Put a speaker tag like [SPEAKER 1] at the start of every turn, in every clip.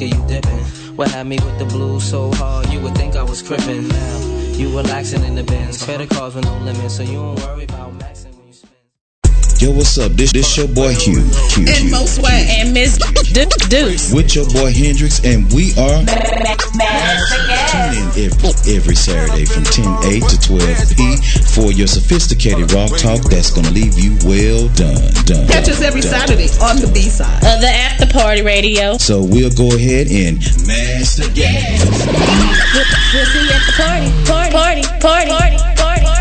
[SPEAKER 1] liquor you dipping. What had me with the blues so hard, you would think I was crippin'. Now, you relaxing in the bins. Credit cards with no limit, so you don't worry about
[SPEAKER 2] Yo, what's up? This this your boy Hugh. Hugh,
[SPEAKER 3] And
[SPEAKER 2] Hugh,
[SPEAKER 3] Mo Swag
[SPEAKER 2] Hugh.
[SPEAKER 3] and Miss Du- Deuce.
[SPEAKER 2] With your boy Hendrix, and we are tune in every, every Saturday from 10 a to 12 p for your sophisticated rock talk that's gonna leave you well done, done.
[SPEAKER 3] Catch us every
[SPEAKER 2] done.
[SPEAKER 3] Saturday on the B side.
[SPEAKER 4] of the after party radio.
[SPEAKER 2] So we'll go ahead and mash the gas.
[SPEAKER 4] We'll see you at the party. Party. Party. Party. Party. Party.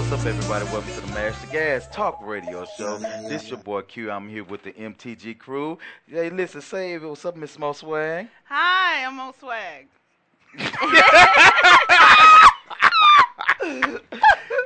[SPEAKER 5] What's up, everybody? Welcome to the Mash the Gas Talk Radio Show. This your boy Q. I'm here with the MTG crew. Hey, listen, say what's up, Miss Mo Swag.
[SPEAKER 6] Hi, I'm on swag.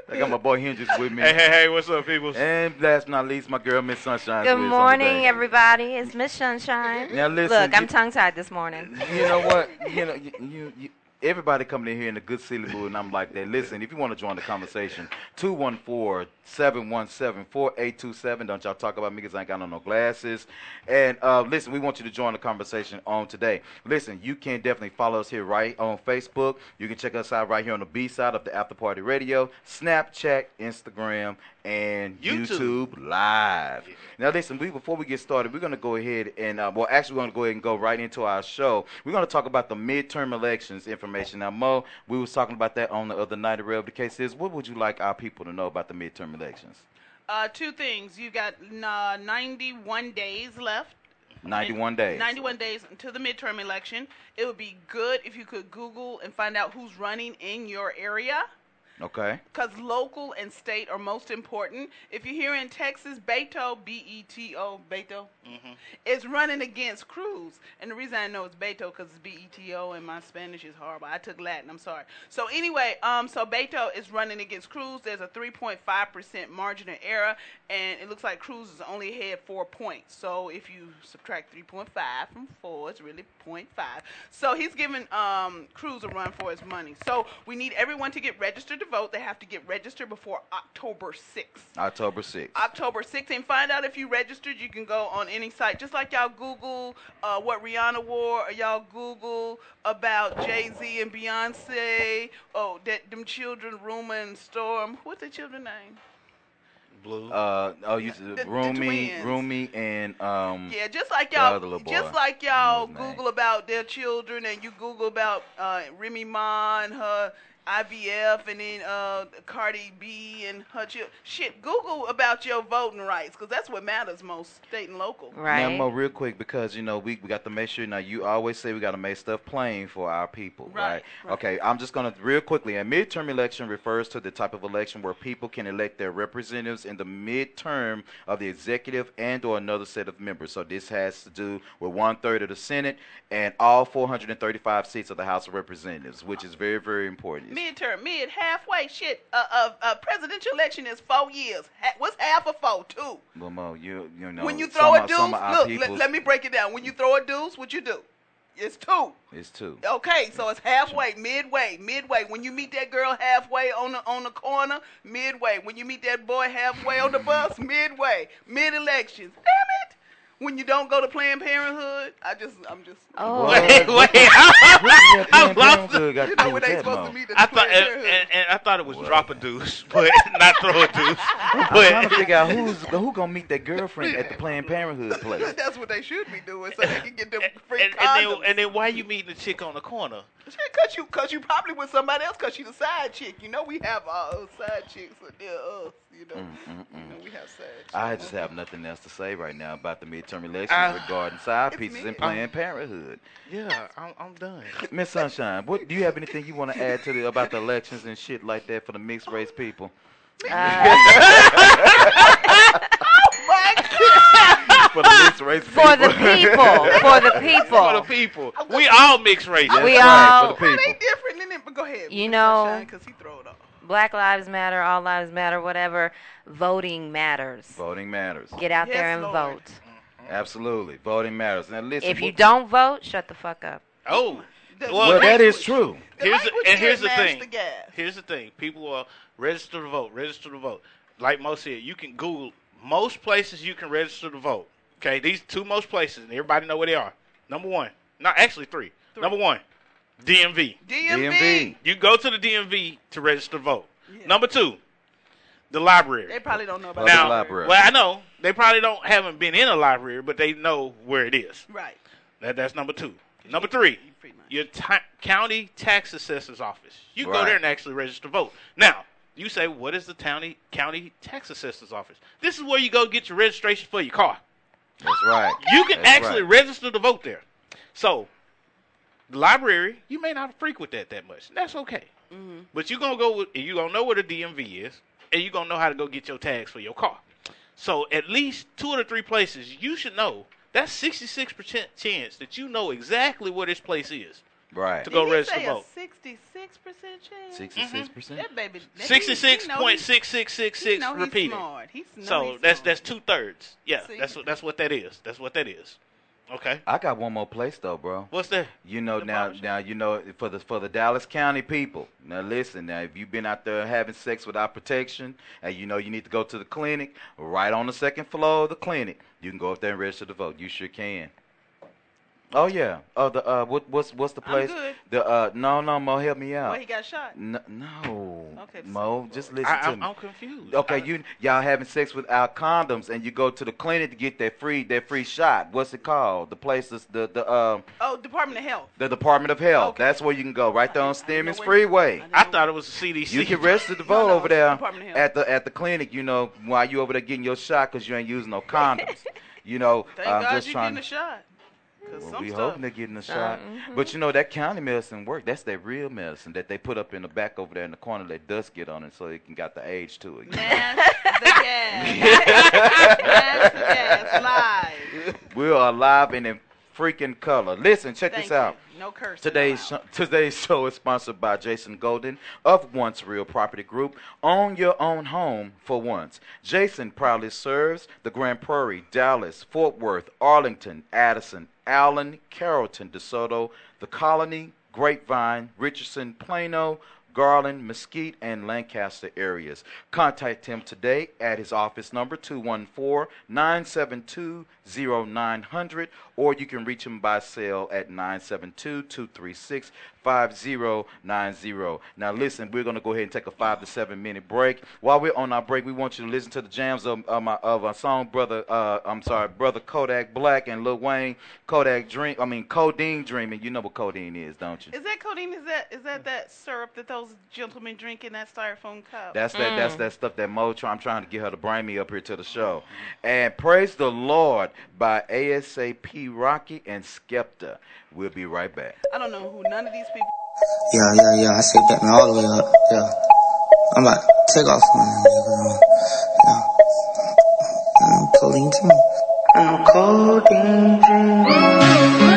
[SPEAKER 5] I got my boy Hendrix with me.
[SPEAKER 7] Hey, hey, hey, what's up, people?
[SPEAKER 5] And last but not least, my girl Miss Sunshine.
[SPEAKER 8] Good
[SPEAKER 5] with us on
[SPEAKER 8] morning, everybody. It's Miss Sunshine.
[SPEAKER 5] Now listen,
[SPEAKER 8] Look, I'm tongue tied this morning.
[SPEAKER 5] You know what? You know, you, you, you everybody coming in here in a good silly mood, and I'm like that. Listen, if you want to join the conversation, 214-717-4827. Don't y'all talk about me because I ain't got no, no glasses. And uh, listen, we want you to join the conversation on today. Listen, you can definitely follow us here right on Facebook. You can check us out right here on the B side of the After Party Radio, Snapchat, Instagram, and
[SPEAKER 7] YouTube.
[SPEAKER 5] YouTube, Live. Now, listen, we before we get started, we're going to go ahead and uh, well, actually, we're going to go ahead and go right into our show. We're going to talk about the midterm elections information. Now, Mo, we was talking about that on the other night. The real the case is, what would you like our people to know about the midterm elections?
[SPEAKER 6] Uh, two things. You got uh, 91 days left
[SPEAKER 5] 91 days.
[SPEAKER 6] 91 days until the midterm election. It would be good if you could Google and find out who's running in your area.
[SPEAKER 5] Okay.
[SPEAKER 6] Because local and state are most important. If you're here in Texas, Beto, B E T O, Beto, is running against Cruz. And the reason I know it's Beto because it's B E T O and my Spanish is horrible. I took Latin, I'm sorry. So, anyway, um, so Beto is running against Cruz. There's a 3.5% margin of error, and it looks like Cruz is only ahead four points. So, if you subtract 3.5 from 4, it's really 0.5. So, he's giving um, Cruz a run for his money. So, we need everyone to get registered to vote. They have to get registered before October 6th.
[SPEAKER 5] October 6th.
[SPEAKER 6] October 6th. And find out if you registered. You can go on any site. Just like y'all Google uh, what Rihanna wore, or y'all Google about Jay Z and Beyonce. Oh, that them children, Ruma and Storm. What's the children name?
[SPEAKER 7] Blue.
[SPEAKER 5] Uh, oh, you
[SPEAKER 6] The- the
[SPEAKER 5] Rumi,
[SPEAKER 6] twins.
[SPEAKER 5] Rumi, and um.
[SPEAKER 6] Yeah, just like y'all, just like y'all
[SPEAKER 5] I name.
[SPEAKER 6] Google about their children, and you Google about uh, Remy Ma and her IVF, and then uh, Cardi B and her children. Shit, Google about your voting rights, because that's what matters most, state and local.
[SPEAKER 8] Right.
[SPEAKER 5] Now, Mo, real quick, because you know we we got to make sure. Now, you always say we got to make stuff plain for our people,
[SPEAKER 6] Right,
[SPEAKER 5] right?
[SPEAKER 6] right.
[SPEAKER 5] Okay, I'm just gonna real quickly. A midterm election refers to the type of election where people can elect their representatives in the midterm of the executive and/or another set of members. So this has to do with one third of the Senate and all 435 seats of the House of Representatives, which is very, very important.
[SPEAKER 6] Midterm, mid, halfway, shit. A uh, uh, uh, presidential election is four years. Ha- what's half of four? Two.
[SPEAKER 5] Well, Mo, you you know
[SPEAKER 6] when you throw a deuce, look, let, let me break it down. When you throw a deuce, what you do? It's two.
[SPEAKER 5] It's two.
[SPEAKER 6] Okay, so it's halfway, midway, midway. When you meet that girl halfway on the on the corner, midway. When you meet that boy halfway on the bus, midway. Mid elections. Damn it! When you don't go to Planned Parenthood, I just I'm just
[SPEAKER 8] Oh.
[SPEAKER 7] Wait, wait.
[SPEAKER 5] What does that
[SPEAKER 7] I'm lost.
[SPEAKER 5] Parenthood
[SPEAKER 6] you know when
[SPEAKER 5] with
[SPEAKER 6] they
[SPEAKER 5] that,
[SPEAKER 6] supposed
[SPEAKER 5] Mo?
[SPEAKER 6] to meet at
[SPEAKER 7] I thought,
[SPEAKER 6] Planned
[SPEAKER 7] and,
[SPEAKER 6] Parenthood.
[SPEAKER 7] and, and I thought it was drop a deuce, but not throw a deuce.
[SPEAKER 5] I'm trying to figure out who's who gonna meet that girlfriend at the Planned Parenthood place.
[SPEAKER 6] That's what they should be doing, so they can get them free
[SPEAKER 7] and, and,
[SPEAKER 6] condoms.
[SPEAKER 7] then, and then why you meeting the chick on the corner?
[SPEAKER 6] Cause you, cause you probably with somebody else, cause she's a side chick. You know we have uh, side chicks uh, near us. You know, mm, mm, mm. you know we have side.
[SPEAKER 5] I just have nothing else to say right now about the midterm elections
[SPEAKER 7] Uh,
[SPEAKER 5] regarding side pieces
[SPEAKER 6] me.
[SPEAKER 5] and Planned Parenthood.
[SPEAKER 7] Yeah, I'm, I'm done.
[SPEAKER 5] Miss Sunshine, what do you have anything you want to add to the about the elections and shit like that for the mixed race people? Oh, for the mixed race people.
[SPEAKER 8] For the people. For the people.
[SPEAKER 7] For the people. We all mixed race.
[SPEAKER 5] That's
[SPEAKER 8] We
[SPEAKER 5] right,
[SPEAKER 8] all-
[SPEAKER 5] for the
[SPEAKER 6] Well, they different, in it, but go ahead.
[SPEAKER 8] You know-
[SPEAKER 6] cause he throw it off.
[SPEAKER 8] Black Lives Matter, All Lives Matter, whatever. Voting matters.
[SPEAKER 5] Voting matters.
[SPEAKER 8] Get out there and
[SPEAKER 6] Lord.
[SPEAKER 8] vote. Mm-hmm.
[SPEAKER 5] Absolutely, voting matters. Now listen.
[SPEAKER 8] If you
[SPEAKER 5] what-
[SPEAKER 8] don't vote, shut the fuck up.
[SPEAKER 7] Oh,
[SPEAKER 6] The
[SPEAKER 7] Well,
[SPEAKER 5] well, that is true.
[SPEAKER 6] The
[SPEAKER 7] here's the, and here's the thing.
[SPEAKER 6] the.
[SPEAKER 7] Here's the thing. People are register to vote. Register to vote. Like Mo said, you can Google most places you can register to vote. Okay, these two most places, and everybody know where they are. Number one, not actually three. Number one, DMV.
[SPEAKER 6] DMV.
[SPEAKER 5] DMV.
[SPEAKER 7] You go to the DMV to register to vote.
[SPEAKER 6] Yeah.
[SPEAKER 7] Number two, the library.
[SPEAKER 6] They probably don't know about
[SPEAKER 5] Public
[SPEAKER 7] now,
[SPEAKER 6] that.
[SPEAKER 5] library.
[SPEAKER 7] well, I know they probably don't haven't been in a library, but they know where it is.
[SPEAKER 6] Right.
[SPEAKER 7] That, that's number two. Number three, your ti county tax assessor's office. You go there and actually register to vote. Now, you say, what is the county county tax assessor's office? This is where you go get your registration for your car.
[SPEAKER 5] That's right.
[SPEAKER 7] You can
[SPEAKER 5] That's
[SPEAKER 7] actually
[SPEAKER 5] right.
[SPEAKER 7] register to vote there. So, the library, you may not frequent that that much. That's okay.
[SPEAKER 6] Mm-hmm.
[SPEAKER 7] But you're gonna go with, you're gonna know where the DMV is, and you're gonna know how to go get your tags for your car. So at least two or three places you should know. That's 66% chance that you know exactly where this place is
[SPEAKER 5] Right.
[SPEAKER 7] to go
[SPEAKER 6] Did he
[SPEAKER 7] register
[SPEAKER 6] say a
[SPEAKER 7] vote.
[SPEAKER 6] 66% chance?
[SPEAKER 5] Sixty-six percent.
[SPEAKER 6] That baby. that- he- he
[SPEAKER 7] Sixty-six
[SPEAKER 6] know
[SPEAKER 7] point
[SPEAKER 6] he-
[SPEAKER 7] six six six
[SPEAKER 6] he
[SPEAKER 7] six
[SPEAKER 6] know he's
[SPEAKER 7] repeated.
[SPEAKER 6] smart. He's know
[SPEAKER 7] So
[SPEAKER 6] he's
[SPEAKER 7] that's
[SPEAKER 6] smart.
[SPEAKER 7] that's two thirds. Yeah,
[SPEAKER 6] See?
[SPEAKER 7] that's what that's what that is. That's what that is. Okay.
[SPEAKER 5] I got one more place though, bro.
[SPEAKER 7] What's that?
[SPEAKER 5] You know
[SPEAKER 7] The
[SPEAKER 5] now, now you know for the for the Dallas County people. Now listen, now if you've been out there having sex without protection, and you know you need to go to the clinic, right on the second floor of the clinic, you can go up there and register to vote. You sure can. Oh yeah. Oh the uh what what's what's the place?
[SPEAKER 6] I'm
[SPEAKER 5] place?
[SPEAKER 6] good.
[SPEAKER 5] The uh no no Mo help me out.
[SPEAKER 6] Well, he got shot.
[SPEAKER 5] no, no.
[SPEAKER 6] Okay,
[SPEAKER 5] Mo,
[SPEAKER 6] so-
[SPEAKER 5] just listen
[SPEAKER 7] I,
[SPEAKER 5] to
[SPEAKER 7] I'm,
[SPEAKER 5] me.
[SPEAKER 7] I'm confused.
[SPEAKER 5] Okay,
[SPEAKER 7] I-
[SPEAKER 5] you y'all having sex without condoms, and you go to the clinic to get that free that free shot. What's it called? The place is the the um
[SPEAKER 6] Oh, Department of Health.
[SPEAKER 5] the Department of Health.
[SPEAKER 6] Okay.
[SPEAKER 5] That's where you can go, right there on
[SPEAKER 6] I didn't know
[SPEAKER 5] Stemmons
[SPEAKER 6] where-
[SPEAKER 5] Freeway.
[SPEAKER 6] I
[SPEAKER 7] I thought it was the CDC.
[SPEAKER 5] You can register to
[SPEAKER 6] No,
[SPEAKER 5] vote
[SPEAKER 6] no,
[SPEAKER 5] over there
[SPEAKER 6] Department of Health.
[SPEAKER 5] at the at the clinic. You know while you over there getting your shot because you ain't using no condoms. You know,
[SPEAKER 6] Thank
[SPEAKER 5] I'm
[SPEAKER 6] God
[SPEAKER 5] just
[SPEAKER 6] you're
[SPEAKER 5] trying.
[SPEAKER 6] getting a shot. 'Cause
[SPEAKER 5] Well, we
[SPEAKER 6] stuff,
[SPEAKER 5] hoping they're getting a shot.
[SPEAKER 8] mhm.
[SPEAKER 5] But you know that county medicine work. That's that real medicine that they put up in the back over there in the corner. Let dust get on it so it can got the age to it.
[SPEAKER 6] Gas. Mass the. Live.
[SPEAKER 5] we are alive and in freaking color. Listen, check
[SPEAKER 6] Thank
[SPEAKER 5] this out.
[SPEAKER 6] you. No curse.
[SPEAKER 5] Today's sh- today's show is sponsored by Jason Golden of Once Real Property Group. Own your own home for once. Jason proudly serves the Grand Prairie, Dallas, Fort Worth, Arlington, Addison, Allen, Carrollton, DeSoto, the Colony, Grapevine, Richardson, Plano, Garland, Mesquite, and Lancaster areas. Contact him today at his office number 214 972 0900, or you can reach him by cell at 972 236 5090. Now, listen, we're going to go ahead and take a five to seven minute break. While we're on our break, we want you to listen to the jams of, of, my, of our song, brother. Uh, I'm sorry, brother Kodak Black and Lil Wayne. Kodak Dream. I mean, Codeine Dreaming. You know what codeine is, don't you?
[SPEAKER 6] Is that codeine? Is that is that that syrup that those gentlemen drinking that styrofoam cup?
[SPEAKER 5] That's that. That's mm. that stuff that Mo. try- I'm trying to get her to bring me up here to the show. And praise the Lord by ASAP Rocky and Skepta. We'll be right back.
[SPEAKER 6] I don't know who none of these people.
[SPEAKER 9] Yeah, yeah, yeah. I say back man all the way up. Yeah. I'm about to take off on that nigga. Yeah. I'm codeine dream. I'm codeine dream. Codeine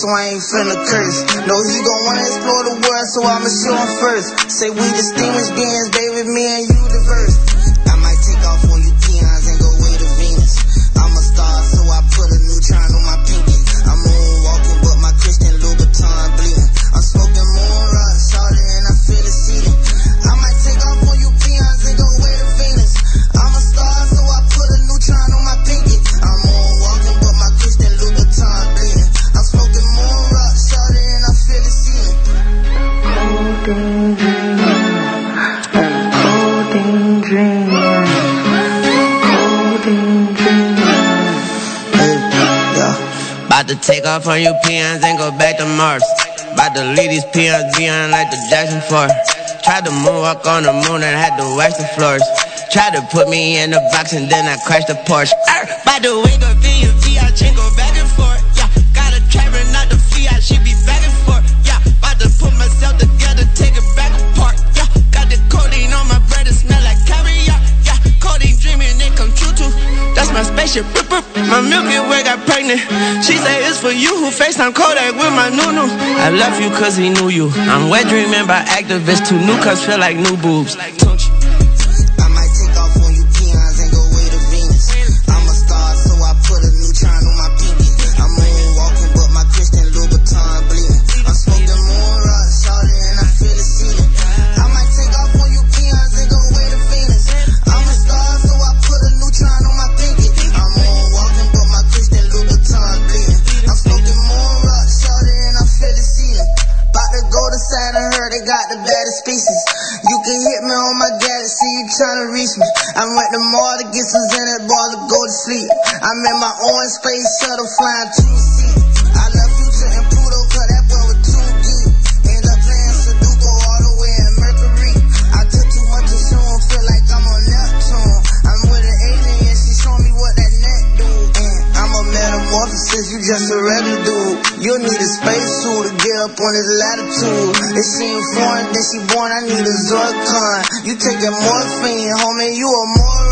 [SPEAKER 9] so I ain't finna curse. Know he gon' wanna explore the world, so I'ma show him first. Say we distinguished beings, baby, me and you off on you peons and go
[SPEAKER 10] back to Mars. About to leave these peons beyond like the Jackson 4. Tried to moonwalk on the moon and had to wax the floors. Tried to put me in the box and then I crashed the Porsche. Er, By the way, FaceTime Kodak with my nunu. I love you cause he knew you. I'm wet dreaming by Actavis. Two new cups feel like new boobs.
[SPEAKER 11] Then she born, I need a Zorcon. You taking morphine, homie, you a moron.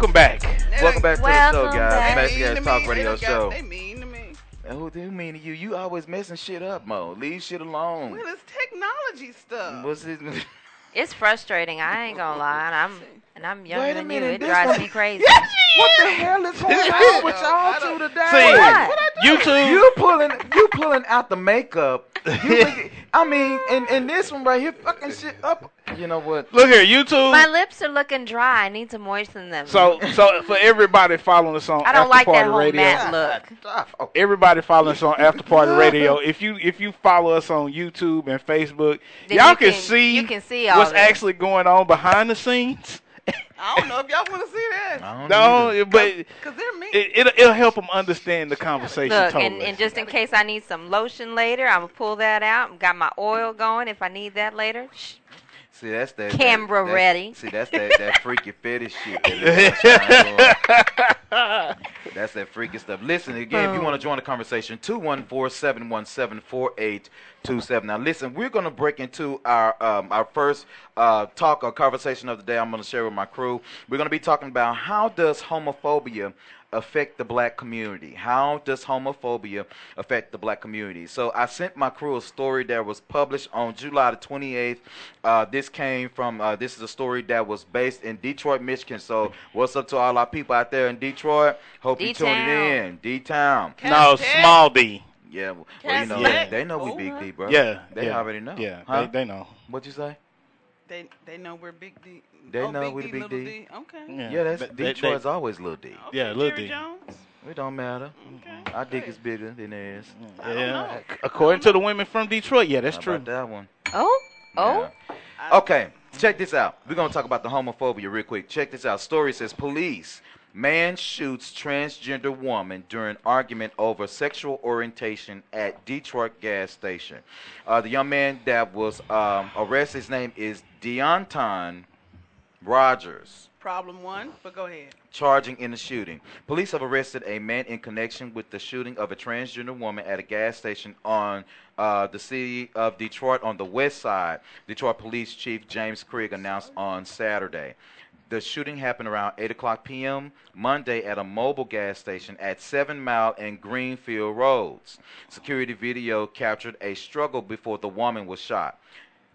[SPEAKER 12] Welcome back. They
[SPEAKER 7] Welcome back
[SPEAKER 5] welcome to the show, guys.
[SPEAKER 8] Back.
[SPEAKER 6] to
[SPEAKER 5] the
[SPEAKER 6] Talk.
[SPEAKER 5] Radio
[SPEAKER 6] they
[SPEAKER 5] Show.
[SPEAKER 6] Got, they mean to me.
[SPEAKER 5] And who do mean to you? You always messing shit up, Mo. Leave shit alone.
[SPEAKER 6] Well, it's technology stuff.
[SPEAKER 5] What's it?
[SPEAKER 8] It's frustrating. I ain't gonna lie. I'm and I'm younger
[SPEAKER 5] Wait a
[SPEAKER 8] than you. It drives
[SPEAKER 5] one...
[SPEAKER 8] me crazy.
[SPEAKER 5] Yes, she what is. the hell is going on with y'all two today?
[SPEAKER 7] See,
[SPEAKER 8] what?
[SPEAKER 7] What
[SPEAKER 5] you two, you pulling, you pulling out the makeup. I mean, and, and this one right here, fucking shit up. You know what?
[SPEAKER 7] Look here, you two.
[SPEAKER 8] My lips are looking dry. I need to moisten them.
[SPEAKER 7] So, so for everybody following us on,
[SPEAKER 8] I don't
[SPEAKER 7] After
[SPEAKER 8] like
[SPEAKER 7] Party
[SPEAKER 8] that whole
[SPEAKER 7] Radio,
[SPEAKER 8] look.
[SPEAKER 5] Oh.
[SPEAKER 7] Everybody following us on After Party Radio. If you if you follow us on YouTube and Facebook,
[SPEAKER 8] then
[SPEAKER 7] y'all
[SPEAKER 8] you
[SPEAKER 7] can,
[SPEAKER 8] can,
[SPEAKER 7] see
[SPEAKER 8] you can see
[SPEAKER 7] what's
[SPEAKER 8] this.
[SPEAKER 7] actually going on behind the scenes.
[SPEAKER 6] I don't know if y'all want to see that.
[SPEAKER 7] No, but
[SPEAKER 6] because they're mean.
[SPEAKER 7] It, will it'll help them understand the conversation.
[SPEAKER 8] Look,
[SPEAKER 7] totally.
[SPEAKER 8] and, and just in case I need some lotion later, I'm gonna pull that out. Got my oil going. If I need that later, shh,
[SPEAKER 5] See, that's that.
[SPEAKER 8] Camera
[SPEAKER 5] that,
[SPEAKER 8] ready.
[SPEAKER 5] See, that's that that freaky fetish shit. That is that's that freaky stuff. Listen again. If you want to join the conversation, 214-717-4827. Now, listen, we're gonna break into our um, our first uh, talk or conversation of the day. I'm gonna share with my crew. We're gonna be talking about how does homophobia affect the black community? How does homophobia affect the black community? So I sent my crew a story that was published on July the 28th. Uh, this came from, uh, this is a story that was based in Detroit, Michigan. So what's up to all our people out there in Detroit? Hope you tuning
[SPEAKER 8] D-Town.
[SPEAKER 5] in. D-Town.
[SPEAKER 7] No, small D.
[SPEAKER 5] Yeah, well, well, you know,
[SPEAKER 7] Yeah.
[SPEAKER 5] they know we big D, bro.
[SPEAKER 7] Yeah,
[SPEAKER 5] They
[SPEAKER 7] yeah.
[SPEAKER 5] already know.
[SPEAKER 7] Yeah,
[SPEAKER 5] Huh?
[SPEAKER 7] they, they know.
[SPEAKER 5] What'd you say?
[SPEAKER 6] They they know we're Big D.
[SPEAKER 5] They
[SPEAKER 6] oh,
[SPEAKER 5] know
[SPEAKER 6] big
[SPEAKER 5] we
[SPEAKER 6] D,
[SPEAKER 5] the big
[SPEAKER 6] little
[SPEAKER 5] D.
[SPEAKER 6] D. Okay.
[SPEAKER 7] Yeah,
[SPEAKER 5] Yeah, that's
[SPEAKER 7] They- they-
[SPEAKER 5] Detroit's
[SPEAKER 7] they-
[SPEAKER 5] always little D.
[SPEAKER 7] Yeah, little
[SPEAKER 6] Jerry
[SPEAKER 7] D.
[SPEAKER 6] Jones.
[SPEAKER 5] It don't matter. Okay. Our dick is bigger than theirs.
[SPEAKER 7] Yeah, according to the women from Detroit, yeah, that's
[SPEAKER 5] How
[SPEAKER 7] true.
[SPEAKER 5] about that one?
[SPEAKER 8] Oh, oh.
[SPEAKER 5] Okay, check this out. We're gonna talk about the homophobia real quick. Check this out. Story says police man shoots transgender woman during argument over sexual orientation at Detroit gas station. Uh, the young man that was um, arrested, his name is Deonton Rogers
[SPEAKER 6] Problem one, but go ahead.
[SPEAKER 5] charging in the shooting. Police have arrested a man in connection with the shooting of a transgender woman at a gas station on uh, the city of Detroit on the west side. Detroit Police Chief James Craig announced on Saturday. The shooting happened around 8 o'clock p.m. Monday at a Mobil gas station at 7 Mile and Greenfield Roads. Security video captured a struggle before the woman was shot.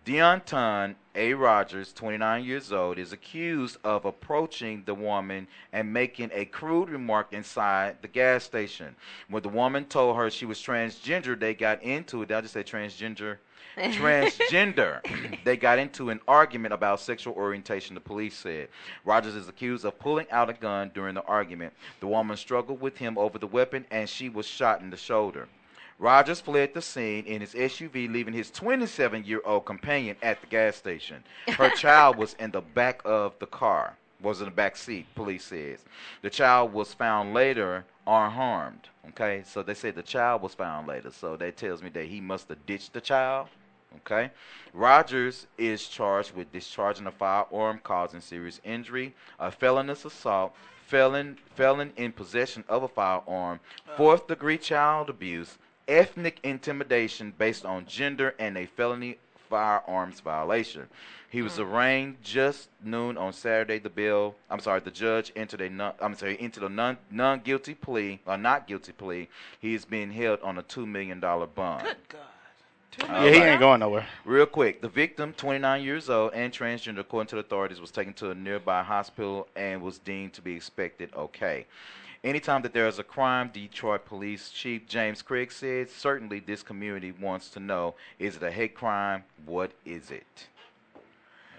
[SPEAKER 5] Deonton A. Rogers, 29 years old, is accused of approaching the woman and making a crude remark inside the gas station. When the woman told her she was transgender, they got into it. Did I just say transgender? Transgender. they got into an argument about sexual orientation, the police said. Rogers is accused of pulling out a gun during the argument. The woman struggled with him over the weapon and she was shot in the shoulder. Rogers fled the scene in his SUV, leaving his 27 year old companion at the gas station. Her child was in the back of the car, was in the back seat, police says. The child was found later unharmed. Okay, so they say the child was found later, so that tells me that he must have ditched the child. Okay, Rogers is charged with discharging a firearm causing serious injury, a felonious assault, felon felon in possession of a firearm, uh. fourth degree child abuse, ethnic intimidation based on gender, and a felony firearms violation. He was mm. arraigned just noon on Saturday. The bill, I'm sorry, the judge entered a non, I'm sorry, entered a non non guilty plea or not guilty plea. He is being held on a two million dollar bond.
[SPEAKER 6] Good God. Two uh,
[SPEAKER 7] Yeah, he ain't going nowhere.
[SPEAKER 5] Real quick, the victim, 29 years old and transgender, according to the authorities, was taken to a nearby hospital and was deemed to be expected okay. Anytime that there is a crime, Detroit Police Chief James Craig said, certainly this community wants to know is it a hate crime? What is it?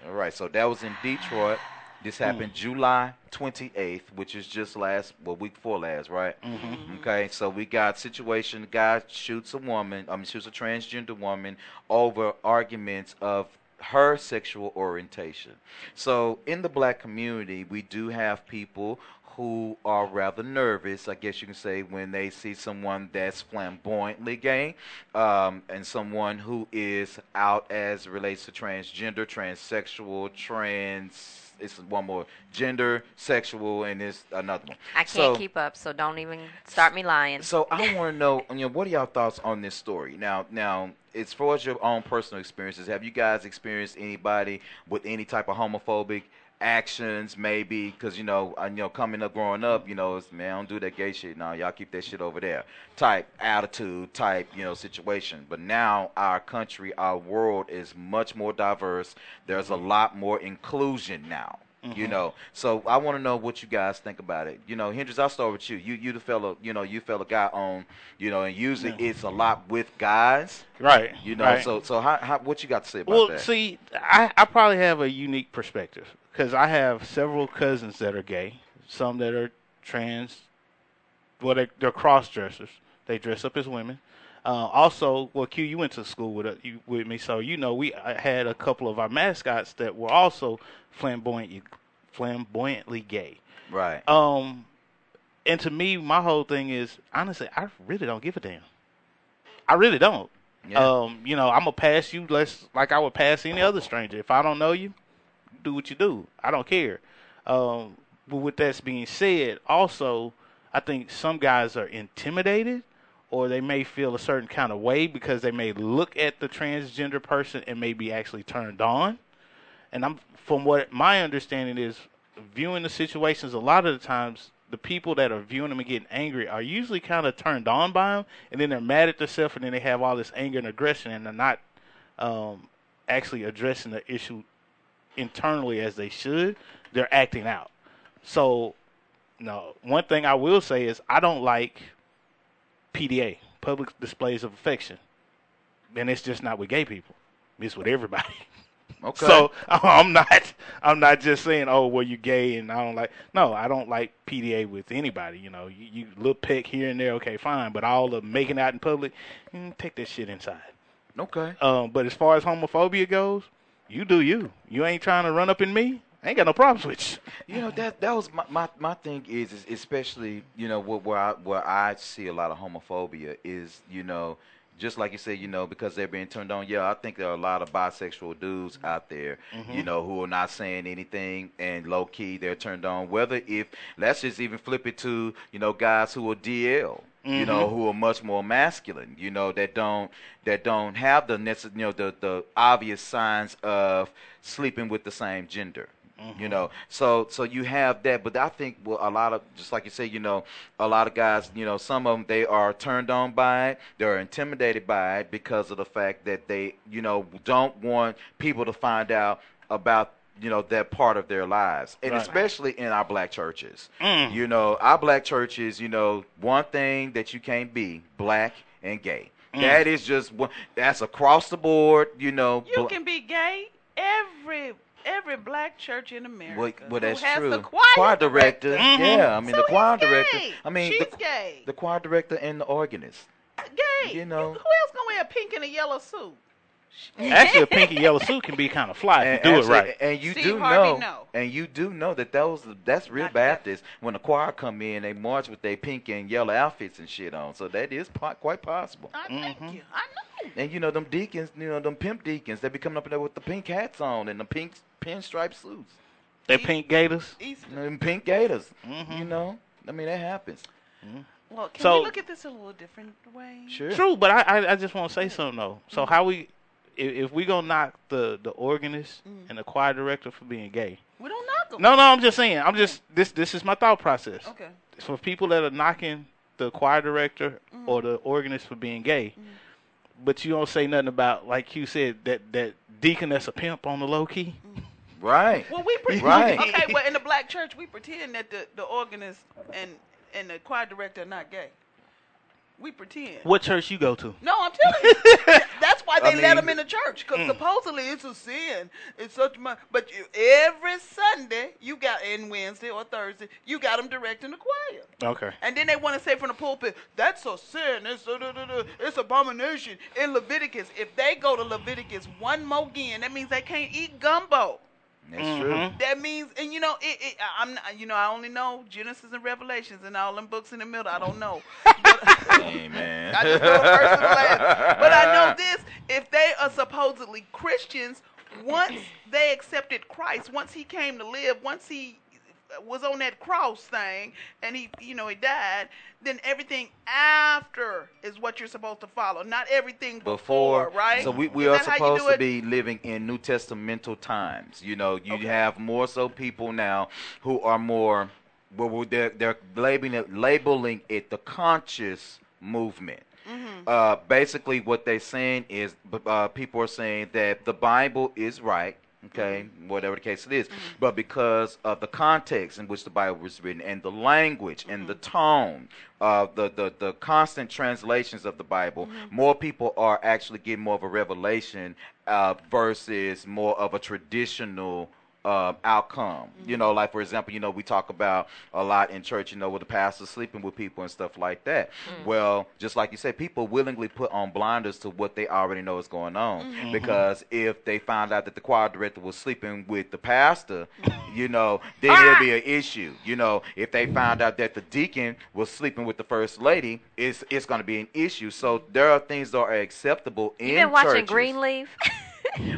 [SPEAKER 5] All right, so that was in Detroit. This happened July 28th, which is just last, well, week before last, right?
[SPEAKER 7] Mhm.
[SPEAKER 5] Okay, so we got situation. Guy shoots a woman. I mean, shoots a transgender woman over arguments of her sexual orientation. So in the black community, we do have people who are rather nervous, I guess you can say, when they see someone that's flamboyantly gay, um, and someone who is out as it relates to transgender, transsexual, trans. It's one more gender, sexual, and it's another one.
[SPEAKER 8] I can't
[SPEAKER 5] So-
[SPEAKER 8] keep up, so don't even start me lying.
[SPEAKER 5] so I want to know, you know, what are y'all thoughts on this story? Now, now, as far as your own personal experiences, have you guys experienced anybody with any type of homophobic actions? Maybe because you know, I, you know, coming up, growing up, you know, it's, man, don't do that gay shit. Now, y'all keep that shit over there. Type attitude, type, you know, situation. But now, our country, our world is much more diverse. There's a lot more inclusion now. You
[SPEAKER 7] Mhm.
[SPEAKER 5] know, so I want to know what you guys think about it. You know, Hendrix, I'll start with you. You, you the fellow, you know, you fellow guy on, you know, and usually it's a lot with guys,
[SPEAKER 7] Right.
[SPEAKER 5] You know,
[SPEAKER 7] right.
[SPEAKER 5] so so how, how what you got to say about
[SPEAKER 7] well,
[SPEAKER 5] that?
[SPEAKER 7] Well, see, I, I probably have a unique perspective because I have several cousins that are gay, some that are trans, well, they, they're cross dressers. They dress up as women. Uh, also, well, Q, you went to school with uh, you, with me, so you know we uh, had a couple of our mascots that were also flamboyant, flamboyantly gay.
[SPEAKER 5] Right.
[SPEAKER 7] Um, and to me, my whole thing is honestly, I really don't give a damn. I really don't.
[SPEAKER 5] Yeah.
[SPEAKER 7] Um, you know, I'm gonna pass you less like I would pass any other stranger. If I don't know you, do what you do. I don't care. Um, but with that being said, also, I think some guys are intimidated, or they may feel a certain kind of way because they may look at the transgender person and may be actually turned on. And I'm from what my understanding is, viewing the situations a lot of the times the people that are viewing them and getting angry are usually kind of turned on by them, and then they're mad at themselves, and then they have all this anger and aggression, and they're not um, actually addressing the issue internally as they should. They're acting out. So, no, one thing I will say is I don't like PDA, public displays of affection, and it's just not with gay people. It's with everybody.
[SPEAKER 5] Okay.
[SPEAKER 7] So I'm not I'm not just saying oh well you're gay and I don't like no I don't like PDA with anybody you know you, you little peck here and there okay fine but all the making out in public mm, take that shit inside.
[SPEAKER 5] Okay.
[SPEAKER 7] Um, but as far as homophobia goes, you do you. You ain't trying to run up in me. I ain't got no problems with you.
[SPEAKER 5] You know that that was my my, my thing is, is especially you know where where I, where I see a lot of homophobia is you know just like you said you know because they're being turned on. Yeah, I think there are a lot of bisexual dudes out there you
[SPEAKER 7] Mhm.
[SPEAKER 5] know who are not saying anything and low key they're turned on. Whether if let's just even flip it to you know guys who are DL. You know
[SPEAKER 7] Mhm.
[SPEAKER 5] who are much more masculine. You know that don't that don't have the necess- you know the the obvious signs of sleeping with the same gender. You know, so so you have that, but I think well, a lot of just like you say, you know, a lot of guys, you know, some of them they are turned on by it, they're intimidated by it because of the fact that they, you know, don't want people to find out about you know that part of their lives, and
[SPEAKER 7] Right.
[SPEAKER 5] especially in our black churches.
[SPEAKER 7] Mm.
[SPEAKER 5] You know, our black churches, you know, one thing that you can't be black and gay.
[SPEAKER 6] Mm.
[SPEAKER 5] That is just one. That's across the board. You know,
[SPEAKER 6] You
[SPEAKER 5] bla-
[SPEAKER 6] can be gay. Every every black church in America
[SPEAKER 5] Well, well, that's
[SPEAKER 6] who has
[SPEAKER 5] true.
[SPEAKER 6] the choir,
[SPEAKER 5] director,
[SPEAKER 6] director. Mm-hmm.
[SPEAKER 5] yeah. I mean,
[SPEAKER 6] So
[SPEAKER 5] the choir
[SPEAKER 6] he's
[SPEAKER 5] director.
[SPEAKER 6] gay.
[SPEAKER 5] I mean,
[SPEAKER 6] She's
[SPEAKER 5] the,
[SPEAKER 6] gay.
[SPEAKER 5] the choir director and the organist.
[SPEAKER 6] Gay.
[SPEAKER 5] You know.
[SPEAKER 6] Who else gonna wear a pink and a yellow suit? Mm-hmm.
[SPEAKER 7] Actually, a pink and yellow suit can be kind of fly if
[SPEAKER 5] And
[SPEAKER 7] you do
[SPEAKER 5] actually-
[SPEAKER 7] it right.
[SPEAKER 5] And you
[SPEAKER 6] Steve
[SPEAKER 5] do
[SPEAKER 6] Harvey,
[SPEAKER 5] know,
[SPEAKER 6] no.
[SPEAKER 5] and you do know that those that's real Baptist. When the choir come in, they march with their pink and yellow outfits and shit on. So that is po- quite possible.
[SPEAKER 6] I thank mm-hmm. you. I know.
[SPEAKER 5] And you know them deacons, you know them pimp deacons, they be coming up there with the pink hats on and the pink pinstripe suits.
[SPEAKER 7] They pink gators.
[SPEAKER 5] Them pink gators.
[SPEAKER 7] Mm-hmm.
[SPEAKER 5] You know, I mean that happens. Mm-hmm.
[SPEAKER 6] Well, can
[SPEAKER 7] So-
[SPEAKER 6] we look at this a little different way?
[SPEAKER 5] Sure.
[SPEAKER 7] True, but I, I, I just want to say something though. So mm-hmm. how we, if, if we gonna knock the the organist mm. and the choir director for being gay?
[SPEAKER 6] We don't knock them.
[SPEAKER 7] No, no, I'm just saying. I'm just this this is my thought process.
[SPEAKER 6] Okay.
[SPEAKER 7] For people that are knocking the choir director mm-hmm. or the organist for being gay, but you don't say nothing about like you said that that deacon that's a pimp on the low key.
[SPEAKER 5] Right.
[SPEAKER 6] Well, we pretend.
[SPEAKER 5] Right.
[SPEAKER 6] Okay, well, in the black church, we pretend that the, the organist and and the choir director are not gay. We pretend.
[SPEAKER 7] What church you go to?
[SPEAKER 6] No, I'm telling you. That's why
[SPEAKER 5] I
[SPEAKER 6] they let them in the church because
[SPEAKER 7] Mm.
[SPEAKER 6] supposedly it's a sin. It's such much. But you, every Sunday you got in Wednesday or Thursday you got them directing the choir.
[SPEAKER 7] Okay.
[SPEAKER 6] And then they want to say from the pulpit, that's a sin. It's a, da, da, da, it's abomination in Leviticus. If they go to Leviticus one more again, that means they can't eat gumbo.
[SPEAKER 5] That's
[SPEAKER 7] Mm-hmm.
[SPEAKER 5] true.
[SPEAKER 6] That means, and you know, it, it, I'm, you know, I only know Genesis and Revelations and all them books in the middle. I don't know.
[SPEAKER 5] Amen.
[SPEAKER 6] I just know the first and the last. But I know this: if they are supposedly Christians, once they accepted Christ, once He came to live, once He was on that cross thing, and He, you know, He died, then everything after is what you're supposed to follow, not everything before,
[SPEAKER 5] before,
[SPEAKER 6] right?
[SPEAKER 5] So we, we
[SPEAKER 6] Is
[SPEAKER 5] are
[SPEAKER 6] that how you
[SPEAKER 5] supposed
[SPEAKER 6] do
[SPEAKER 5] to
[SPEAKER 6] it?
[SPEAKER 5] be living in New Testamental times. You know, you have more so people now who are more well, well, they're they're labeling it, labeling it the conscious movement.
[SPEAKER 6] Mm-hmm.
[SPEAKER 5] Uh, basically, what they're saying is uh, people are saying that the Bible is right. Okay,
[SPEAKER 6] Mm-hmm.
[SPEAKER 5] whatever the case it is, but because of the context in which the Bible was written and the language and the
[SPEAKER 6] Mm-hmm.
[SPEAKER 5] tone, uh, the, the the constant translations of the Bible,
[SPEAKER 6] Mm-hmm.
[SPEAKER 5] more people are actually getting more of a revelation uh, versus more of a traditional uh, outcome. You know, like for example, you know, we talk about a lot in church, you know, with the pastor sleeping with people and stuff like that. Well, just like you said, people willingly put on blinders to what they already know is going on
[SPEAKER 13] Mhm.
[SPEAKER 5] because if they find out that the choir director was sleeping with the pastor, you know, then it'll be an issue. You know, if they find out that the deacon was sleeping with the first lady, it's it's going to be an issue. So there are things that are acceptable in
[SPEAKER 8] You been watching
[SPEAKER 5] churches.
[SPEAKER 8] Greenleaf?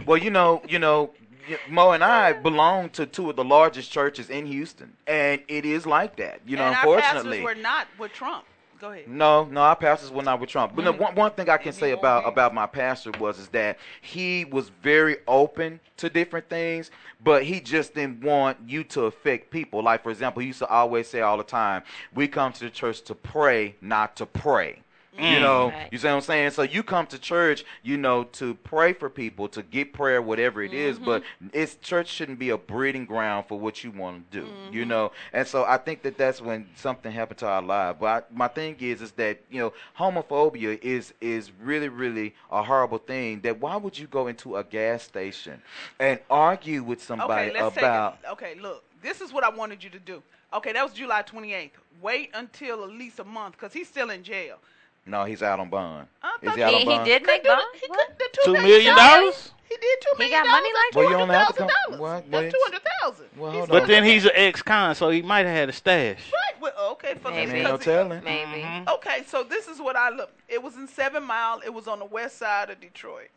[SPEAKER 5] Well, you know, you know, y- Mo and I belong to two of the largest churches in Houston, and it is like that. You know,
[SPEAKER 6] and our
[SPEAKER 5] unfortunately.
[SPEAKER 6] pastors were not with Trump. Go ahead.
[SPEAKER 5] No, no, our pastors were not with Trump. But no,
[SPEAKER 6] Mm.
[SPEAKER 5] one, one thing I can say about about my pastor was is that he was very open to different things, but he just didn't want you to affect people. Like for example, he used to always say all the time, "We come to the church to pray, not to pray." You
[SPEAKER 13] Mm.
[SPEAKER 5] know,
[SPEAKER 13] Right.
[SPEAKER 5] you see what I'm saying? So you come to church, you know, to pray for people, to get prayer, whatever it is. But it's church shouldn't be a breeding ground for what you want to do. You know, and so I think that that's when something happened to our lives. But I, my thing is, is that you know, homophobia is is really, really a horrible thing. That why would you go into a gas station and argue with somebody
[SPEAKER 6] okay, let's
[SPEAKER 5] about?
[SPEAKER 6] take it. Okay, look, this is what I wanted you to do. Okay, that was July 28th. Wait until at least a month because he's still in jail.
[SPEAKER 5] No, he's out on bond. Is he out
[SPEAKER 8] He,
[SPEAKER 5] on
[SPEAKER 8] he
[SPEAKER 5] bond?
[SPEAKER 8] did make bond. What?
[SPEAKER 7] Two million dollars.
[SPEAKER 6] He did two
[SPEAKER 8] He
[SPEAKER 6] million
[SPEAKER 8] got money like
[SPEAKER 5] Well, you don't have to
[SPEAKER 6] $200,000.
[SPEAKER 5] come. What?
[SPEAKER 6] That's
[SPEAKER 5] Wait.
[SPEAKER 6] two hundred thousand.
[SPEAKER 5] Well, hold
[SPEAKER 7] But then he's an ex-con, so he might have had a stash.
[SPEAKER 6] Right. Well, okay, for
[SPEAKER 5] Ain't
[SPEAKER 6] because
[SPEAKER 5] no
[SPEAKER 6] it-
[SPEAKER 5] telling.
[SPEAKER 8] Maybe.
[SPEAKER 6] Okay, so this is what I looked. It was in Seven Mile. It was on the west side of Detroit.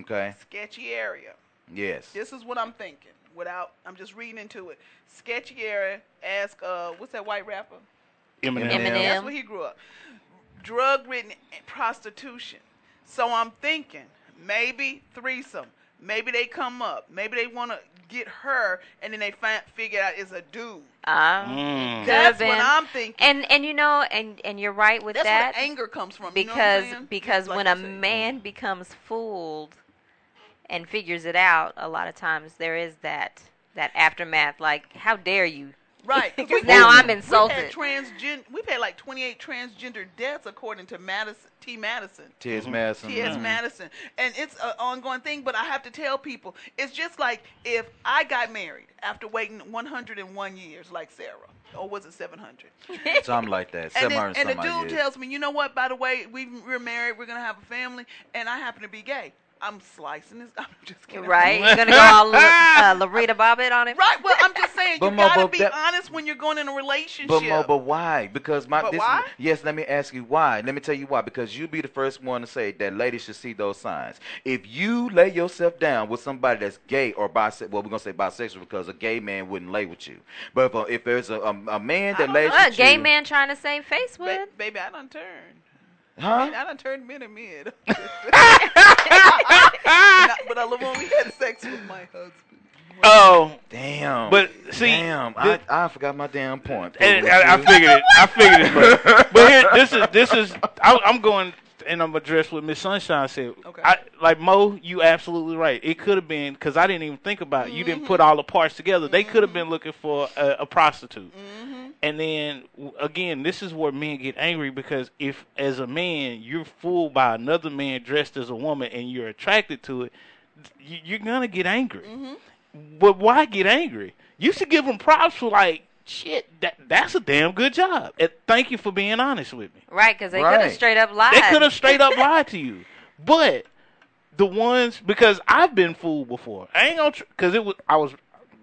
[SPEAKER 5] Okay.
[SPEAKER 6] Sketchy area.
[SPEAKER 5] Yes.
[SPEAKER 6] This is what I'm thinking. Without, I'm just reading into it. Sketchy area. Ask, uh, what's that white rapper?
[SPEAKER 7] Eminem.
[SPEAKER 8] Eminem.
[SPEAKER 6] That's where he grew up. Drug ridden prostitution. So I'm thinking maybe threesome. Maybe they come up. Maybe they want to get her, and then they find figure out it's a dude.
[SPEAKER 8] Ah,
[SPEAKER 7] Mm.
[SPEAKER 6] That's what. I'm thinking.
[SPEAKER 8] And and you know, and and you're right with
[SPEAKER 6] That's
[SPEAKER 8] that
[SPEAKER 6] where anger comes from. you know
[SPEAKER 8] because because
[SPEAKER 6] like
[SPEAKER 8] when a
[SPEAKER 6] said.
[SPEAKER 8] man becomes fooled and figures it out, a lot of times there is that that aftermath. Like, how dare you?
[SPEAKER 6] Right. 'cause
[SPEAKER 8] Because
[SPEAKER 6] we-
[SPEAKER 8] now I'm
[SPEAKER 6] We've
[SPEAKER 8] insulted.
[SPEAKER 6] had, transgen- we've had like 28 transgender deaths according to Madison, T. Madison.
[SPEAKER 5] T.S. Madison.
[SPEAKER 6] T.S.
[SPEAKER 5] Mhm.
[SPEAKER 6] Madison. And it's an ongoing thing, but I have to tell people, it's just like if I got married after waiting 101 years, like Sarah, or was it 700?
[SPEAKER 5] Something like that.
[SPEAKER 6] And,
[SPEAKER 5] Seven
[SPEAKER 6] then, and the dude
[SPEAKER 5] like that.
[SPEAKER 6] tells me, you know what, by the way, we, we're married, we're going to have a family, and I happen to be gay. I'm slicing this. I'm just kidding.
[SPEAKER 8] Right? You're gonna go all uh, Lorena Bobbitt on it.
[SPEAKER 6] Right. Well, I'm just saying, you
[SPEAKER 5] Mo,
[SPEAKER 6] gotta
[SPEAKER 5] but
[SPEAKER 6] be
[SPEAKER 5] that-
[SPEAKER 6] honest when you're going in a relationship.
[SPEAKER 5] But Mo, but why? Because my
[SPEAKER 6] But
[SPEAKER 5] this
[SPEAKER 6] why?
[SPEAKER 5] yes, let me ask you why. Let me tell you why. Because you be the first one to say that ladies should see those signs. If you lay yourself down with somebody that's gay or bisexual, well, we're gonna say bisexual because a gay man wouldn't lay with you. But if, if there's a, a, a man that lays
[SPEAKER 8] What,
[SPEAKER 5] with
[SPEAKER 8] gay
[SPEAKER 5] you,
[SPEAKER 8] man trying to save face
[SPEAKER 6] Ba-
[SPEAKER 8] with?
[SPEAKER 6] baby, I done turned.
[SPEAKER 5] Huh?
[SPEAKER 6] I, mean, I done turned mid and mid. Not- but I love when we had sex with my husband.
[SPEAKER 7] Oh,
[SPEAKER 5] Damn.
[SPEAKER 7] But see,
[SPEAKER 5] damn,
[SPEAKER 7] thi-
[SPEAKER 5] I, I forgot my damn point.
[SPEAKER 7] and I, I figured it. I figured it. But, but here, this is this is. I, I'm going and I'm addressed what Miss Sunshine said.
[SPEAKER 6] Okay.
[SPEAKER 7] I, like Mo, you absolutely right. It could have been because I didn't even think about it. You didn't put mm-hmm. all the parts together. They could have been mm-hmm. looking for a, a prostitute. Mm-hmm. And then again, this is where men get angry because if, as a man, you're fooled by another man dressed as a woman and you're attracted to it, you, you're gonna get angry. But why get angry? You should give them props for like, shit, that that's a damn good job. And thank you for being honest with me.
[SPEAKER 8] Right? Because they could have straight up lied.
[SPEAKER 7] They could have straight up lied to you. But the ones because I've been fooled before. I ain't gonna because it was I was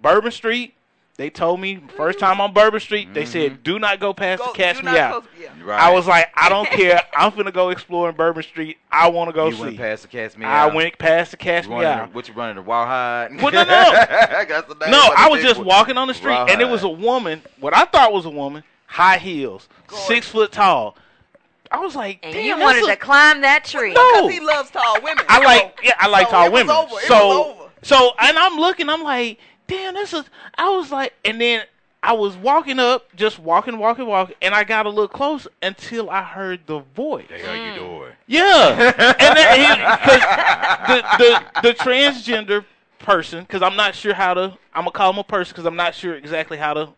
[SPEAKER 7] Bourbon Street. They told me first time on Bourbon Street. They said mm-hmm. do not go past
[SPEAKER 6] Go,
[SPEAKER 7] the Catch
[SPEAKER 6] do
[SPEAKER 7] Me Out.
[SPEAKER 6] close- yeah.
[SPEAKER 5] Right.
[SPEAKER 7] I was like, I don't care. I'm finna go exploring Bourbon Street. I want to go
[SPEAKER 5] you
[SPEAKER 7] see.
[SPEAKER 5] went past the cast me
[SPEAKER 7] I
[SPEAKER 5] out.
[SPEAKER 7] went past the Catch
[SPEAKER 5] You
[SPEAKER 7] Me Out.
[SPEAKER 5] What you running the wild hide?
[SPEAKER 7] Well, no, no.
[SPEAKER 5] That's
[SPEAKER 7] No,
[SPEAKER 5] of the
[SPEAKER 8] Oh,
[SPEAKER 7] I was just
[SPEAKER 5] one.
[SPEAKER 7] walking on the street, and it was a woman. What I thought was a woman, high heels, six foot tall. I was like,
[SPEAKER 8] And
[SPEAKER 7] damn,
[SPEAKER 8] you wanted
[SPEAKER 7] a-
[SPEAKER 8] to climb that tree.
[SPEAKER 7] No.
[SPEAKER 6] Because he loves tall women.
[SPEAKER 7] I like, yeah, I like
[SPEAKER 6] so
[SPEAKER 7] tall
[SPEAKER 6] it was
[SPEAKER 7] women.
[SPEAKER 6] over. It
[SPEAKER 7] so,
[SPEAKER 6] was over.
[SPEAKER 7] so, and I'm looking, I'm like, damn, this is. I was like, and then I was walking up, just walking, walking, walking, and I got a little close until I heard the voice.
[SPEAKER 5] They are you mm. doing?
[SPEAKER 7] Yeah, and then he, cause the, the the transgender person, because I'm not sure how to, I'm gonna call him a person because I'm not sure exactly how to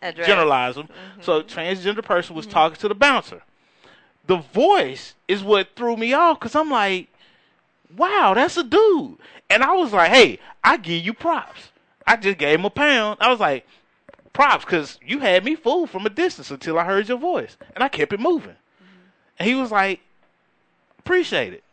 [SPEAKER 8] Address.
[SPEAKER 7] generalize them. Mm-hmm. So transgender person was mm-hmm. talking to the bouncer. The voice is what threw me off because I'm like, wow, that's a dude. And I was like, hey, I give you props. I just gave him a pound. I was like, props, because you had me fooled from a distance until I heard your voice, and I kept it moving. And he was like, appreciate it.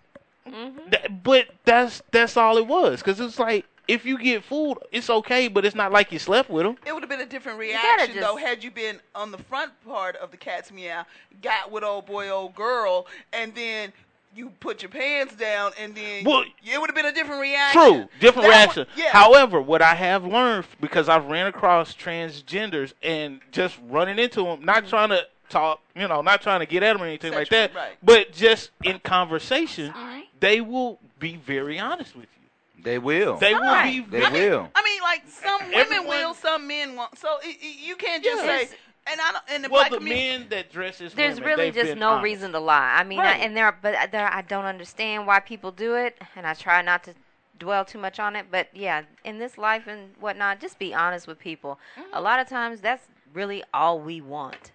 [SPEAKER 7] Mm-hmm. Th- but that's that's all it was, because it's like if you get fooled, it's okay, but it's not like you slept with him.
[SPEAKER 6] It would have been a different reaction
[SPEAKER 8] just-
[SPEAKER 6] though had you been on the front part of the cat's meow, got with old boy, old girl, and then you put your pants down, and then
[SPEAKER 7] Well,
[SPEAKER 6] it would have been a different reaction.
[SPEAKER 7] True, different
[SPEAKER 6] That
[SPEAKER 7] reaction.
[SPEAKER 6] one- yeah.
[SPEAKER 7] However, what I have learned because I've ran across transgenders and just running into them, not trying to talk, you know, not trying to get at them or anything like that,
[SPEAKER 6] right.
[SPEAKER 7] but just in conversation, they will be very honest with you.
[SPEAKER 5] They will.
[SPEAKER 7] They will be.
[SPEAKER 5] They
[SPEAKER 7] very-
[SPEAKER 5] will.
[SPEAKER 6] I mean, like some women
[SPEAKER 7] Everyone-
[SPEAKER 6] will, some men won't. So it, it- you can't just
[SPEAKER 8] Yes.
[SPEAKER 6] say. And I don't. And the
[SPEAKER 7] Well,
[SPEAKER 6] black
[SPEAKER 7] the
[SPEAKER 6] community,
[SPEAKER 7] men that dress as
[SPEAKER 8] There's
[SPEAKER 7] women,
[SPEAKER 8] really just no
[SPEAKER 7] honest.
[SPEAKER 8] reason to lie. I mean, I, and there, but there, I don't understand why people do it, and I try not to dwell too much on it. But yeah, in this life and whatnot, just be honest with people. A mm-hmm. lot of times, that's really all we want.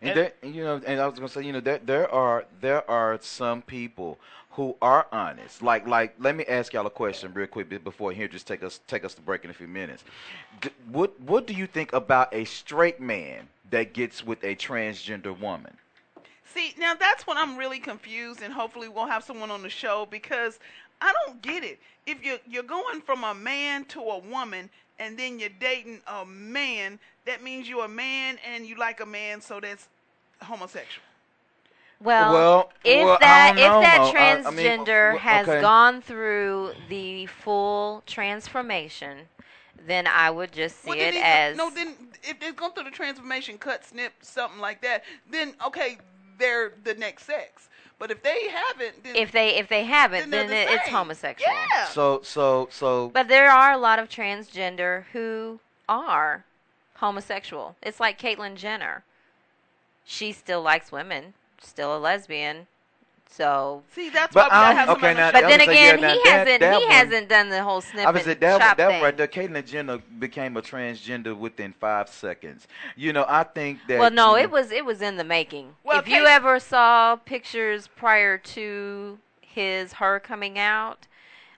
[SPEAKER 5] And there, you know, and I was gonna say, you know, there there are there are some people who are honest. Like like, let me ask y'all a question real quick before here. Just take us take us to break in a few minutes. What what do you think about a straight man that gets with a transgender woman?
[SPEAKER 6] see now that's when I'm really confused, and hopefully we'll have someone on the show because I don't get it. If you're you're going from a man to a woman, and then you're dating a man, that means you're a man and you like a man, so that's homosexual.
[SPEAKER 8] Well,
[SPEAKER 5] Well,
[SPEAKER 8] if
[SPEAKER 5] well,
[SPEAKER 8] that
[SPEAKER 5] don't know,
[SPEAKER 8] if that
[SPEAKER 5] Mo. I- I mean,
[SPEAKER 8] transgender has
[SPEAKER 5] okay.
[SPEAKER 8] gone through the full transformation, then I would just see
[SPEAKER 6] Well,
[SPEAKER 8] it
[SPEAKER 6] then
[SPEAKER 8] as
[SPEAKER 6] no. Then if they've gone through the transformation, cut, snip, something like that, then okay, they're the next sex. But if they haven't, then
[SPEAKER 8] if they if they haven't,
[SPEAKER 6] Then
[SPEAKER 8] then,
[SPEAKER 6] the
[SPEAKER 8] it's
[SPEAKER 6] same.
[SPEAKER 8] homosexual.
[SPEAKER 6] yeah.
[SPEAKER 5] So so so
[SPEAKER 8] But there are a lot of transgender who are homosexual. It's like Caitlyn Jenner. She still likes women, still a lesbian. So,
[SPEAKER 6] See, that's
[SPEAKER 5] But
[SPEAKER 6] why we gotta
[SPEAKER 5] I'm-
[SPEAKER 6] have
[SPEAKER 5] okay, now-
[SPEAKER 8] but then
[SPEAKER 5] would say, yeah,
[SPEAKER 8] again, he
[SPEAKER 5] that-
[SPEAKER 8] hasn't
[SPEAKER 5] that
[SPEAKER 8] he
[SPEAKER 5] one-
[SPEAKER 8] hasn't done the whole snip
[SPEAKER 5] I was
[SPEAKER 8] and
[SPEAKER 5] say that,
[SPEAKER 8] chop
[SPEAKER 5] that
[SPEAKER 8] thing.
[SPEAKER 5] right there, Caitlyn Jenner became a transgender within five seconds. You know, I think that.
[SPEAKER 8] well, no,
[SPEAKER 5] you
[SPEAKER 8] it was it was in the making.
[SPEAKER 6] Well,
[SPEAKER 8] if you ever saw pictures prior to his her coming out,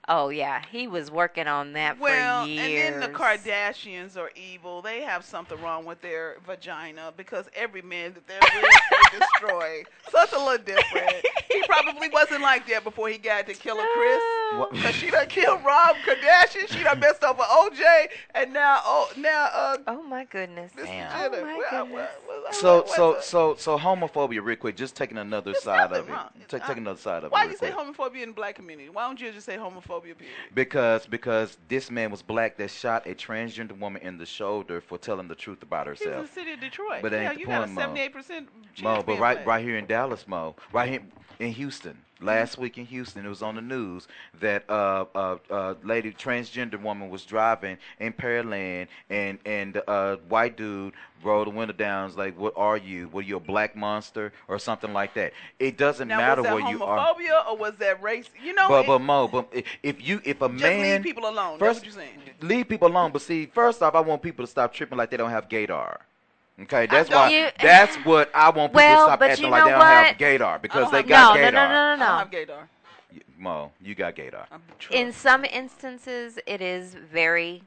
[SPEAKER 8] oh yeah, he was working on that
[SPEAKER 6] Well,
[SPEAKER 8] for years.
[SPEAKER 6] Well, and then the Kardashians are evil. They have something wrong with their vagina because every man that they're with, they destroy. So it's a little different. He probably wasn't like that before he got to Killer Chris. Cause she done killed Rob Kardashian. She done messed up with OJ, and now, oh, now, uh,
[SPEAKER 8] oh my goodness.
[SPEAKER 6] Mr.
[SPEAKER 5] Damn.
[SPEAKER 6] Jenner.
[SPEAKER 8] Oh, my
[SPEAKER 6] Well,
[SPEAKER 8] goodness.
[SPEAKER 6] well, well,
[SPEAKER 5] So so
[SPEAKER 6] up?
[SPEAKER 5] so so homophobia, real quick. Just taking another
[SPEAKER 6] There's
[SPEAKER 5] side of it.
[SPEAKER 6] wrong.
[SPEAKER 5] Take,
[SPEAKER 6] I-
[SPEAKER 5] another side of
[SPEAKER 6] Why
[SPEAKER 5] it.
[SPEAKER 6] Why do you
[SPEAKER 5] real
[SPEAKER 6] say
[SPEAKER 5] quick.
[SPEAKER 6] homophobia in the black community? Why don't you just say homophobia? Period.
[SPEAKER 5] Because because this man was black that shot a transgender woman in the shoulder for telling the truth about
[SPEAKER 6] He's in the city of Detroit.
[SPEAKER 5] But
[SPEAKER 6] yeah,
[SPEAKER 5] ain't the
[SPEAKER 6] you got a
[SPEAKER 5] point, Mo.
[SPEAKER 6] seventy-eight percent.
[SPEAKER 5] Mo, but right
[SPEAKER 6] black.
[SPEAKER 5] right here in Dallas, Mo, right here in Houston. Last week in Houston, it was on the news that uh, uh, uh, lady transgender woman was driving in Pearland, and and uh, white dude rolled the window down. Was like, "What are you? Were you a black monster or something like that?" It doesn't
[SPEAKER 6] Now,
[SPEAKER 5] matter
[SPEAKER 6] was that
[SPEAKER 5] where you are.
[SPEAKER 6] homophobia or was that race? You know,
[SPEAKER 5] But
[SPEAKER 6] it-
[SPEAKER 5] but Mo, but if you if a
[SPEAKER 6] just
[SPEAKER 5] man
[SPEAKER 6] leave people alone.
[SPEAKER 5] First,
[SPEAKER 6] That's what you're saying.
[SPEAKER 5] leave people alone. But see, first off, I want people to stop tripping like they don't have gaydar. Okay, that's why.
[SPEAKER 8] You-
[SPEAKER 5] that's what I want people
[SPEAKER 8] Well,
[SPEAKER 5] to stop
[SPEAKER 8] but
[SPEAKER 5] acting like they don't have
[SPEAKER 8] what?
[SPEAKER 5] gaydar because they
[SPEAKER 6] don't
[SPEAKER 5] got
[SPEAKER 8] no, no, no, no, no,
[SPEAKER 6] I don't have gaydar.
[SPEAKER 5] Mo, you got gaydar.
[SPEAKER 8] In some instances, it is very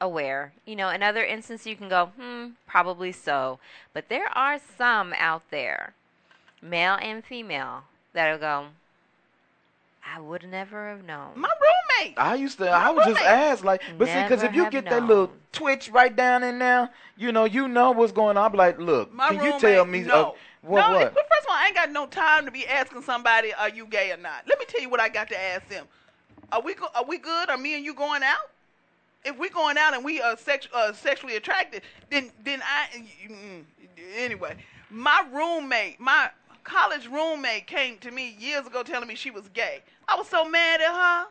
[SPEAKER 8] aware. You know, in other instances, you can go, hmm, probably so. But there are some out there, male and female, that'll go, I would never have known.
[SPEAKER 6] my roommate.
[SPEAKER 5] I used to. I would just
[SPEAKER 6] roommate.
[SPEAKER 5] ask, like, but see, because if you
[SPEAKER 8] have
[SPEAKER 5] get that little twitch right down in there, you know, you know what's going on. I'm like, look,
[SPEAKER 6] My
[SPEAKER 5] can you tell me?
[SPEAKER 6] No.
[SPEAKER 5] Uh, what?
[SPEAKER 6] no,
[SPEAKER 5] what?
[SPEAKER 6] But first of all, I ain't got no time to be asking somebody, "Are you gay or not?" Let me tell you what I got to ask them. Are we go- are we good? Are me and you going out? If we going out and we are sex- uh, sexually attracted, then then I mm, anyway. My roommate, my college roommate, came to me years ago telling me she was gay. I was so mad at her.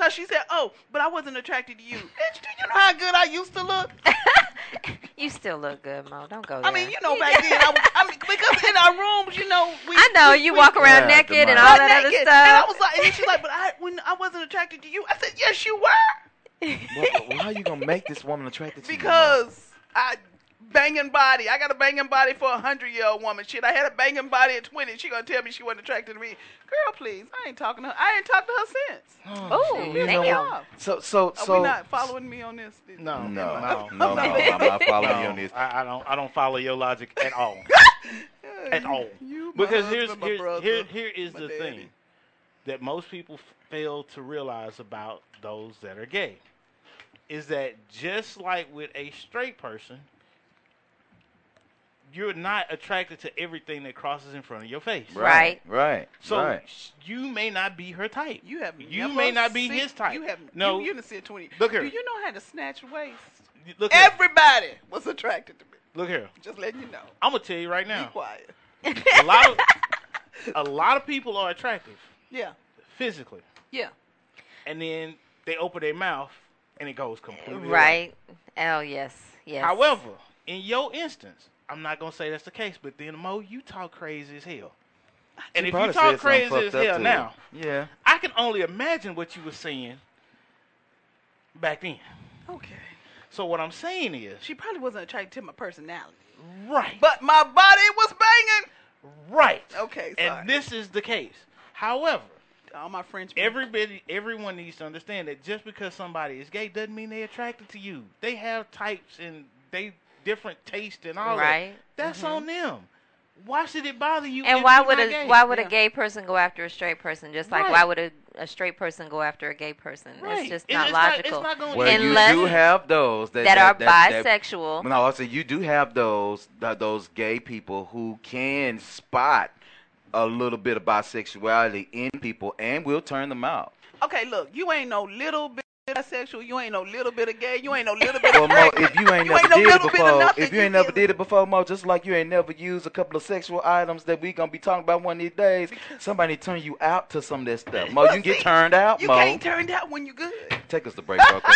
[SPEAKER 6] Cause she said, "Oh, but I wasn't attracted to you." Bitch, do you know how good I used to look?
[SPEAKER 8] you still look good, Mo. Don't go there.
[SPEAKER 6] I mean, you know, back then, I, was, I mean, because in our rooms, you know, we.
[SPEAKER 8] I know
[SPEAKER 6] we,
[SPEAKER 8] you
[SPEAKER 6] we,
[SPEAKER 8] walk around
[SPEAKER 5] Yeah,
[SPEAKER 8] naked and all
[SPEAKER 6] butt
[SPEAKER 8] that other stuff.
[SPEAKER 6] And I was like, and she's like, but I when I wasn't attracted to you. I said, yes, you were,
[SPEAKER 5] Well, well, how you gonna make this woman attracted to you?
[SPEAKER 6] Because I banging body. I got a banging body for a hundred year old woman. Shit, I had a banging body at twenty. She gonna tell me she wasn't attracted to me. Girl, please, I ain't talking to her. I ain't talked to her since.
[SPEAKER 8] Oh,
[SPEAKER 5] You know
[SPEAKER 8] damn.
[SPEAKER 5] what? So so
[SPEAKER 6] Are
[SPEAKER 5] so.
[SPEAKER 6] we not following me on this?
[SPEAKER 7] No,
[SPEAKER 5] No,
[SPEAKER 7] no,
[SPEAKER 5] no, no, I'm not following you on this.
[SPEAKER 7] I, I don't. I don't follow your logic at all. at all.
[SPEAKER 6] You, my
[SPEAKER 7] Because here's,
[SPEAKER 6] husband, my
[SPEAKER 7] here's
[SPEAKER 6] brother,
[SPEAKER 7] here here is the
[SPEAKER 6] daddy.
[SPEAKER 7] thing that most people fail to realize about those that are gay is that just like with a straight person, you're not attracted to everything that crosses in front of your face.
[SPEAKER 8] Right.
[SPEAKER 5] Right.
[SPEAKER 7] So
[SPEAKER 5] right.
[SPEAKER 7] you may not be her type.
[SPEAKER 6] You have
[SPEAKER 7] You
[SPEAKER 6] never
[SPEAKER 7] may not be
[SPEAKER 6] seen-
[SPEAKER 7] his type.
[SPEAKER 6] You have
[SPEAKER 7] No.
[SPEAKER 6] You, you done said twenty.
[SPEAKER 7] Look here.
[SPEAKER 6] Do you know how to snatch waist?
[SPEAKER 7] Look here.
[SPEAKER 6] Everybody was attracted to me.
[SPEAKER 7] Look here.
[SPEAKER 6] Just letting you know.
[SPEAKER 7] I'm gonna tell you right now.
[SPEAKER 6] Be quiet.
[SPEAKER 7] A lot of a lot of people are attractive
[SPEAKER 6] Yeah.
[SPEAKER 7] physically,
[SPEAKER 6] Yeah.
[SPEAKER 7] and then they open their mouth and it goes completely wrong.
[SPEAKER 8] Right. Oh yes. Yes.
[SPEAKER 7] However, in your instance, I'm not gonna say that's the case, but then Mo, you talk crazy as hell. And
[SPEAKER 5] She
[SPEAKER 7] if you talk crazy as hell now,
[SPEAKER 5] her. Yeah.
[SPEAKER 7] I can only imagine what you were saying back then.
[SPEAKER 6] Okay.
[SPEAKER 7] So what I'm saying is,
[SPEAKER 6] She probably wasn't attracted to my personality,
[SPEAKER 7] right,
[SPEAKER 6] but my body was banging.
[SPEAKER 7] right,
[SPEAKER 6] Okay. Sorry.
[SPEAKER 7] and this is the case. However,
[SPEAKER 6] all my friends.
[SPEAKER 7] everybody, everyone needs to understand that just because somebody is gay doesn't mean they're attracted to you. They have types and they different taste and all
[SPEAKER 8] Right.
[SPEAKER 7] that. That's
[SPEAKER 8] Mhm.
[SPEAKER 7] on them. Why should it bother you?
[SPEAKER 8] And
[SPEAKER 7] if
[SPEAKER 8] why
[SPEAKER 7] you're
[SPEAKER 8] would
[SPEAKER 7] not
[SPEAKER 8] a
[SPEAKER 7] gay?
[SPEAKER 8] why would
[SPEAKER 6] Yeah.
[SPEAKER 8] a gay person go after a straight person? Just like
[SPEAKER 7] Right.
[SPEAKER 8] why would a, a straight person go after a gay person?
[SPEAKER 7] Right.
[SPEAKER 8] It's just not
[SPEAKER 7] it's not-
[SPEAKER 8] logical.
[SPEAKER 7] it's not gonna-
[SPEAKER 5] Well,
[SPEAKER 8] Unless
[SPEAKER 5] you do have those that,
[SPEAKER 8] that are
[SPEAKER 5] that-
[SPEAKER 8] bisexual.
[SPEAKER 5] no, I say you do have those that, those gay people who can spot a little bit of bisexuality in people and will turn them out.
[SPEAKER 6] Okay, look, you ain't no little bit bisexual. You ain't no little bit of gay. You ain't no little bit
[SPEAKER 5] Well,
[SPEAKER 6] of
[SPEAKER 5] Mo,
[SPEAKER 6] pregnant.
[SPEAKER 5] if you ain't
[SPEAKER 6] You
[SPEAKER 5] never
[SPEAKER 6] ain't no
[SPEAKER 5] did it
[SPEAKER 6] little bit of
[SPEAKER 5] before,
[SPEAKER 6] nothing,
[SPEAKER 5] if you
[SPEAKER 6] you
[SPEAKER 5] ain't never did it before, Mo, just like you ain't never used a couple of sexual items that we gonna be talking about one of these days, somebody turn you out to some of that stuff. Mo, you can get turned out,
[SPEAKER 6] You
[SPEAKER 5] Mo.
[SPEAKER 6] can't turn out when you good.
[SPEAKER 5] Take us to break, bro.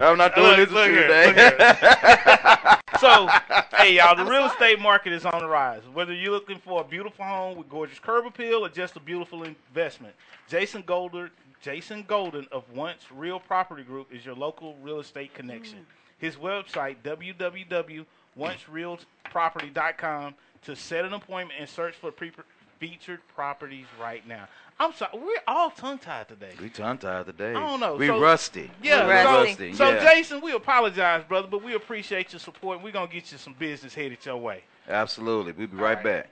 [SPEAKER 5] I'm not doing
[SPEAKER 7] Look,
[SPEAKER 5] this with
[SPEAKER 7] look
[SPEAKER 5] you
[SPEAKER 7] here,
[SPEAKER 5] today.
[SPEAKER 7] So, hey y'all, the real estate market is on the rise. Whether you're looking for a beautiful home with gorgeous curb appeal or just a beautiful investment, Jason Golden, Jason Golden of Once Real Property Group is your local real estate connection. Mm. His website www.oncerealproperty.com to set an appointment and search for pre- featured properties right now. I'm sorry, we're all tongue tied today.
[SPEAKER 5] we tongue tied today.
[SPEAKER 7] I don't know.
[SPEAKER 5] We
[SPEAKER 7] So-
[SPEAKER 5] rusty.
[SPEAKER 7] Yeah,
[SPEAKER 5] we
[SPEAKER 8] Rusty.
[SPEAKER 5] rusty.
[SPEAKER 7] So,
[SPEAKER 5] yeah.
[SPEAKER 7] Jason, we apologize, brother, but we appreciate your support. We're gonna get you some business headed your way.
[SPEAKER 5] Absolutely. We'll be right,
[SPEAKER 7] right.
[SPEAKER 5] back.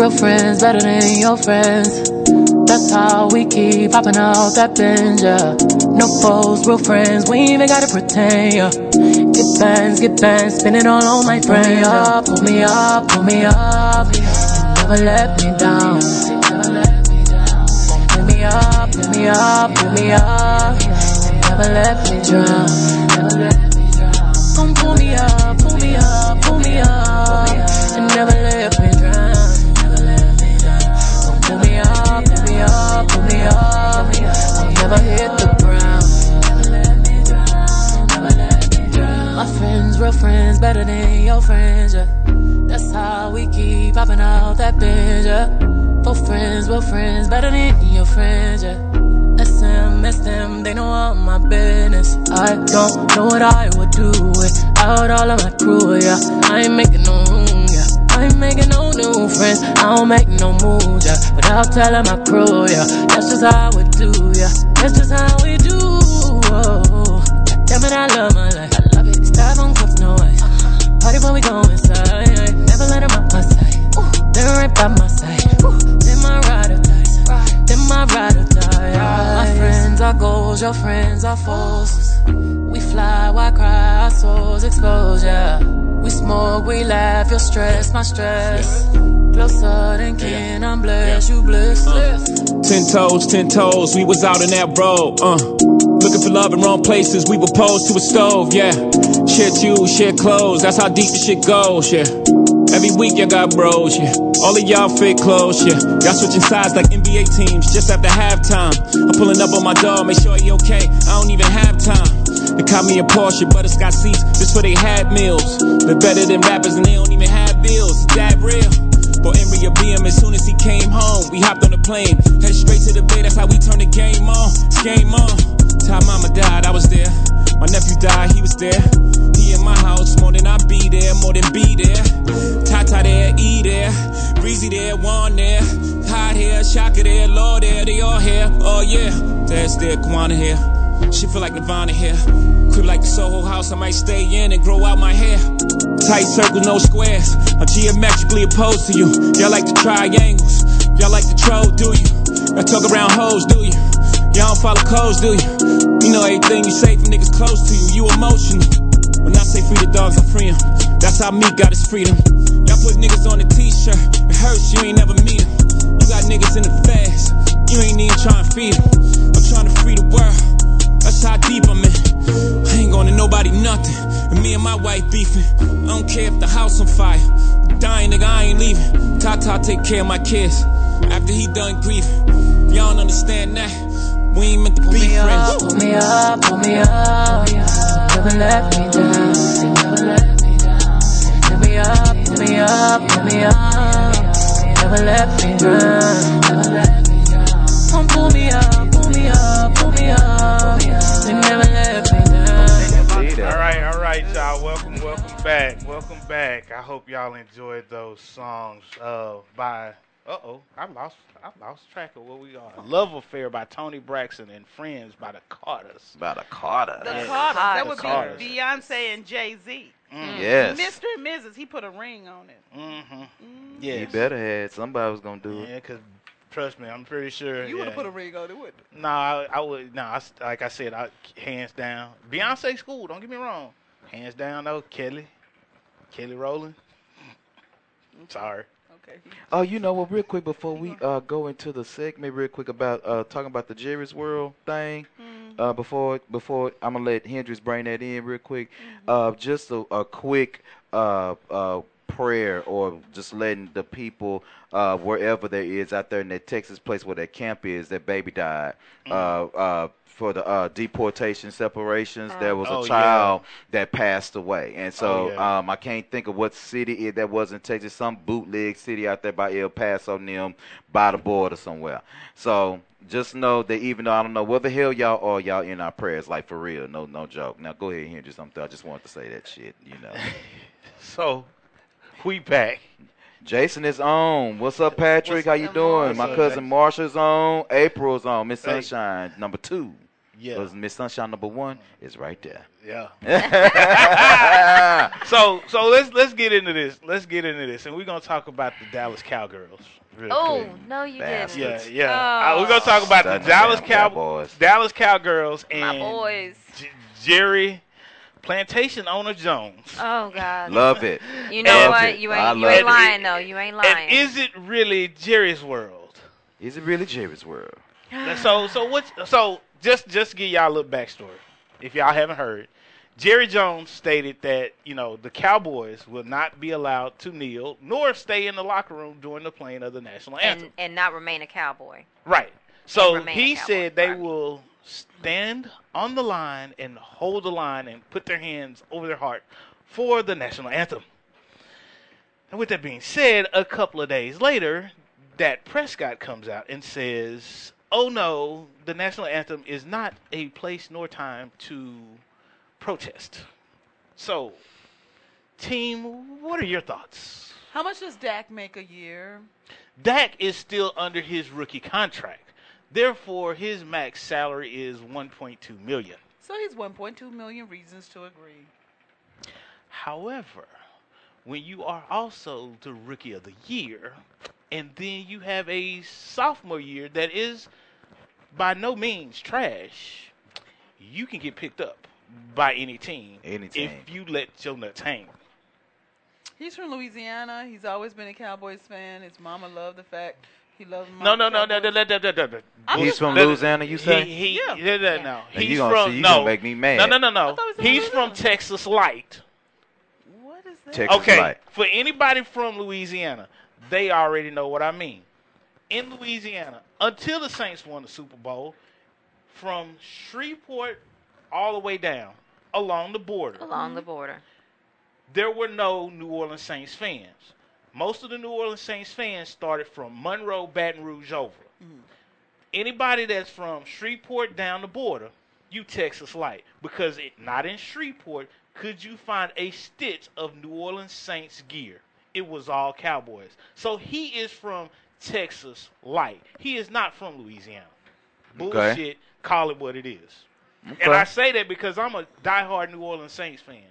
[SPEAKER 13] Real friends, better than your friends. That's how we keep popping out that binge, yeah. No foes, real friends, we ain't even gotta pretend, yeah. Get bands, get bands, spin it all on my friends. Pull me up, pull me up, pull me up. Never let me down. Pull me up, pull me up, pull me up. Never let me drown. Come never hit the ground. My friends, real friends, better than your friends, yeah. That's how we keep popping out that binge, yeah. For friends, real friends, better than your friends, yeah. SM, SM, they know all my business. I don't know what I would do without all of my crew, yeah. I ain't making no room, yeah. I ain't making no new friends. I don't make no moves, yeah. Without telling my crew, yeah. That's just how we do, yeah. That's just how we do. Oh. Damn it, I love my life. I love it. Start on cuff, no ice. Party when we go inside. Never let them out my sight. They're right by my side. They're my ride or dies. They're my ride or die. My friends are goals, your friends are foes. We fly, why cry? Our souls exposed, yeah. We smoke, we laugh, your stress, my stress. Closer than kin, I'm blessed, you blessed.
[SPEAKER 14] Ten toes, ten toes, we was out in that road, uh. Looking for love in wrong places, we were posed to a stove, yeah. Share shoes, share clothes, that's how deep the shit goes, yeah. Every week y'all got bros, yeah. All of y'all fit clothes, yeah. Y'all switching sides like NBA teams just after halftime. I'm pulling up on my dog, make sure he okay. I don't even have time. They caught me a Porsche, butterscotch seats, just for they had meals. They're better than rappers and they don't even have bills. Is that real? But Emory a BM as soon as he came home. We hopped on the plane, headed straight to the bay. That's how we turn the game on. It's game on. Time mama died, I was there. My nephew died, he was there. He in my house more than I be there, more than be there. Tata there, E there, Breezy there, Juan there. Hot here, Shaka there, low there, they all here. Oh yeah, there's there, Kwana here. She feel like Nirvana here. Crib like the Soho house, I might stay in and grow out my hair. Tight circle, no squares. I'm geometrically opposed to you. Y'all like the triangles. Y'all like the troll, do you? Y'all talk around hoes, do you? Y'all don't follow codes, do you? You know everything you say from niggas close to you. You emotional. When I say free the dogs, I free 'em. That's how me got his freedom. Y'all put niggas on a t-shirt. It hurts, you ain't never meet 'em. You got niggas in the fast. You ain't even trying to feed feed 'em. I'm trying to free the world. That's how deep I'm in. I ain't going to nobody nothing. And me and my wife beefing. I don't care if the house on fire. Dying nigga, I ain't leaving. Tata take care of my kids. After he done grieving. Y'all don't understand that. We ain't meant to
[SPEAKER 13] Pull
[SPEAKER 14] be
[SPEAKER 13] me up,
[SPEAKER 14] friends.
[SPEAKER 13] pull me up, pull me up. Never let me down. Never let me down. Pull me up, pull me up, pull me up. They never let me down.
[SPEAKER 7] All right, all right, y'all. Welcome, welcome back. Welcome back. I hope y'all enjoyed those songs uh, by. Uh oh, I lost. I lost track of what we are. Love Affair by Toni Braxton and Friends by the Carters.
[SPEAKER 5] By the Carters.
[SPEAKER 6] The
[SPEAKER 7] Yeah.
[SPEAKER 6] Carters. That would
[SPEAKER 7] Carters.
[SPEAKER 6] be Beyonce and Jay Z.
[SPEAKER 7] Mm.
[SPEAKER 5] Yes.
[SPEAKER 6] Mr. and Mrs. He put a ring on it.
[SPEAKER 7] Mm-hmm.
[SPEAKER 5] You
[SPEAKER 7] Yes.
[SPEAKER 5] better had somebody was gonna do it.
[SPEAKER 7] Yeah, cause trust me, I'm pretty sure.
[SPEAKER 6] You would have put a ring on it, wouldn't you?
[SPEAKER 7] No, I, I would. No, I s like I said, I, hands down. Beyonce school. Don't get me wrong. Hands down though, Kelly, Kelly Rowland. Sorry.
[SPEAKER 6] Okay.
[SPEAKER 5] Oh, you know what? Real quick before we uh, go into the segment, real quick about uh, talking about the Jerry's World thing. Uh, before before I'm gonna let Hendrix bring that in real quick. Uh, just a, a quick uh, uh, prayer or just letting the people uh, wherever there is out there in that Texas place where that camp is, that baby died. Uh, uh, for the uh, deportation separations, there was a
[SPEAKER 7] Oh, yeah.
[SPEAKER 5] child that passed away, and so
[SPEAKER 7] Oh, yeah.
[SPEAKER 5] um, I can't think of what city it, that was in Texas. Some bootleg city out there by El Paso, near by the border somewhere. So just know that even though I don't know where the hell y'all are, y'all in our prayers, like for real, no no joke. Now go ahead, Hendrix. something. I just wanted to say that shit. You know.
[SPEAKER 7] So, we back.
[SPEAKER 5] Jason is on. What's up, Patrick? How you doing? My cousin
[SPEAKER 7] Jason?
[SPEAKER 5] Marsha's on. April's on. Miss
[SPEAKER 7] Hey.
[SPEAKER 5] Sunshine, number two.
[SPEAKER 7] Yeah.
[SPEAKER 5] Because Miss Sunshine number one is right there.
[SPEAKER 7] Yeah. so so let's let's get into this. Let's get into this, and we're gonna talk about the Dallas Cowgirls. real
[SPEAKER 8] Oh
[SPEAKER 7] quick.
[SPEAKER 8] no, you
[SPEAKER 5] Bastards.
[SPEAKER 8] didn't.
[SPEAKER 7] Yeah, yeah.
[SPEAKER 8] Oh.
[SPEAKER 7] Uh, we're gonna talk about the Dallas Cow-
[SPEAKER 5] Cowboys.
[SPEAKER 7] Dallas Cowgirls and
[SPEAKER 8] My boys.
[SPEAKER 7] J- Jerry Plantation Owner Jones.
[SPEAKER 8] Oh God.
[SPEAKER 5] Love it.
[SPEAKER 8] You know
[SPEAKER 5] Love
[SPEAKER 8] what?
[SPEAKER 5] it.
[SPEAKER 8] You ain't you
[SPEAKER 5] love
[SPEAKER 8] ain't
[SPEAKER 5] it.
[SPEAKER 8] lying though. You ain't lying.
[SPEAKER 7] And is it really Jerry's world?
[SPEAKER 5] Is it really Jerry's world?
[SPEAKER 7] so so what? So just just give y'all a little backstory, if y'all haven't heard. Jerry Jones stated that you know the Cowboys will not be allowed to kneel nor stay in the locker room during the playing of the national anthem.
[SPEAKER 8] and and not remain a cowboy.
[SPEAKER 7] Right. So he said they will stand on the line and hold the line and put their hands over their heart for the national anthem. And with that being said, a couple of days later, Dak Prescott comes out and says, "Oh no, the national anthem is not a place nor time to protest." So, team, what are your thoughts?
[SPEAKER 6] How much does Dak make a year?
[SPEAKER 7] Dak is still under his rookie contract. Therefore, his max salary is 1.2 million.
[SPEAKER 6] So he's 1.2 million reasons to agree.
[SPEAKER 7] However, when you are also the rookie of the year, and then you have a sophomore year that is by no means trash, you can get picked up by any team,
[SPEAKER 5] Any team.
[SPEAKER 7] if you let your nuts hang.
[SPEAKER 6] He's from Louisiana. He's always been a Cowboys fan. His mama loved the fact he loved.
[SPEAKER 7] No, no, no, no, no, no, no, no, no, no.
[SPEAKER 6] I'm
[SPEAKER 5] He's from
[SPEAKER 7] No, no,
[SPEAKER 5] Louisiana, you say?
[SPEAKER 7] He, he,
[SPEAKER 6] Yeah.
[SPEAKER 7] yeah, no, no.
[SPEAKER 5] Now
[SPEAKER 7] He's
[SPEAKER 5] you gonna
[SPEAKER 7] from
[SPEAKER 5] see, you
[SPEAKER 7] no.
[SPEAKER 5] gonna make me mad.
[SPEAKER 7] No, no, no, no.
[SPEAKER 6] I thought from
[SPEAKER 7] He's from Texas Light.
[SPEAKER 6] What is that?
[SPEAKER 5] Texas
[SPEAKER 7] okay,
[SPEAKER 5] Light.
[SPEAKER 7] for anybody from Louisiana, they already know what I mean. In Louisiana, until the Saints won the Super Bowl, from Shreveport all the way down along the border,
[SPEAKER 8] Along the mm-hmm. border.
[SPEAKER 7] there were no New Orleans Saints fans. Most of the New Orleans Saints fans started from Monroe, Baton Rouge over. Mm-hmm. Anybody that's from Shreveport down the border, you Texas Light. Because it, not in Shreveport could you find a stitch of New Orleans Saints gear. It was all Cowboys. So he is from Texas Light. He is not from Louisiana.
[SPEAKER 5] Okay.
[SPEAKER 7] Bullshit. Call it what it is.
[SPEAKER 5] Okay.
[SPEAKER 7] And I say that because I'm a diehard New Orleans Saints fan.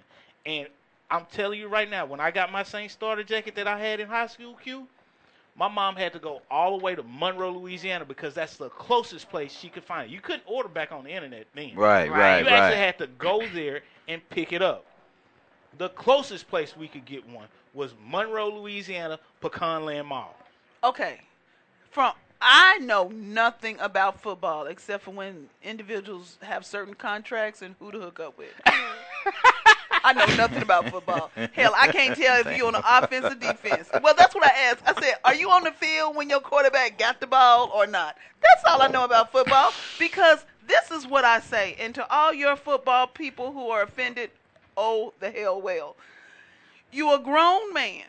[SPEAKER 7] And I'm telling you right now, when I got my Saints starter jacket that I had in high school, Q, my mom had to go all the way to Monroe, Louisiana, because that's the closest place she could find it. You couldn't order back on the internet then.
[SPEAKER 5] Right, right,
[SPEAKER 7] You
[SPEAKER 5] right.
[SPEAKER 7] actually had to go there and pick it up. The closest place we could get one was Monroe, Louisiana, Pecanland Mall.
[SPEAKER 6] Okay. From I know nothing about football except for when individuals have certain contracts and who to hook up with. I know nothing about football. Hell, I can't tell if you're on the offense or defense. Well, that's what I asked. I said, "Are you on the field when your quarterback got the ball or not?" That's all I know about football because this is what I say. And to all your football people who are offended, oh the hell well. You a grown man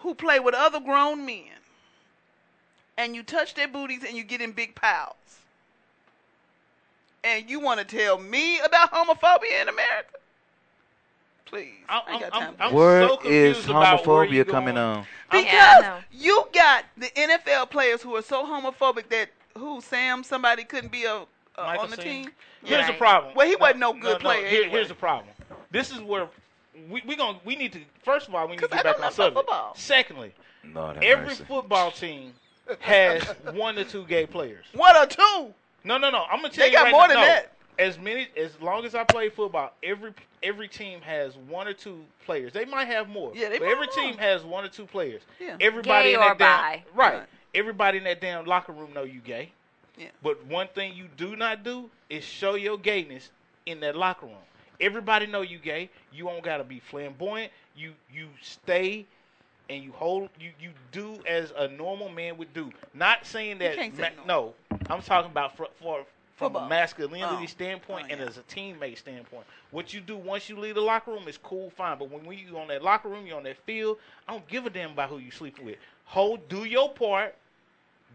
[SPEAKER 6] who play with other grown men and you touch their booties and you get in big piles. And you want to tell me about homophobia in America? Please. I ain't got time.
[SPEAKER 7] I'm
[SPEAKER 5] Where
[SPEAKER 7] so
[SPEAKER 5] is
[SPEAKER 7] about where
[SPEAKER 5] homophobia coming
[SPEAKER 7] going.
[SPEAKER 5] on?
[SPEAKER 6] because
[SPEAKER 8] Yeah,
[SPEAKER 6] you got the NFL players who are so homophobic that who Sam somebody couldn't be a, uh, on the
[SPEAKER 7] Sam?
[SPEAKER 6] team.
[SPEAKER 7] Here's the problem.
[SPEAKER 6] Well, he wasn't no good player
[SPEAKER 7] Here-
[SPEAKER 6] anyway.
[SPEAKER 7] Here's the problem. This is where we we gonna we need to first of all we need to
[SPEAKER 6] 'Cause I
[SPEAKER 7] get back on
[SPEAKER 6] know
[SPEAKER 7] subject.
[SPEAKER 6] football.
[SPEAKER 7] Secondly,
[SPEAKER 5] Lord
[SPEAKER 7] every
[SPEAKER 5] mercy.
[SPEAKER 7] football team has one or two gay players.
[SPEAKER 6] One or two.
[SPEAKER 7] No, no, no. I'm gonna tell
[SPEAKER 6] They
[SPEAKER 7] you They
[SPEAKER 6] got
[SPEAKER 7] right
[SPEAKER 6] more
[SPEAKER 7] now,
[SPEAKER 6] than
[SPEAKER 7] no.
[SPEAKER 6] that.
[SPEAKER 7] As many as long as I play football, every every team has one or two players. They might have more.
[SPEAKER 6] Yeah, they
[SPEAKER 7] but
[SPEAKER 6] might
[SPEAKER 7] every
[SPEAKER 6] have more.
[SPEAKER 7] team has one or two players.
[SPEAKER 6] Yeah.
[SPEAKER 7] Everybody
[SPEAKER 8] Gay
[SPEAKER 7] in
[SPEAKER 8] or
[SPEAKER 7] that damn,
[SPEAKER 8] bi.
[SPEAKER 7] right.
[SPEAKER 6] Right.
[SPEAKER 7] Everybody in that damn locker room know you gay.
[SPEAKER 6] Yeah.
[SPEAKER 7] But one thing you do not do is show your gayness in that locker room. Everybody know you gay. You don't gotta be flamboyant. You you stay and you hold you you do as a normal man would do. Not saying that
[SPEAKER 6] say
[SPEAKER 7] ma- no. I'm talking about for, for from
[SPEAKER 6] Football.
[SPEAKER 7] a masculinity
[SPEAKER 6] Oh.
[SPEAKER 7] standpoint
[SPEAKER 6] Oh,
[SPEAKER 7] and as a teammate standpoint. What you do once you leave the locker room is cool, fine. But when you on that locker room, you're on that field. I don't give a damn about who you sleeping with. Hold, do your part,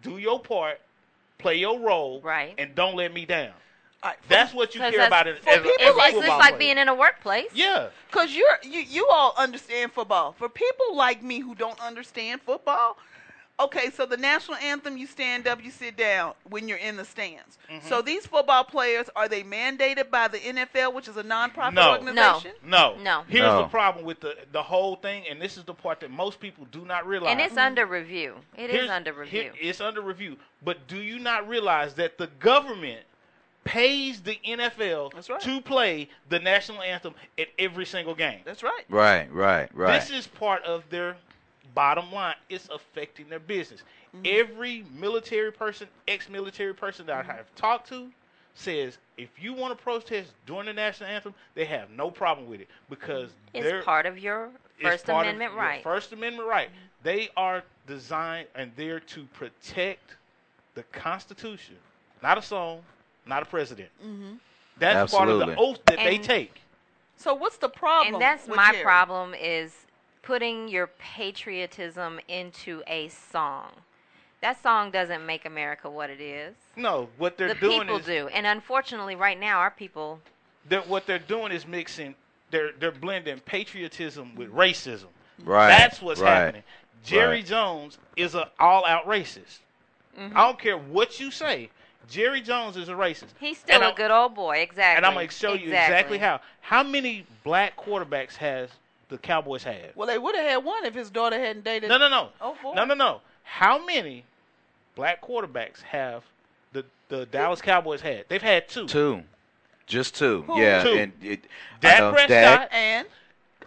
[SPEAKER 7] do your part, play your role,
[SPEAKER 8] Right.
[SPEAKER 7] and don't let me down.
[SPEAKER 6] All right,
[SPEAKER 7] That's what you care about as,
[SPEAKER 6] for
[SPEAKER 7] as
[SPEAKER 6] people
[SPEAKER 7] as a
[SPEAKER 8] It's, it's just like
[SPEAKER 7] player.
[SPEAKER 8] being in a workplace.
[SPEAKER 7] Yeah.
[SPEAKER 6] Cause you're you you all understand football. For people like me who don't understand football, Okay, so the national anthem, you stand up, you sit down when you're in the stands.
[SPEAKER 7] Mm-hmm.
[SPEAKER 6] So these football players, are they mandated by the NFL, which is a nonprofit
[SPEAKER 7] No.
[SPEAKER 6] organization?
[SPEAKER 7] No.
[SPEAKER 8] No. No.
[SPEAKER 7] Here's
[SPEAKER 5] No.
[SPEAKER 7] the problem with the the whole thing, and this is the part that most people do not realize.
[SPEAKER 8] And it's under review. It is
[SPEAKER 7] Here's-
[SPEAKER 8] under
[SPEAKER 7] here-
[SPEAKER 8] review.
[SPEAKER 7] it's under review. But do you not realize that the government pays the NFL
[SPEAKER 6] That's right.
[SPEAKER 7] to play the national anthem at every single game?
[SPEAKER 6] That's right.
[SPEAKER 5] Right, right, right.
[SPEAKER 7] This is part of their bottom line. It's affecting their business.
[SPEAKER 6] Mm-hmm.
[SPEAKER 7] Every military person, ex-military person that
[SPEAKER 6] Mm-hmm.
[SPEAKER 7] I have talked to says if you want to protest during the national anthem, they have no problem with it because they're
[SPEAKER 8] It's part of your First
[SPEAKER 7] part of
[SPEAKER 8] Amendment
[SPEAKER 7] your
[SPEAKER 8] right.
[SPEAKER 7] First Amendment right. They are designed and there to protect the Constitution, not a song, not a president.
[SPEAKER 6] Mm-hmm.
[SPEAKER 7] That's part of the oath that they take.
[SPEAKER 6] So what's the problem?
[SPEAKER 8] and that's
[SPEAKER 6] with
[SPEAKER 8] my
[SPEAKER 6] Jerry?
[SPEAKER 8] problem is putting your patriotism into a song. That song doesn't make America what it is.
[SPEAKER 7] No, what they're
[SPEAKER 8] the
[SPEAKER 7] doing
[SPEAKER 8] people
[SPEAKER 7] is
[SPEAKER 8] do, and unfortunately, right now, our people.
[SPEAKER 7] that what they're doing is mixing they're they're blending patriotism with racism.
[SPEAKER 5] Right,
[SPEAKER 7] That's what's
[SPEAKER 5] right,
[SPEAKER 7] happening. Jerry
[SPEAKER 5] right.
[SPEAKER 7] Jones is an all out racist.
[SPEAKER 8] Mhm.
[SPEAKER 7] I don't care what you say. Jerry Jones is a racist.
[SPEAKER 8] He's still
[SPEAKER 7] And
[SPEAKER 8] a
[SPEAKER 7] I'm-
[SPEAKER 8] good old boy, exactly.
[SPEAKER 7] And I'm gonna show you exactly how. How many black quarterbacks has the Cowboys had?
[SPEAKER 6] Well, they would have had one if his daughter hadn't dated.
[SPEAKER 7] No, no, no.
[SPEAKER 6] Oh, boy.
[SPEAKER 7] No, no, no. How many black quarterbacks have the the Dallas Cowboys had? They've had two.
[SPEAKER 5] Two. Just two.
[SPEAKER 6] Who?
[SPEAKER 5] Yeah.
[SPEAKER 7] Two.
[SPEAKER 5] And it,
[SPEAKER 7] Dak
[SPEAKER 5] know
[SPEAKER 7] Prescott
[SPEAKER 5] Dak.
[SPEAKER 6] And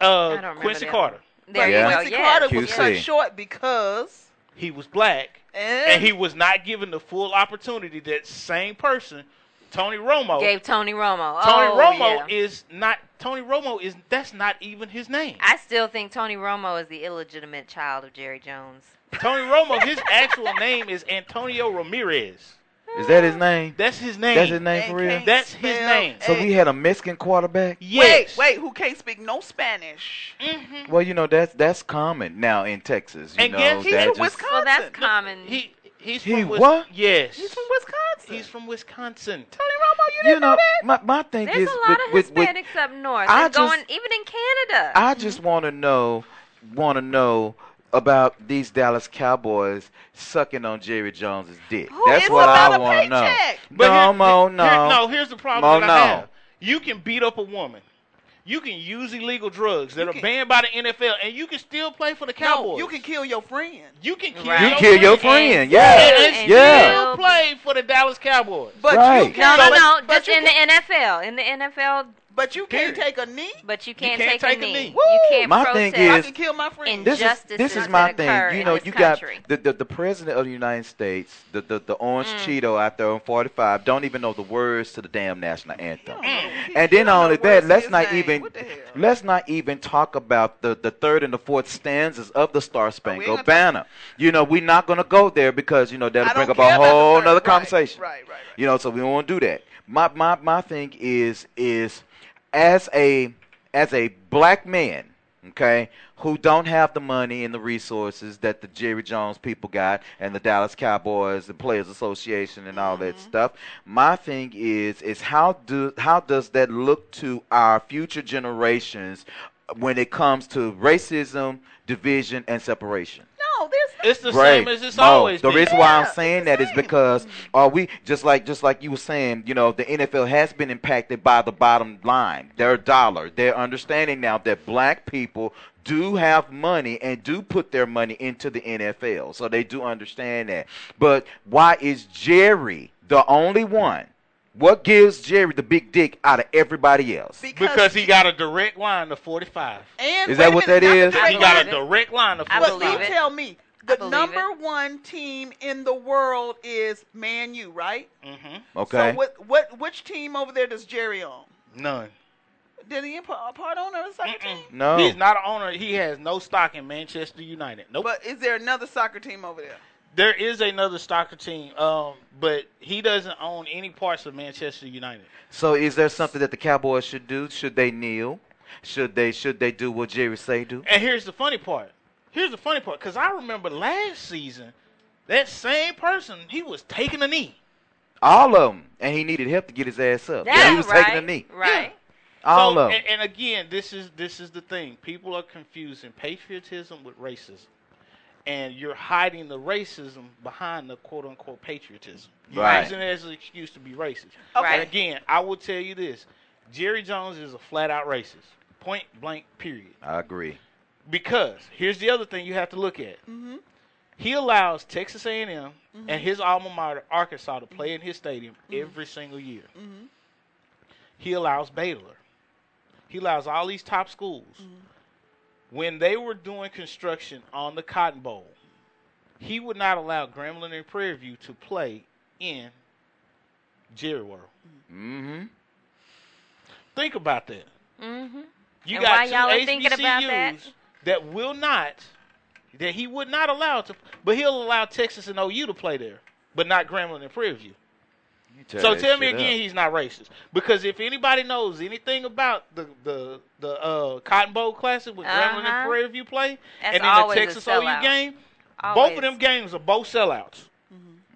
[SPEAKER 7] uh,
[SPEAKER 8] I don't remember
[SPEAKER 7] Quincy Carter.
[SPEAKER 8] There
[SPEAKER 5] Yeah.
[SPEAKER 8] go.
[SPEAKER 6] Quincy
[SPEAKER 8] Yeah.
[SPEAKER 6] Carter was cut short because
[SPEAKER 7] He was black,
[SPEAKER 6] and,
[SPEAKER 7] and he was not given the full opportunity that same person, Tony Romo.
[SPEAKER 8] Gave Tony Romo.
[SPEAKER 7] Tony
[SPEAKER 8] oh,
[SPEAKER 7] Romo
[SPEAKER 8] yeah.
[SPEAKER 7] is not. Tony Romo is. That's not even his name.
[SPEAKER 8] I still think Tony Romo is the illegitimate child of Jerry Jones.
[SPEAKER 7] Tony Romo. His actual name is Antonio Ramirez.
[SPEAKER 5] Is that his name?
[SPEAKER 7] That's his name.
[SPEAKER 5] That's his name
[SPEAKER 6] And
[SPEAKER 5] for real?
[SPEAKER 7] That's his name.
[SPEAKER 5] So we had a Mexican quarterback?
[SPEAKER 7] Yes.
[SPEAKER 6] Wait, wait, who can't speak no Spanish?
[SPEAKER 7] Mhm.
[SPEAKER 5] Well, you know, that's that's common now in Texas. You
[SPEAKER 7] And
[SPEAKER 5] know,
[SPEAKER 7] guess-
[SPEAKER 6] He's
[SPEAKER 5] that
[SPEAKER 6] from
[SPEAKER 5] just-
[SPEAKER 6] Wisconsin.
[SPEAKER 8] Well, that's
[SPEAKER 6] No,
[SPEAKER 8] common.
[SPEAKER 7] He he's
[SPEAKER 5] He
[SPEAKER 7] from Wis-
[SPEAKER 5] what?
[SPEAKER 7] Yes.
[SPEAKER 6] He's from Wisconsin.
[SPEAKER 7] He's from Wisconsin.
[SPEAKER 6] Tony Romo. You
[SPEAKER 5] You
[SPEAKER 6] didn't
[SPEAKER 5] know,
[SPEAKER 6] know that?
[SPEAKER 5] my my thing
[SPEAKER 8] There's
[SPEAKER 5] is
[SPEAKER 8] a lot
[SPEAKER 5] with,
[SPEAKER 8] of
[SPEAKER 5] with, with
[SPEAKER 8] Hispanics up north.
[SPEAKER 5] I
[SPEAKER 8] and going even in Canada.
[SPEAKER 5] I just want to know, want to know about these Dallas Cowboys sucking on Jerry Jones's dick.
[SPEAKER 6] Who-
[SPEAKER 5] That's
[SPEAKER 6] it's
[SPEAKER 5] what
[SPEAKER 6] about
[SPEAKER 5] I
[SPEAKER 6] a
[SPEAKER 5] want to know.
[SPEAKER 6] paycheck.
[SPEAKER 7] But
[SPEAKER 5] no,
[SPEAKER 7] here-
[SPEAKER 5] Mo,
[SPEAKER 7] here-
[SPEAKER 5] no.
[SPEAKER 7] no, here's the problem
[SPEAKER 5] Mo,
[SPEAKER 7] that I
[SPEAKER 5] no.
[SPEAKER 7] have. You can beat up a woman. You can use illegal drugs that
[SPEAKER 6] You
[SPEAKER 7] are
[SPEAKER 6] can-
[SPEAKER 7] banned by the NFL, and you can still play for the Cowboys.
[SPEAKER 6] No, you can kill your friend.
[SPEAKER 7] You can kill
[SPEAKER 8] Right.
[SPEAKER 5] You
[SPEAKER 7] your
[SPEAKER 5] kill your
[SPEAKER 7] friend.
[SPEAKER 5] friend,
[SPEAKER 8] And-
[SPEAKER 5] yeah,
[SPEAKER 7] And,
[SPEAKER 8] and
[SPEAKER 5] yeah.
[SPEAKER 7] still play for the Dallas Cowboys.
[SPEAKER 6] But
[SPEAKER 5] Right.
[SPEAKER 6] you
[SPEAKER 8] no,
[SPEAKER 6] can't.
[SPEAKER 8] no,
[SPEAKER 6] but,
[SPEAKER 8] no.
[SPEAKER 6] But
[SPEAKER 8] Just in the
[SPEAKER 6] can't,
[SPEAKER 8] NFL. In the NFL,
[SPEAKER 6] but you can't
[SPEAKER 7] Period.
[SPEAKER 6] take a knee.
[SPEAKER 8] but you can't,
[SPEAKER 7] can't
[SPEAKER 8] take,
[SPEAKER 7] take
[SPEAKER 8] a
[SPEAKER 7] a
[SPEAKER 8] knee.
[SPEAKER 7] knee.
[SPEAKER 8] You can't
[SPEAKER 5] My thing
[SPEAKER 8] protest
[SPEAKER 6] I can kill my friend.
[SPEAKER 8] in-
[SPEAKER 5] This is this is my thing. You know, you
[SPEAKER 8] country.
[SPEAKER 5] got the, the the president of the United States, the the, the orange
[SPEAKER 8] Mm.
[SPEAKER 5] Cheeto out there on 45, don't even know the words to the damn national anthem.
[SPEAKER 6] He-
[SPEAKER 5] And
[SPEAKER 6] he
[SPEAKER 5] then
[SPEAKER 6] don't
[SPEAKER 5] not only
[SPEAKER 6] the
[SPEAKER 5] that, let's not
[SPEAKER 6] name.
[SPEAKER 5] even
[SPEAKER 6] What the hell?
[SPEAKER 5] let's not even talk about the, the third and the fourth stanzas of the Star
[SPEAKER 6] ain't
[SPEAKER 5] Spangled
[SPEAKER 6] gonna talk-
[SPEAKER 5] Banner. You know, we're not gonna go there because you know that'll bring up a whole
[SPEAKER 6] third-
[SPEAKER 5] other conversation.
[SPEAKER 6] Right, right, right.
[SPEAKER 5] You know, so we don't want to do that. My my my thing is is as a as a black man, okay, who don't have the money and the resources that the Jerry Jones people got and the Dallas Cowboys, the Players Association and all that mm-hmm. stuff. My thing is is how do how does that look to our future generations when it comes to racism, division and separation?
[SPEAKER 6] Oh, no, there's
[SPEAKER 7] It's the
[SPEAKER 5] Right.
[SPEAKER 7] same as it's
[SPEAKER 5] No,
[SPEAKER 7] always
[SPEAKER 5] the
[SPEAKER 7] been.
[SPEAKER 5] reason why I'm saying
[SPEAKER 6] it's
[SPEAKER 5] that
[SPEAKER 6] the
[SPEAKER 5] is because are we just like just like you were saying, you know, the NFL has been impacted by the bottom line, their dollar. They're understanding now that black people do have money and do put their money into the NFL. So they do understand that. But why is Jerry the only one? What gives Jerry the big dick out of everybody else?
[SPEAKER 7] because he got a direct line to 45.
[SPEAKER 6] And
[SPEAKER 5] Is that what
[SPEAKER 6] minute,
[SPEAKER 5] that
[SPEAKER 6] not
[SPEAKER 5] is?
[SPEAKER 6] the direct
[SPEAKER 7] He got a direct line to
[SPEAKER 8] 45.
[SPEAKER 6] But you tell me, the
[SPEAKER 8] believe
[SPEAKER 6] number one team in the world is Man U, right?
[SPEAKER 7] Mm-hmm.
[SPEAKER 5] Okay.
[SPEAKER 6] So what what which team over there does Jerry own?
[SPEAKER 7] None.
[SPEAKER 6] Did he imp- a part owner of a soccer team?
[SPEAKER 5] no.
[SPEAKER 7] He's not an owner. He has no stock in Manchester United. Nope.
[SPEAKER 6] But is there another soccer team over there?
[SPEAKER 7] There is another soccer team, um, but he doesn't own any parts of Manchester United.
[SPEAKER 5] So is there something that the Cowboys should do? Should they kneel? Should they should they do what Jerry say do?
[SPEAKER 7] And here's the funny part. Here's the funny part, because I remember last season, that same person he was taking a knee.
[SPEAKER 5] All of them, and he needed help to get his ass up.
[SPEAKER 8] Yeah,
[SPEAKER 5] he was
[SPEAKER 8] right,
[SPEAKER 5] taking a knee.
[SPEAKER 8] Right.
[SPEAKER 5] All
[SPEAKER 7] so,
[SPEAKER 5] of them.
[SPEAKER 7] and, and again, this is this is the thing. People are confusing patriotism with racism. And you're hiding the racism behind the quote unquote patriotism. You're
[SPEAKER 5] Right.
[SPEAKER 7] using it as an excuse to be racist.
[SPEAKER 6] Okay.
[SPEAKER 7] And again, I will tell you this: Jerry Jones is a flat out racist. Point blank. Period.
[SPEAKER 5] I agree.
[SPEAKER 7] Because here's the other thing you have to look at.
[SPEAKER 6] Mm-hmm.
[SPEAKER 7] He allows Texas A&M and his alma mater, Arkansas, to play in his stadium every single year.
[SPEAKER 6] Mm-hmm.
[SPEAKER 7] He allows Baylor. He allows all these top schools. When they were doing construction on the Cotton Bowl, he would not allow Grambling and Prairie View to play in Jerry World.
[SPEAKER 5] Mm-hmm.
[SPEAKER 7] Think about that.
[SPEAKER 8] Mm-hmm.
[SPEAKER 7] You
[SPEAKER 8] And
[SPEAKER 7] got
[SPEAKER 8] while
[SPEAKER 7] two
[SPEAKER 8] y'all
[SPEAKER 7] HBCUs
[SPEAKER 8] thinking about that-
[SPEAKER 7] that will not, that he would not allow to, but he'll allow Texas and OU to play there, but not Grambling and Prairie View.
[SPEAKER 5] Tear
[SPEAKER 7] so tell me again,
[SPEAKER 5] up.
[SPEAKER 7] he's not racist. Because if anybody knows anything about the the the uh, Cotton Bowl Classic with Grambling
[SPEAKER 8] Uh-huh.
[SPEAKER 7] and Prairie View play,
[SPEAKER 8] That's
[SPEAKER 7] and then the Texas OU
[SPEAKER 8] sellout.
[SPEAKER 7] game, both of them games are both sellouts.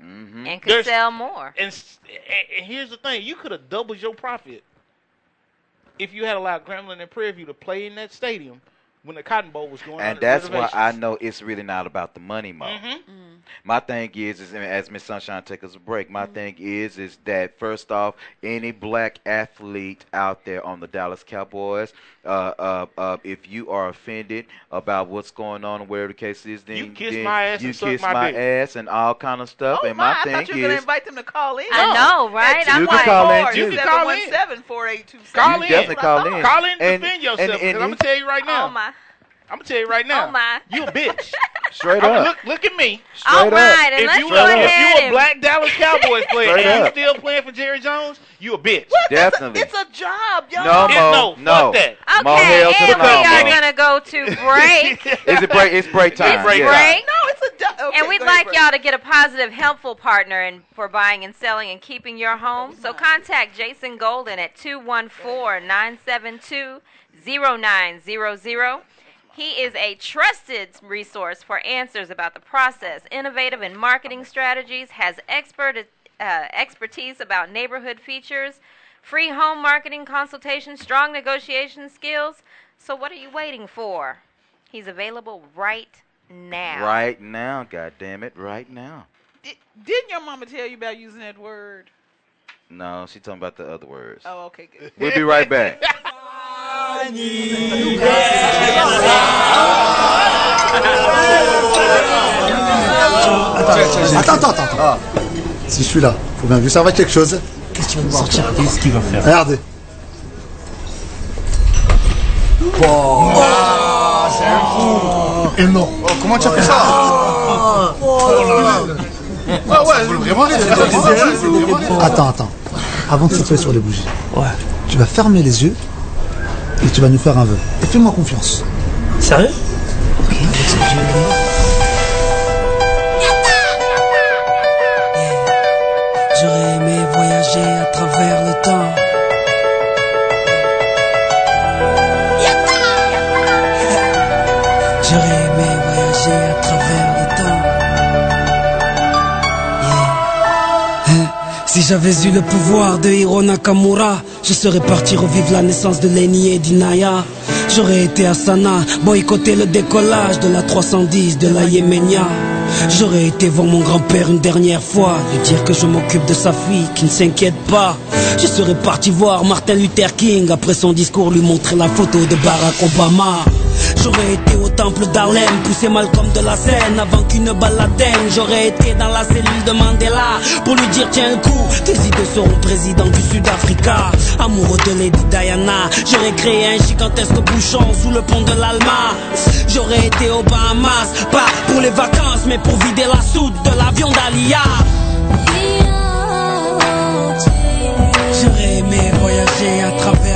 [SPEAKER 5] Mm-hmm.
[SPEAKER 8] And could
[SPEAKER 7] There's-
[SPEAKER 8] sell more.
[SPEAKER 7] And, and- and here's the thing: you could have doubled your profit if you had allowed Grambling and Prairie View to play in that stadium when the Cotton Bowl was going on.
[SPEAKER 5] And that's why I know it's really not about the money, Mo.
[SPEAKER 7] Mhm.
[SPEAKER 5] My thing is, is as Miss Sunshine take us a break. My thing is, is that first off, any black athlete out there on the Dallas Cowboys, uh, uh, uh, if you are offended about what's going on, and whatever the case is, then
[SPEAKER 7] You kiss
[SPEAKER 5] then
[SPEAKER 7] my ass
[SPEAKER 5] you
[SPEAKER 7] and suck
[SPEAKER 5] kiss
[SPEAKER 7] my
[SPEAKER 5] my ass and all kind of stuff.
[SPEAKER 6] Oh
[SPEAKER 5] and
[SPEAKER 6] my!
[SPEAKER 5] my
[SPEAKER 6] I thought you were gonna
[SPEAKER 5] is,
[SPEAKER 6] invite them to call in.
[SPEAKER 8] I know, right?
[SPEAKER 5] You
[SPEAKER 8] I'm
[SPEAKER 5] can
[SPEAKER 8] like,
[SPEAKER 5] call in, too.
[SPEAKER 7] You can call in.
[SPEAKER 6] 717-4827.
[SPEAKER 7] Call in.
[SPEAKER 5] definitely call in.
[SPEAKER 7] Call in and
[SPEAKER 5] And-
[SPEAKER 7] defend
[SPEAKER 5] and-
[SPEAKER 7] yourself.
[SPEAKER 5] and
[SPEAKER 7] I'm gonna tell you right now.
[SPEAKER 8] Oh my!
[SPEAKER 7] I'm gonna tell you right oh, now.
[SPEAKER 8] Oh my!
[SPEAKER 7] You a bitch.
[SPEAKER 5] straight
[SPEAKER 7] I mean,
[SPEAKER 5] up,
[SPEAKER 7] look, look at me.
[SPEAKER 8] All
[SPEAKER 5] Straight up.
[SPEAKER 8] right, and
[SPEAKER 7] If
[SPEAKER 8] let's
[SPEAKER 7] you,
[SPEAKER 8] go
[SPEAKER 7] a,
[SPEAKER 8] ahead
[SPEAKER 7] if you a black Dallas Cowboys player
[SPEAKER 5] Straight
[SPEAKER 7] and you still playing for Jerry Jones, you a bitch. What?
[SPEAKER 5] definitely.
[SPEAKER 6] It's a job, y'all.
[SPEAKER 5] no,
[SPEAKER 7] It-
[SPEAKER 5] Mo,
[SPEAKER 7] no,
[SPEAKER 5] no,
[SPEAKER 7] fuck that.
[SPEAKER 5] Mo,
[SPEAKER 8] Okay,
[SPEAKER 5] hell to the
[SPEAKER 8] and we
[SPEAKER 5] no,
[SPEAKER 8] are
[SPEAKER 5] Mo.
[SPEAKER 8] gonna go to break.
[SPEAKER 5] Is it break? It's break time.
[SPEAKER 8] It's
[SPEAKER 7] break
[SPEAKER 5] yeah.
[SPEAKER 8] break.
[SPEAKER 6] No, it's a job. Okay,
[SPEAKER 8] and we'd like
[SPEAKER 6] Brett.
[SPEAKER 8] y'all to get a positive, helpful partner in, for buying and selling and keeping your home. So contact Jason Golden at 214-972-0900. He is a trusted resource for answers about the process, innovative in marketing strategies, has expert uh, expertise about neighborhood features, free home marketing consultation, strong negotiation skills. So what are you waiting for? He's available right now.
[SPEAKER 5] Right now, God damn it, right now.
[SPEAKER 6] Di- Didn't your mama tell you about using that word?
[SPEAKER 5] No, she talking about the other words.
[SPEAKER 6] Oh, okay, good.
[SPEAKER 5] We'll be right back.
[SPEAKER 15] Attends, attends, attends. attends. Si je suis là, faut bien lui servir quelque chose. Qu'est-ce qu'il va sortir? Qu'est-ce qu'il va faire? Regardez. Wow, c'est un Énorme. Oh, Comment tu as fait ça? Ah ouais, vraiment Attends, attends. Avant de souffler sur les bougies, tu vas fermer les yeux et tu vas nous faire un vœu. Et fais-moi confiance.
[SPEAKER 16] Sérieux?
[SPEAKER 17] J'aurais aimé voyager à travers le temps. J'aurais Si j'avais eu le pouvoir de Hiro Nakamura, je serais parti revivre la naissance de Lenny et d'Inaya. J'aurais été à Sana, boycotter le décollage de la 310 de la Yéménia. J'aurais été voir mon grand-père une dernière fois, lui dire que je m'occupe de sa fille, qui ne s'inquiète pas. Je serais parti voir Martin Luther King, après son discours lui montrer la photo de Barack Obama. J'aurais été au temple d'Harlem, poussé Malcolm de la scène avant qu'une balle l'atteigne. J'aurais été dans la cellule de Mandela pour lui dire tiens un coup, tes idées seront président du Sud-Africa. Amoureux de Lady Diana, j'aurais créé un gigantesque bouchon sous le pont de l'Alma. J'aurais été aux Bahamas, pas pour les vacances, mais pour vider la soude de l'avion d'Alia. J'aurais aimé voyager à travers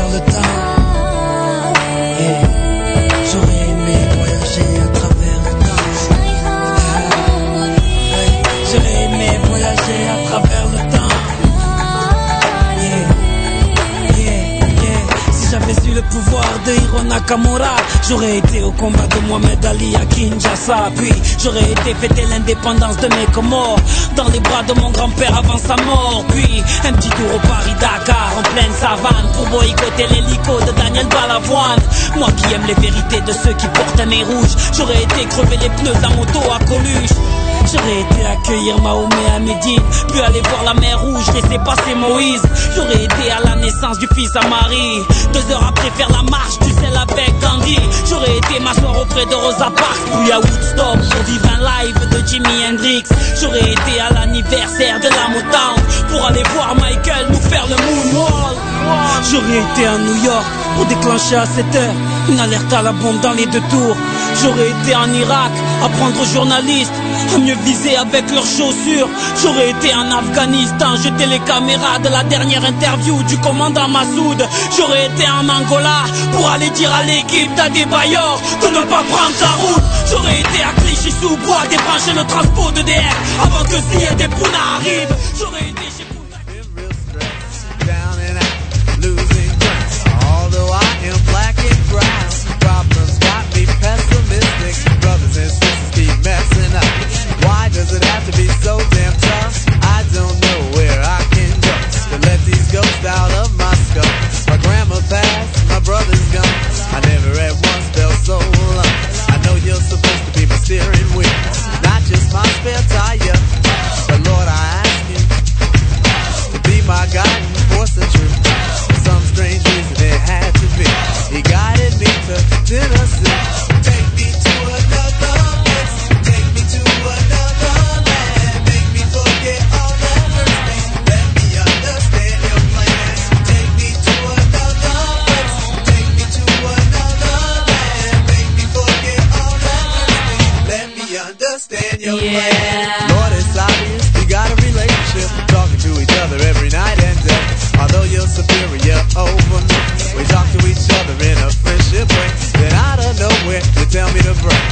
[SPEAKER 17] pouvoir de Hiro Nakamura. J'aurais été au combat de Mohamed Ali à Kinshasa. Puis j'aurais été fêter l'indépendance de mes Comores. Dans les bras de mon grand-père avant sa mort. Puis un petit tour au Paris-Dakar en pleine savane pour boycotter l'hélico de Daniel Balavoine. Moi qui aime les vérités de ceux qui portent un nez rouge. J'aurais été crever les pneus de la moto à Coluche. J'aurais été accueillir Mahomet à Médine, puis aller voir la mer rouge, laisser passer Moïse. J'aurais été à la naissance du fils à Marie. Deux heures après faire la marche, tu sais, avec Gandhi. J'aurais été m'asseoir auprès de Rosa Parks, puis à Woodstock pour vivre un live de Jimi Hendrix. J'aurais été à l'anniversaire de la Motown pour aller voir Michael nous faire le moonwalk. J'aurais été à New York pour déclencher à 7 heures une alerte à la bombe dans les deux tours. J'aurais été en Irak apprendre aux journalistes à mieux viser avec leurs chaussures. J'aurais été en Afghanistan jeter les caméras de la dernière interview du commandant Massoud. J'aurais été en Angola pour aller dire à l'équipe d'Adebayor de ne pas prendre sa route. J'aurais été à Clichy sous bois débrancher le transport de DF avant que Sia des Pouna arrive. J'aurais été chez.
[SPEAKER 16] Although black and does it have to be so damn tough? I don't know where I can go to let these ghosts out of my skull. My grandma passed, my brother's gone. I never at once felt so alone. I know you're supposed to be my steering wheel, not just my spare tire. Tell me to break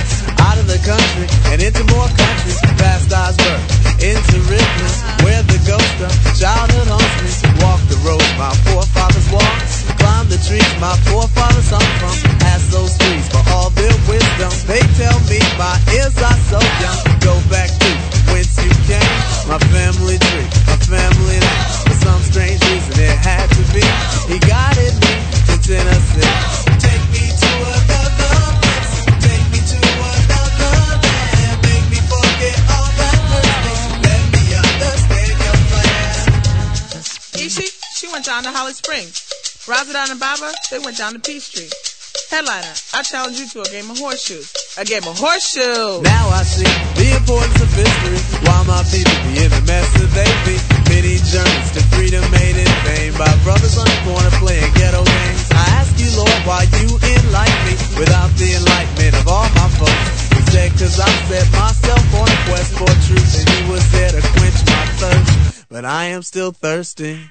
[SPEAKER 16] out of the country and into more countries. Past Osborne, into rivers where the ghost of childhood haunts me. Walk the road my forefathers walked, climb the trees my forefathers hung from. Ask those trees for all their wisdom. They tell me my ears are so young.
[SPEAKER 6] Springs. Razadon and Baba, they went down to Peachtree. Headliner, I challenge you to a game of horseshoes. A game of horseshoes.
[SPEAKER 16] Now I see the importance of history. Why my people be in the mess that they be. Many journeys to freedom made in vain by brothers on the corner playing ghetto games. I ask you, Lord, why you enlighten me without the enlightenment of all my folks. Said, cause I set myself on a quest for truth and you was there to quench my thirst. But I am still thirsty.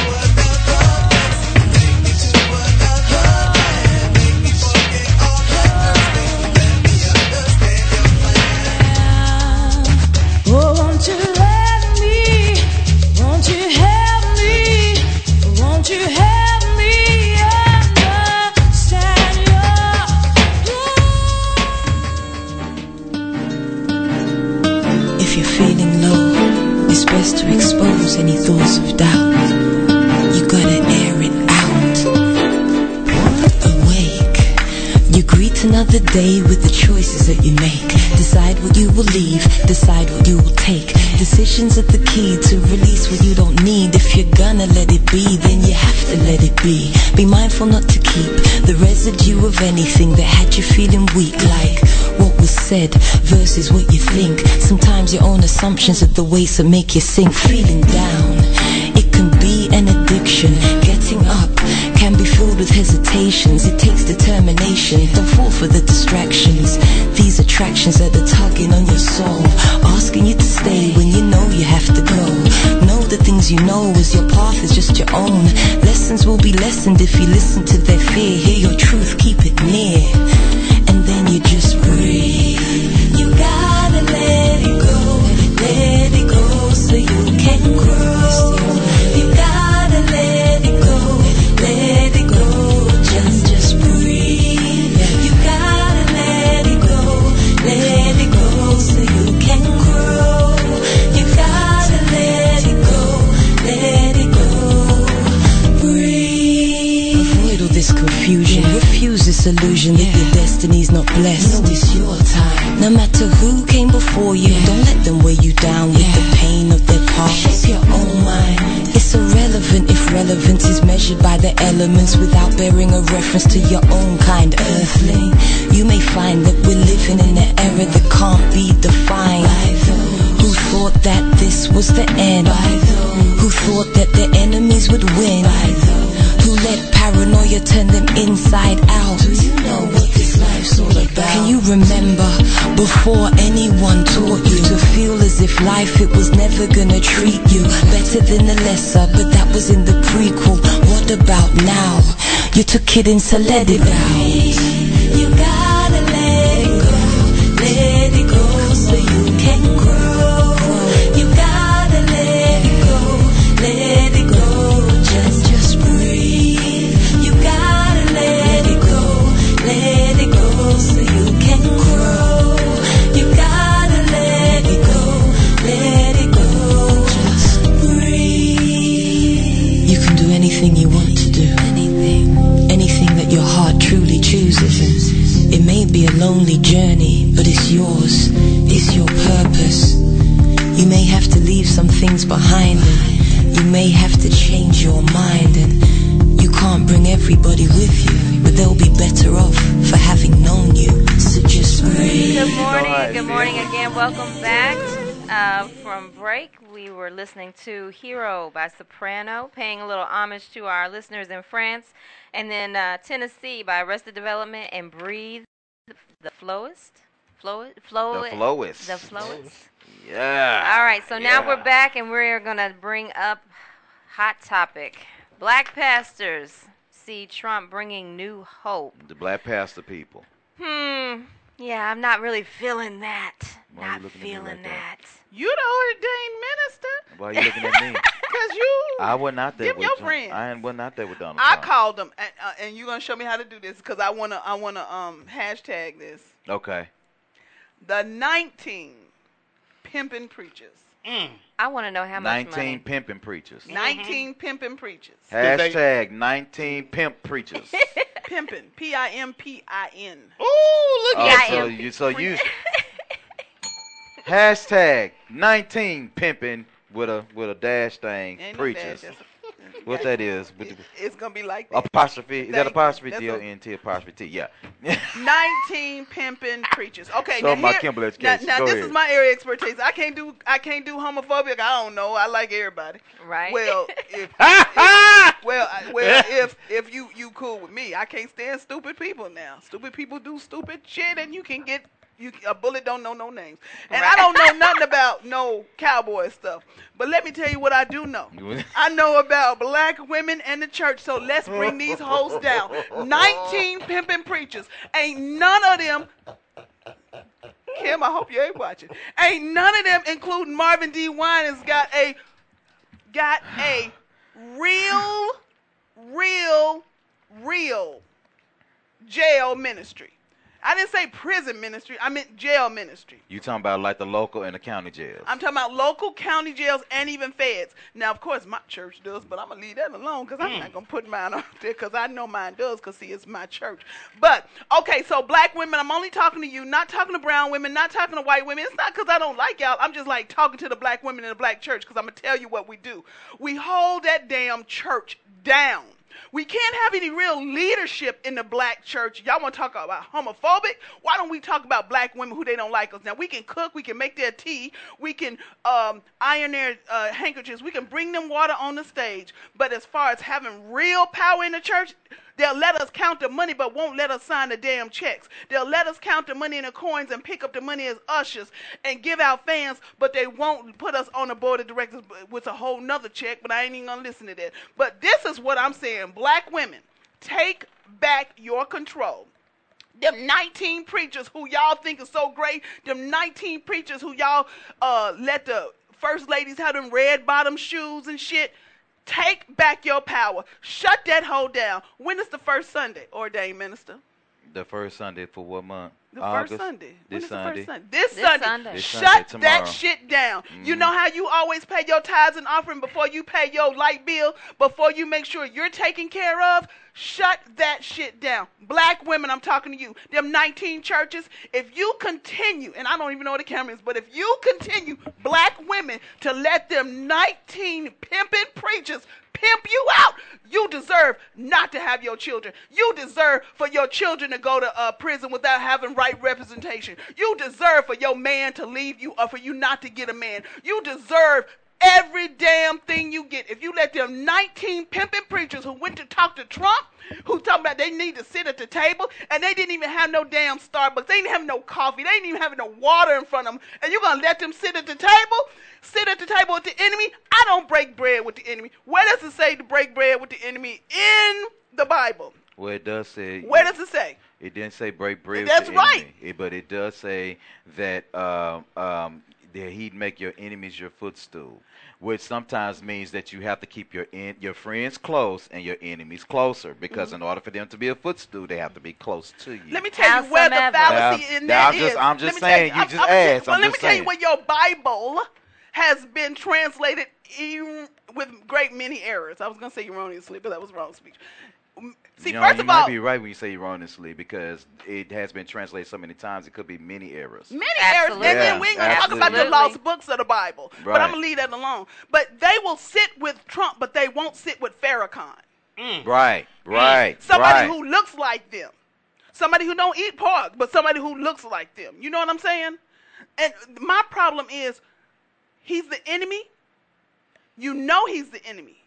[SPEAKER 18] best to expose any thoughts of doubt. Greet another day with the choices that you make. Decide what you will leave, decide what you will take. Decisions are the key to release what you don't need. If you're gonna let it be, then you have to let it be. Be mindful not to keep the residue of anything that had you feeling weak, like what was said versus what you think. Sometimes your own assumptions are the ways that make you sink. Feeling down, it can be an addiction. Getting up can be filled with hesitations. It takes determination. Don't fall for the distractions. These attractions that are tugging on your soul, asking you to stay when you know you have to go. Know the things you know as your path is just your own. Lessons will be lessened if you listen to their fear. Hear your truth, keep it near. And then you just breathe. You gotta let This illusion that your destiny's not blessed. No, it's your time. No matter who came before you, don't let them weigh you down with the pain of their past. Shape your own mind. It's irrelevant if relevance is measured by the elements without bearing a reference to your own kind, earthling. You may find that we're living in an era that can't be defined. Who thought that this was the end? Who thought that their enemies would win? Who let paranoia turn them inside out? Do you know what this life's all about? Can you remember before anyone taught you to feel as if life it was never gonna treat you better than the lesser? But that was in the prequel. What about now? You took it in, so let it out. You gotta
[SPEAKER 8] by Soprano, paying a little homage to our listeners in France. And then uh, Tennessee by Arrested Development and Breathe, the flowist. Flow, flow,
[SPEAKER 5] The flowist.
[SPEAKER 8] The flowist.
[SPEAKER 5] Yeah.
[SPEAKER 8] All right, so now
[SPEAKER 5] Yeah.
[SPEAKER 8] we're back and we're going to bring up hot topic. Black pastors see Trump bringing new hope.
[SPEAKER 5] The black pastor people.
[SPEAKER 8] Hmm. Yeah, I'm not really feeling that.
[SPEAKER 5] Why are you
[SPEAKER 8] not
[SPEAKER 5] looking at me
[SPEAKER 8] feeling
[SPEAKER 5] like that?
[SPEAKER 8] that.
[SPEAKER 6] You the ordained minister.
[SPEAKER 5] Why are you looking at me?
[SPEAKER 6] Cause you.
[SPEAKER 5] I wasn't out there
[SPEAKER 6] Them
[SPEAKER 5] with
[SPEAKER 6] your
[SPEAKER 5] Trump.
[SPEAKER 6] friends.
[SPEAKER 5] I ain't- wasn't there with Donald
[SPEAKER 6] I
[SPEAKER 5] Trump.
[SPEAKER 6] called them, and, uh, and you're gonna show me how to do this because I wanna, I wanna um hashtag this.
[SPEAKER 5] Okay.
[SPEAKER 6] The 19 pimping preachers. Mm.
[SPEAKER 8] I want to know how much
[SPEAKER 5] 19
[SPEAKER 8] money.
[SPEAKER 5] pimping preachers. Mm-hmm.
[SPEAKER 6] 19 pimping preachers.
[SPEAKER 5] Hashtag 19 pimp preachers.
[SPEAKER 6] pimping. P I M P I N.
[SPEAKER 7] Ooh,
[SPEAKER 5] Oh, so you so you hashtag 19 pimping with a with a dash thing
[SPEAKER 6] Ain't no
[SPEAKER 5] preachers.
[SPEAKER 6] dash, that's
[SPEAKER 5] what that is? With
[SPEAKER 6] It's gonna be like that.
[SPEAKER 5] apostrophe is that
[SPEAKER 6] Thank you.
[SPEAKER 5] apostrophe
[SPEAKER 6] That's
[SPEAKER 5] T
[SPEAKER 6] a-
[SPEAKER 5] O N T apostrophe T? Yeah.
[SPEAKER 6] 19 pimping preachers. Okay,
[SPEAKER 5] So
[SPEAKER 6] now,
[SPEAKER 5] my
[SPEAKER 6] here,
[SPEAKER 5] Kimball
[SPEAKER 6] now,
[SPEAKER 5] education.
[SPEAKER 6] now
[SPEAKER 5] Go
[SPEAKER 6] this
[SPEAKER 5] ahead.
[SPEAKER 6] is my area of expertise. I can't do I can't do homophobic. I don't know. I like everybody.
[SPEAKER 8] Right.
[SPEAKER 6] Well, if, if well, I, well, if if you you cool with me, I can't stand stupid people now. Stupid people do stupid shit, and you can get you a bullet don't know no names, and I don't know nothing about no cowboy stuff. But let me tell you what I do know. I know about black women and the church, so let's bring these hoes down. 19 pimping preachers. Ain't none of them. Kim, I hope you ain't watching. Ain't none of them, including Marvin D. Wine, has got a got a real, real, real jail ministry. I didn't say prison ministry. I meant jail ministry.
[SPEAKER 5] You talking about like the local and the county jails?
[SPEAKER 6] I'm talking about local county jails and even feds. Now, of course, my church does, but I'm gonna leave that alone because I'm not mm. gonna put mine out there because I know mine does because see, it's my church. But okay, so black women, I'm only talking to you, not talking to brown women, not talking to white women. It's not because I don't like y'all. I'm just like talking to the black women in the black church because I'm gonna tell you what we do. We hold that damn church down. We can't have any real leadership in the black church. Y'all want to talk about homophobic? Why don't we talk about black women who they don't like us? Now we can cook, we can make their tea, we can um, iron their uh, handkerchiefs, we can bring them water on the stage. But as far as having real power in the church, They'll let us count the money, but won't let us sign the damn checks. They'll let us count the money in the coins and pick up the money as ushers and give out fans, but they won't put us on the board of directors with a whole nother check. But I ain't even gonna listen to that. But this is what I'm saying: Black women, take back your control. Them 19 preachers who y'all think is so great, them 19 preachers who y'all uh, let the first ladies have them red bottom shoes and shit. Take back your power. Shut that hole down. When is the first Sunday, ordained minister?
[SPEAKER 5] The first Sunday for what month?
[SPEAKER 6] The
[SPEAKER 5] August?
[SPEAKER 6] first Sunday. When
[SPEAKER 5] This
[SPEAKER 6] is the
[SPEAKER 5] Sunday.
[SPEAKER 6] first Sunday? This,
[SPEAKER 8] This
[SPEAKER 6] Sunday.
[SPEAKER 8] Sunday.
[SPEAKER 5] This
[SPEAKER 6] Shut
[SPEAKER 5] Sunday,
[SPEAKER 6] that shit down. You
[SPEAKER 5] Mhm.
[SPEAKER 6] know how you always pay your tithes and offering before you pay your light bill, before you make sure you're taken care of? Shut that shit down. Black women, I'm talking to you. Them 19 churches, if you continue, and I don't even know what the camera is, but if you continue, black women, to let them 19 pimping preachers pimp you out, you deserve not to have your children. You deserve for your children to go to uh, prison without having right representation. You deserve for your man to leave you or for you not to get a man. You deserve every damn thing you get. If you let them 19 pimping preachers who went to talk to Trump, who talking about they need to sit at the table, and they didn't even have no damn Starbucks. They didn't have no coffee. They didn't even have no water in front of them. And you're going to let them sit at the table? Sit at the table with the enemy? I don't break bread with the enemy. Where does it say to break bread with the enemy in the Bible?
[SPEAKER 5] Well, it does say.
[SPEAKER 6] Where does it say?
[SPEAKER 5] It didn't say break bread.
[SPEAKER 6] That's
[SPEAKER 5] with the enemy,
[SPEAKER 6] right.
[SPEAKER 5] It- but it does say that um, um, that he'd make your enemies your footstool, which sometimes means that you have to keep your in, your friends close and your enemies closer, because
[SPEAKER 6] Mhm.
[SPEAKER 5] in order for them to be a footstool, they have to be close to you.
[SPEAKER 6] Let me tell you where the
[SPEAKER 8] Howsomever.
[SPEAKER 6] fallacy
[SPEAKER 5] Now-
[SPEAKER 6] in
[SPEAKER 5] now
[SPEAKER 6] that
[SPEAKER 5] I'm just-
[SPEAKER 6] is.
[SPEAKER 5] I'm just
[SPEAKER 6] Let me tell
[SPEAKER 5] saying, you
[SPEAKER 6] I'm-
[SPEAKER 5] just
[SPEAKER 6] I'm saying-
[SPEAKER 5] asked,
[SPEAKER 6] Well,
[SPEAKER 5] I'm
[SPEAKER 6] let me
[SPEAKER 5] just
[SPEAKER 6] tell you
[SPEAKER 5] saying.
[SPEAKER 6] where your Bible has been translated even with great many errors. I was going to say erroneously, but that was wrong speech. Mm, See,
[SPEAKER 5] you know,
[SPEAKER 6] first
[SPEAKER 5] you
[SPEAKER 6] of
[SPEAKER 5] might
[SPEAKER 6] all,
[SPEAKER 5] be right when you say erroneously because it has been translated so many times. It could be many errors.
[SPEAKER 6] Many errors. And then we ain't gonna talk about the lost books of the Bible. But I'm gonna leave that alone. But they will sit with Trump, but they won't sit with Farrakhan.
[SPEAKER 5] Right, right,
[SPEAKER 6] Somebody
[SPEAKER 5] right.
[SPEAKER 6] who looks like them. Somebody who don't eat pork, but somebody who looks like them. You know what I'm saying? And my problem is he's the enemy. You know he's the enemy.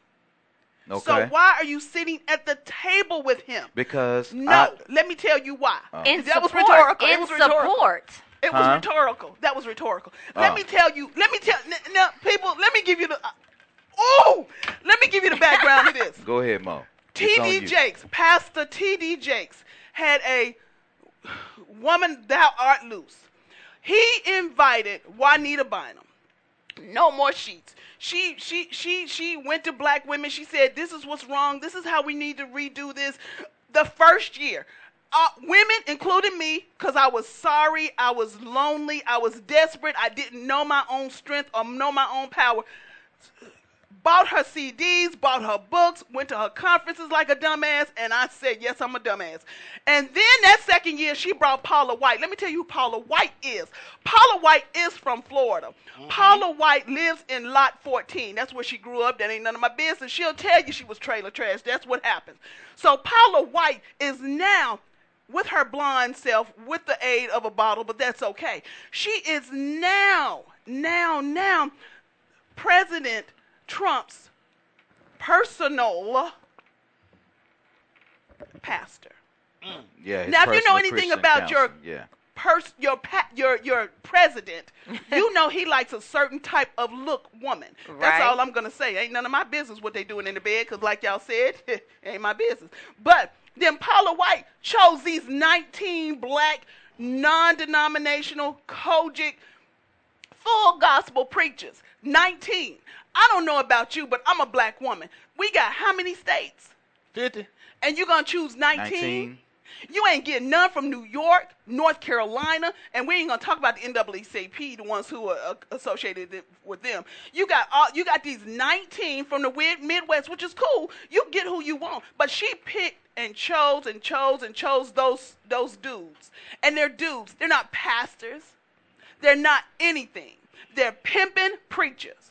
[SPEAKER 5] Okay.
[SPEAKER 6] So why are you sitting at the table with him?
[SPEAKER 5] Because
[SPEAKER 6] No,
[SPEAKER 5] I-
[SPEAKER 6] let me tell you why.
[SPEAKER 5] Oh.
[SPEAKER 8] In
[SPEAKER 6] that was
[SPEAKER 8] support.
[SPEAKER 6] rhetorical.
[SPEAKER 8] In
[SPEAKER 6] it was rhetorical.
[SPEAKER 8] support.
[SPEAKER 6] It was
[SPEAKER 5] Huh?
[SPEAKER 6] rhetorical. That was rhetorical. Let
[SPEAKER 5] Oh.
[SPEAKER 6] me tell you. Let me tell. n- Now, people. Let me give you the. Uh, oh, let me give you the background of this.
[SPEAKER 5] Go ahead, Mo.
[SPEAKER 6] T.D. Jakes, Pastor T.D. Jakes, had a woman, thou art loose. He invited Juanita Bynum. No more sheets. She she she she went to black women. She said, "This is what's wrong. This is how we need to redo this." The first year, uh, women, including me, because I was sorry, I was lonely, I was desperate, I didn't know my own strength or know my own power bought her CDs, bought her books, went to her conferences like a dumbass, and I said, Yes, I'm a dumbass. And then that second year, she brought Paula White. Let me tell you who Paula White is. Paula White is from Florida. Mm-hmm. Paula White lives in Lot 14. That's where she grew up. That ain't none of my business. She'll tell you she was trailer trash. That's what happened. So Paula White is now with her blonde self with the aid of a bottle, but that's okay. She is now, now, now President Trump's personal pastor.
[SPEAKER 5] Yeah.
[SPEAKER 6] Now, if you know anything
[SPEAKER 5] Christian
[SPEAKER 6] about your
[SPEAKER 5] yeah.
[SPEAKER 6] pers- your pa- your your president, you know he likes a certain type of look woman. That's
[SPEAKER 8] Right.
[SPEAKER 6] all I'm gonna say. Ain't none of my business what they doing in the bed, cause like y'all said, ain't my business. But then Paula White chose these 19 black non-denominational COGIC full gospel preachers. 19. I don't know about you, but I'm a black woman. We got how many states?
[SPEAKER 7] 50.
[SPEAKER 6] And you're going to choose 19?
[SPEAKER 5] 19.
[SPEAKER 6] You ain't getting none from New York, North Carolina, and we ain't gonna talk about the NAACP, the ones who are uh, associated with them. You got all, you got these 19 from the Midwest, which is cool. You get who you want, but she picked and chose and chose and chose those those dudes, and they're dudes. They're not pastors. They're not anything. They're pimping preachers.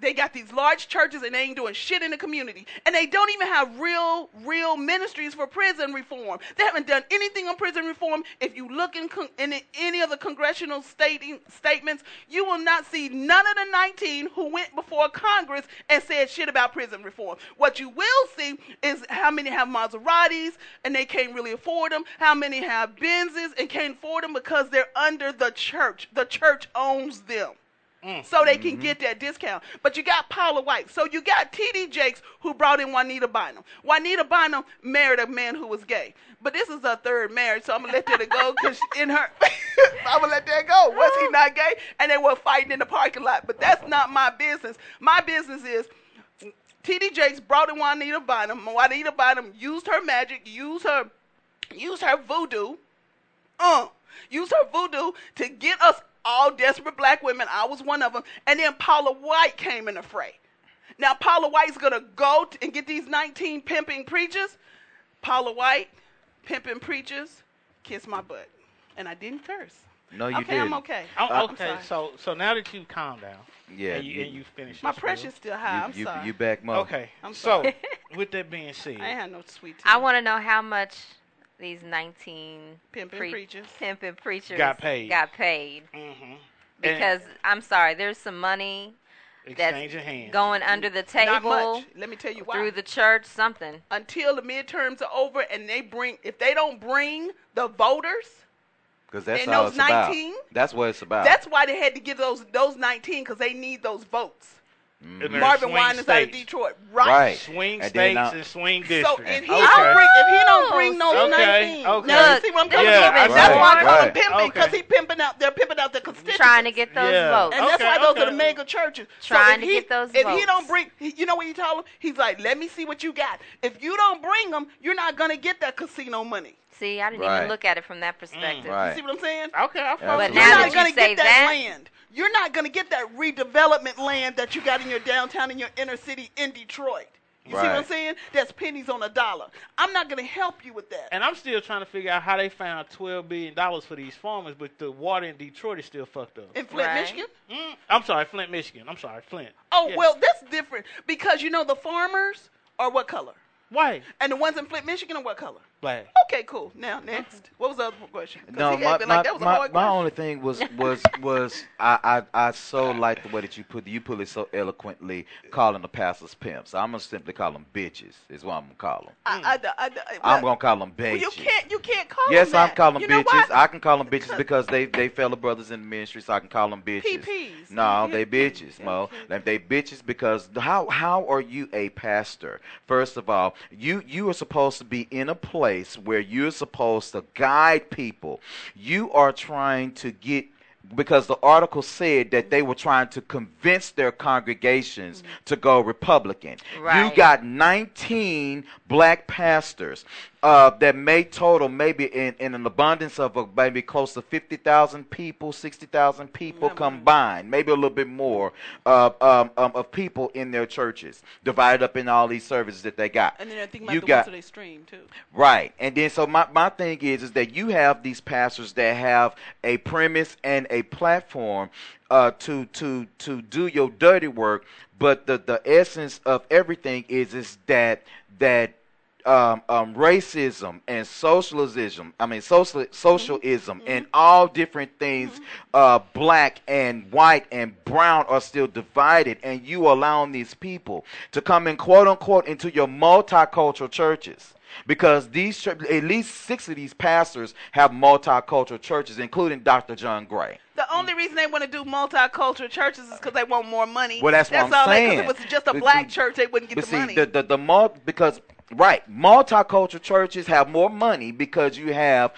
[SPEAKER 6] They got these large churches and they ain't doing shit in the community. And they don't even have real, real ministries for prison reform. They haven't done anything on prison reform. If you look in, con- in any of the congressional stating, statements, you will not see none of the 19 who went before Congress and said shit about prison reform. What you will see is how many have Maseratis and they can't really afford them, how many have Benzes and can't afford them because they're under the church. The church owns them so they can get that discount. But you got Paula White. So you got T.D. Jakes who brought in Juanita Bynum. Juanita Bynum married a man who was gay. But this is her third marriage, so I'm going to let that go because in her, I'm going to let that go. Was he not gay? And they were fighting in the parking lot. But that's not my business. My business is T.D. Jakes brought in Juanita Bynum. Juanita Bynum used her magic, used her, used her voodoo, uh, used her voodoo to get us all desperate black women. I was one of them. And then Paula White came in the fray. Now Paula White's gonna go t- and get these 19 pimping preachers. Paula White, pimping preachers, kiss my butt, and I didn't curse.
[SPEAKER 5] No, you
[SPEAKER 6] okay, I'm
[SPEAKER 5] didn't.
[SPEAKER 6] okay.
[SPEAKER 7] I'm-
[SPEAKER 5] Uh,
[SPEAKER 7] okay, so so now that you've calmed down,
[SPEAKER 5] Yeah,
[SPEAKER 7] and you,
[SPEAKER 5] you-
[SPEAKER 7] and you finished.
[SPEAKER 6] My pressure's still high.
[SPEAKER 5] You-
[SPEAKER 6] I'm
[SPEAKER 5] you-
[SPEAKER 6] sorry.
[SPEAKER 5] you back, Mo.
[SPEAKER 7] Okay,
[SPEAKER 6] I'm
[SPEAKER 7] so
[SPEAKER 6] sorry.
[SPEAKER 7] with that being said,
[SPEAKER 6] I ain't had no sweet tea.
[SPEAKER 8] I want to know how much these 19
[SPEAKER 6] Pimpin'
[SPEAKER 8] pre-
[SPEAKER 6] preachers.
[SPEAKER 8] pimpin' preachers
[SPEAKER 7] Got paid.
[SPEAKER 8] Got paid.
[SPEAKER 7] Mm-hmm.
[SPEAKER 8] Because I'm sorry, there's some money that's
[SPEAKER 7] Exchanging hands.
[SPEAKER 8] going under the table
[SPEAKER 6] Not much. Let me tell you why.
[SPEAKER 8] through the church. Something.
[SPEAKER 6] Until the midterms are over, and they bring, if they don't bring the voters,
[SPEAKER 5] Because that's
[SPEAKER 6] And
[SPEAKER 5] all
[SPEAKER 6] those
[SPEAKER 5] it's about.
[SPEAKER 6] 19?
[SPEAKER 5] That's what it's about.
[SPEAKER 6] that's why they had to give those those 19 because they need those votes. Mm-hmm.
[SPEAKER 7] And they're
[SPEAKER 6] Marvin
[SPEAKER 7] swing
[SPEAKER 6] Wine is out of. Detroit, right?
[SPEAKER 5] Right.
[SPEAKER 7] Swing
[SPEAKER 5] And
[SPEAKER 7] states
[SPEAKER 5] now- uh,
[SPEAKER 7] and swing
[SPEAKER 6] So
[SPEAKER 7] districts.
[SPEAKER 6] if he
[SPEAKER 7] okay.
[SPEAKER 6] don't bring if he don't oh, bring those
[SPEAKER 7] Okay,
[SPEAKER 6] 19,
[SPEAKER 7] okay.
[SPEAKER 6] now you see what I'm coming
[SPEAKER 7] Yeah,
[SPEAKER 6] from?
[SPEAKER 7] I
[SPEAKER 6] That's why I call him pimping because
[SPEAKER 7] Okay.
[SPEAKER 6] he pimping out. They're pimping out the constituents.
[SPEAKER 8] Trying to get those
[SPEAKER 7] Yeah.
[SPEAKER 8] votes.
[SPEAKER 6] And that's
[SPEAKER 7] Okay,
[SPEAKER 6] why those are
[SPEAKER 7] okay.
[SPEAKER 6] the mega churches.
[SPEAKER 8] Trying
[SPEAKER 6] so if
[SPEAKER 8] to
[SPEAKER 6] he,
[SPEAKER 8] get those
[SPEAKER 6] If he don't bring, he- you know what he told him? He's like, let me see what you got. If you don't bring them, you're not gonna get that casino money.
[SPEAKER 8] See, I didn't
[SPEAKER 5] Right.
[SPEAKER 8] even look at it from that mm. perspective.
[SPEAKER 5] Right.
[SPEAKER 6] You see what I'm saying?
[SPEAKER 7] Okay, I follow
[SPEAKER 8] But
[SPEAKER 7] you.
[SPEAKER 6] You're
[SPEAKER 8] now
[SPEAKER 6] not
[SPEAKER 8] that you
[SPEAKER 6] gonna
[SPEAKER 8] say
[SPEAKER 6] get that,
[SPEAKER 8] that-
[SPEAKER 6] land. You're not gonna get that redevelopment land that you got in your downtown in your inner city in Detroit. You see what I'm saying? That's pennies on a dollar. I'm not gonna help you with that.
[SPEAKER 7] And I'm still trying to figure out how they found twelve billion dollars for these farmers, but the water in Detroit is still fucked up.
[SPEAKER 6] In Flint,
[SPEAKER 8] Right.
[SPEAKER 6] Michigan?
[SPEAKER 7] Mm, I'm sorry, Flint, Michigan. I'm sorry, Flint.
[SPEAKER 6] Oh
[SPEAKER 7] Yeah.
[SPEAKER 6] well, that's different because you know the farmers are what color,
[SPEAKER 7] White,
[SPEAKER 6] and the ones in Flint, Michigan are what color.
[SPEAKER 7] Black.
[SPEAKER 6] Okay, cool. Now next, what was the other question?
[SPEAKER 5] No, my, my,
[SPEAKER 6] like that was a
[SPEAKER 5] my,
[SPEAKER 6] hard
[SPEAKER 5] my
[SPEAKER 6] question.
[SPEAKER 5] only thing was was was I, I I so like the way that you put you put it so eloquently calling the pastors pimps. I'm gonna simply call them bitches. Is what I'm gonna call them.
[SPEAKER 6] I, I, I, I,
[SPEAKER 5] I'm gonna call them
[SPEAKER 6] well,
[SPEAKER 5] bitches.
[SPEAKER 6] you can't you can't call
[SPEAKER 5] Yes,
[SPEAKER 6] them
[SPEAKER 5] I'm calling
[SPEAKER 6] you
[SPEAKER 5] them
[SPEAKER 6] know
[SPEAKER 5] bitches.
[SPEAKER 6] why?
[SPEAKER 5] I can call them bitches because they they fellow brothers in the ministry, so I can call them bitches.
[SPEAKER 6] PPs.
[SPEAKER 5] No, they bitches, Mo. They- They bitches because how how are you a pastor? First of all, you you are supposed to be in a place where you're supposed to guide people. You are trying to get because the article said that they were trying to convince their congregations to go Republican. You got 19 black pastors uh, that may total maybe in, in an abundance of uh, maybe close to 50,000 people, 60,000 people combined, maybe a little bit more uh, um, um, of people in their churches, divided up in all these services that they got.
[SPEAKER 6] And then I think about
[SPEAKER 5] You
[SPEAKER 6] the
[SPEAKER 5] got-
[SPEAKER 6] ones that they stream too.
[SPEAKER 5] Right. And then so my, my thing is is that you have these pastors that have a premise and a platform uh, to to to do your dirty work, but the, the essence of everything is is that that um, um, racism and socialism, I mean social socialism and all different things, uh, black and white and brown are still divided, and you allowing these people to come in quote unquote into your multicultural churches. Because these at least six of these pastors have multicultural churches, including Dr. John Gray.
[SPEAKER 6] The only reason they want to do multicultural churches is because they want more money.
[SPEAKER 5] Well, that's what I'm
[SPEAKER 6] all
[SPEAKER 5] saying.
[SPEAKER 6] Because it was just a
[SPEAKER 5] But-
[SPEAKER 6] black church, they wouldn't get
[SPEAKER 5] But
[SPEAKER 6] the
[SPEAKER 5] see,
[SPEAKER 6] money.
[SPEAKER 5] the the the mul- because right, multicultural churches have more money because you have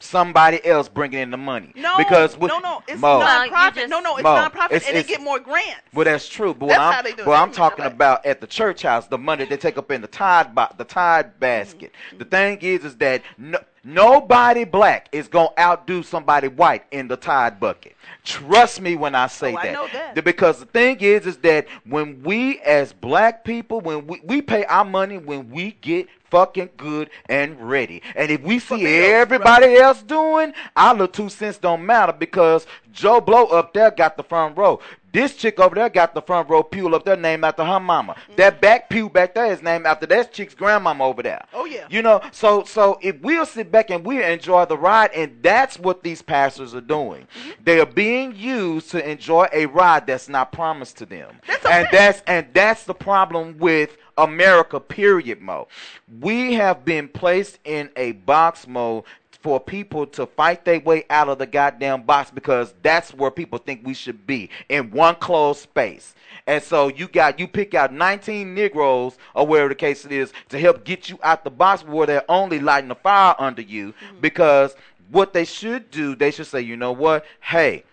[SPEAKER 5] somebody else bringing in the money.
[SPEAKER 6] no,
[SPEAKER 5] because with,
[SPEAKER 6] no, no, it's
[SPEAKER 5] Mo,
[SPEAKER 6] nonprofit. no, no, it's
[SPEAKER 5] Mo,
[SPEAKER 6] nonprofit,
[SPEAKER 5] it's-
[SPEAKER 6] and they get more grants.
[SPEAKER 5] Well, that's true. But
[SPEAKER 6] That's
[SPEAKER 5] what
[SPEAKER 6] how
[SPEAKER 5] I'm,
[SPEAKER 6] they do it.
[SPEAKER 5] what I'm
[SPEAKER 6] That's
[SPEAKER 5] talking about at the church house, the money they take up in the tide bo- the tide basket.
[SPEAKER 6] Mm-hmm.
[SPEAKER 5] The thing is, is that no, nobody black is gonna outdo somebody white in the tide bucket. Trust me when I say
[SPEAKER 6] Oh, I
[SPEAKER 5] that.
[SPEAKER 6] know that.
[SPEAKER 5] Because the thing is, is that when we as black people, when we, we pay our money when we get fucking good and ready. And if we see everybody else doing, our little two cents don't matter because Joe Blow up there got the front row. This chick over there got the front row pew up there named after her mama.
[SPEAKER 6] Mm-hmm.
[SPEAKER 5] That back pew back there is named after that chick's grandmama over there.
[SPEAKER 6] Oh, yeah.
[SPEAKER 5] You know, so so if we'll sit back and we'll enjoy the ride, and that's what these pastors are doing.
[SPEAKER 6] Mm-hmm.
[SPEAKER 5] They are being used to enjoy a ride that's not promised to them, and that's and that's the problem with America. Period. Mo, we have been placed in a box mode for people to fight their way out of the goddamn box because that's where people think we should be in one closed space. And so you got you pick out 19 Negroes or wherever the case it is to help get you out the box where they're only lighting a fire under you mm-hmm. because what they should do, they should say, you know what? Hey,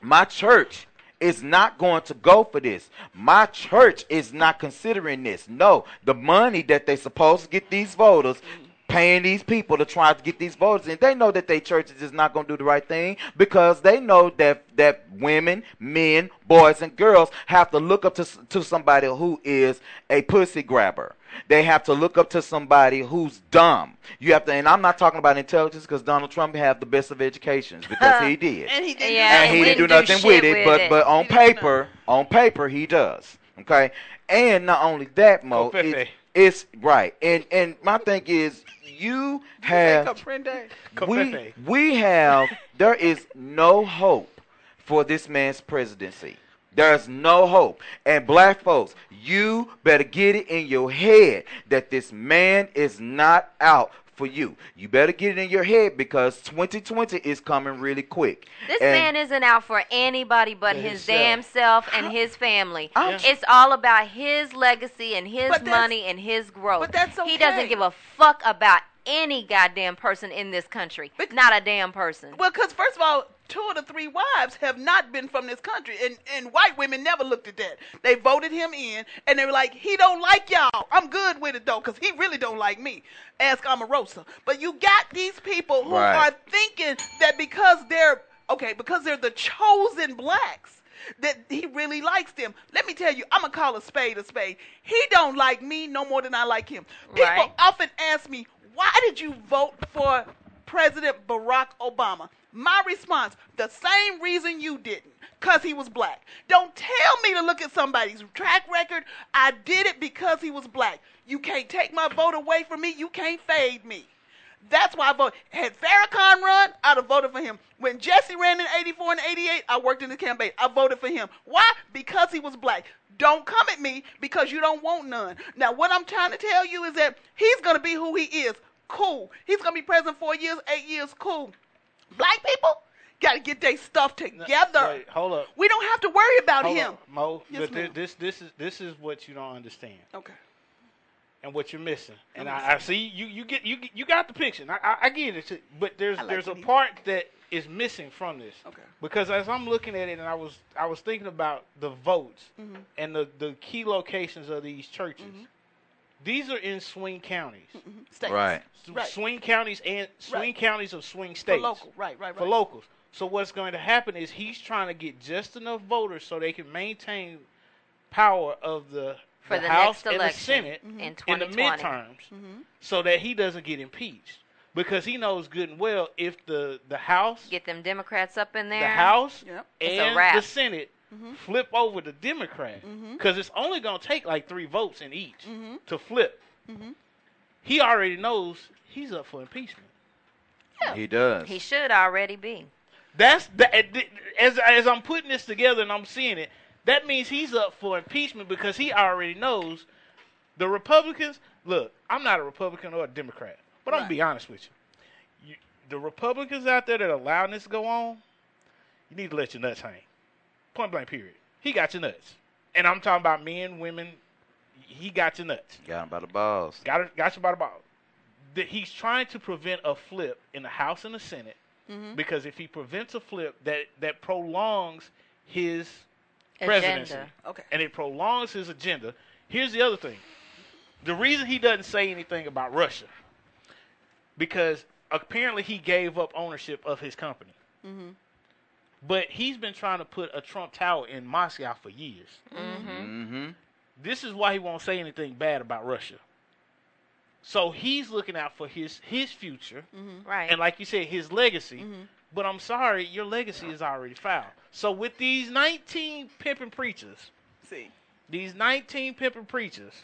[SPEAKER 5] my church is not going to go for this. My church is not considering this. No, the money that they supposed to get these voters mm-hmm. Paying these people to try to get these voters and they know that their church is just not going to do the right thing because they know that that women men boys and girls have to look up to to somebody who is a pussy grabber they have to look up to somebody who's dumb you have to and i'm not talking about intelligence because donald trump had the best of educations because he did
[SPEAKER 6] And he didn't.
[SPEAKER 8] Yeah,
[SPEAKER 5] and he didn't do nothing
[SPEAKER 8] shit
[SPEAKER 5] with it,
[SPEAKER 8] with
[SPEAKER 5] but
[SPEAKER 8] it.
[SPEAKER 5] but on paper, on paper he does. Okay, and not only that, Mo, oh,
[SPEAKER 7] Covfefe.
[SPEAKER 5] It, it's right. And and my thing is, you have we we have there is no hope for this man's presidency. There's no hope. And black folks, you better get it in your head that this man is not out for you. You better get it in your head because 2020 is coming really quick.
[SPEAKER 8] This
[SPEAKER 5] And-
[SPEAKER 8] man isn't out for anybody but
[SPEAKER 5] But
[SPEAKER 8] his
[SPEAKER 5] himself.
[SPEAKER 8] damn self and his family.
[SPEAKER 5] I'm-
[SPEAKER 8] It's all about his legacy and his money and his growth.
[SPEAKER 6] but that's
[SPEAKER 8] He doesn't give a fuck about any goddamn person in this country. Not a damn person.
[SPEAKER 6] Well, because first of all, two of the three wives have not been from this country, and and white women never looked at that. They voted him in, and they were like, he don't like y'all. I'm good with it though, because he really don't like me. Ask Omarosa. But you got these people who
[SPEAKER 5] Right.
[SPEAKER 6] are thinking that because they're okay, because they're the chosen blacks. That he really likes them. Let me tell you, I'm gonna call a spade a spade. He don't like me no more than I like him. People
[SPEAKER 8] Right.
[SPEAKER 6] often ask me, why did you vote for President Barack Obama? My response, the same reason you didn't, because he was black. Don't tell me to look at somebody's track record. I did it because he was black. You can't take my vote away from me. You can't fade me. That's why I voted. Had Farrakhan run, I'd have voted for him. When Jesse ran in 84 and 88, I worked in the campaign. I voted for him. Why? Because he was black. Don't come at me because you don't want none. Now, what I'm trying to tell you is that he's going to be who he is. Cool. He's to be president four years, eight years. Cool. Black people got to get their stuff together.
[SPEAKER 7] Wait, hold up.
[SPEAKER 6] We don't have to worry about
[SPEAKER 7] Hold
[SPEAKER 6] him.
[SPEAKER 7] up, Mo.
[SPEAKER 6] Yes,
[SPEAKER 7] but this this is this is what you don't understand.
[SPEAKER 6] Okay.
[SPEAKER 7] And what you're missing. And I, I see you you get you you got the picture. I, I, I get it. But there's
[SPEAKER 6] like
[SPEAKER 7] there's a part that is missing from this.
[SPEAKER 6] Okay.
[SPEAKER 7] Because as I'm looking at it and I was I was thinking about the votes
[SPEAKER 6] Mhm.
[SPEAKER 7] and the, the key locations of these churches.
[SPEAKER 6] Mm-hmm.
[SPEAKER 7] These are in swing counties.
[SPEAKER 6] States.
[SPEAKER 5] Right.
[SPEAKER 7] S-
[SPEAKER 6] Right.
[SPEAKER 7] Swing counties and swing
[SPEAKER 6] Right.
[SPEAKER 7] counties of swing
[SPEAKER 6] For
[SPEAKER 7] states.
[SPEAKER 6] local. Right, right, right.
[SPEAKER 7] For locals. So what's going to happen is he's trying to get just enough voters so they can maintain power of the,
[SPEAKER 8] For
[SPEAKER 7] the
[SPEAKER 8] the
[SPEAKER 7] House
[SPEAKER 8] next
[SPEAKER 7] and the
[SPEAKER 8] election
[SPEAKER 7] Senate
[SPEAKER 8] in
[SPEAKER 7] in the
[SPEAKER 8] 2020.
[SPEAKER 7] midterms
[SPEAKER 6] Mhm.
[SPEAKER 7] so that he doesn't get impeached. Because he knows good and well if the, the House
[SPEAKER 8] Get them Democrats up in there.
[SPEAKER 7] the House
[SPEAKER 6] Yep.
[SPEAKER 7] And the Senate
[SPEAKER 6] Mhm.
[SPEAKER 7] flip over the Democrat
[SPEAKER 6] Mhm.
[SPEAKER 7] because it's only going to take like three votes in each
[SPEAKER 6] Mhm.
[SPEAKER 7] to flip.
[SPEAKER 6] Mhm.
[SPEAKER 7] He already knows he's up for impeachment.
[SPEAKER 5] He does.
[SPEAKER 8] He should already be.
[SPEAKER 7] That's that. As as I'm putting this together and I'm seeing it, that means he's up for impeachment because he already knows the Republicans. Look, I'm not a Republican or a Democrat, but I'm gonna be honest with you. you. The Republicans out there that are allowing this to go on, you need to let your nuts hang. Point blank. Period. He got your nuts, and I'm talking about men, women. He got your nuts.
[SPEAKER 5] Got him by the balls.
[SPEAKER 7] Got it. Got you by the ball. That he's trying to prevent a flip in the House and the Senate
[SPEAKER 6] Mhm.
[SPEAKER 7] because if he prevents a flip, that that prolongs his
[SPEAKER 8] Agenda.
[SPEAKER 7] presidency,
[SPEAKER 6] Okay.
[SPEAKER 7] and it prolongs his agenda. Here's the other thing: the reason he doesn't say anything about Russia, because apparently he gave up ownership of his company,
[SPEAKER 6] Mhm.
[SPEAKER 7] But he's been trying to put a Trump Tower in Moscow for years.
[SPEAKER 5] Mm-hmm.
[SPEAKER 7] This is why he won't say anything bad about Russia. So he's looking out for his his future,
[SPEAKER 8] Right.
[SPEAKER 7] and like you said, his legacy. But I'm sorry, your legacy is already foul. So with these 19 pimping preachers,
[SPEAKER 6] See.
[SPEAKER 7] these 19 pimping preachers,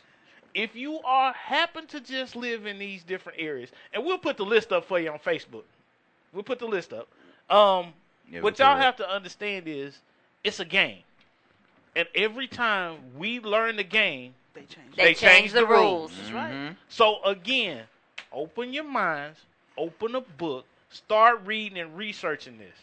[SPEAKER 7] if you are happen to just live in these different areas, and we'll put the list up for you on Facebook. We'll put the list up. Um,
[SPEAKER 5] Yeah,
[SPEAKER 7] what y'all have to understand is it's a game, and every time we learn the game,
[SPEAKER 6] they change.
[SPEAKER 8] They change the rules. Mm-hmm.
[SPEAKER 6] That's right.
[SPEAKER 7] So again, open your minds, open a book, start reading and researching this.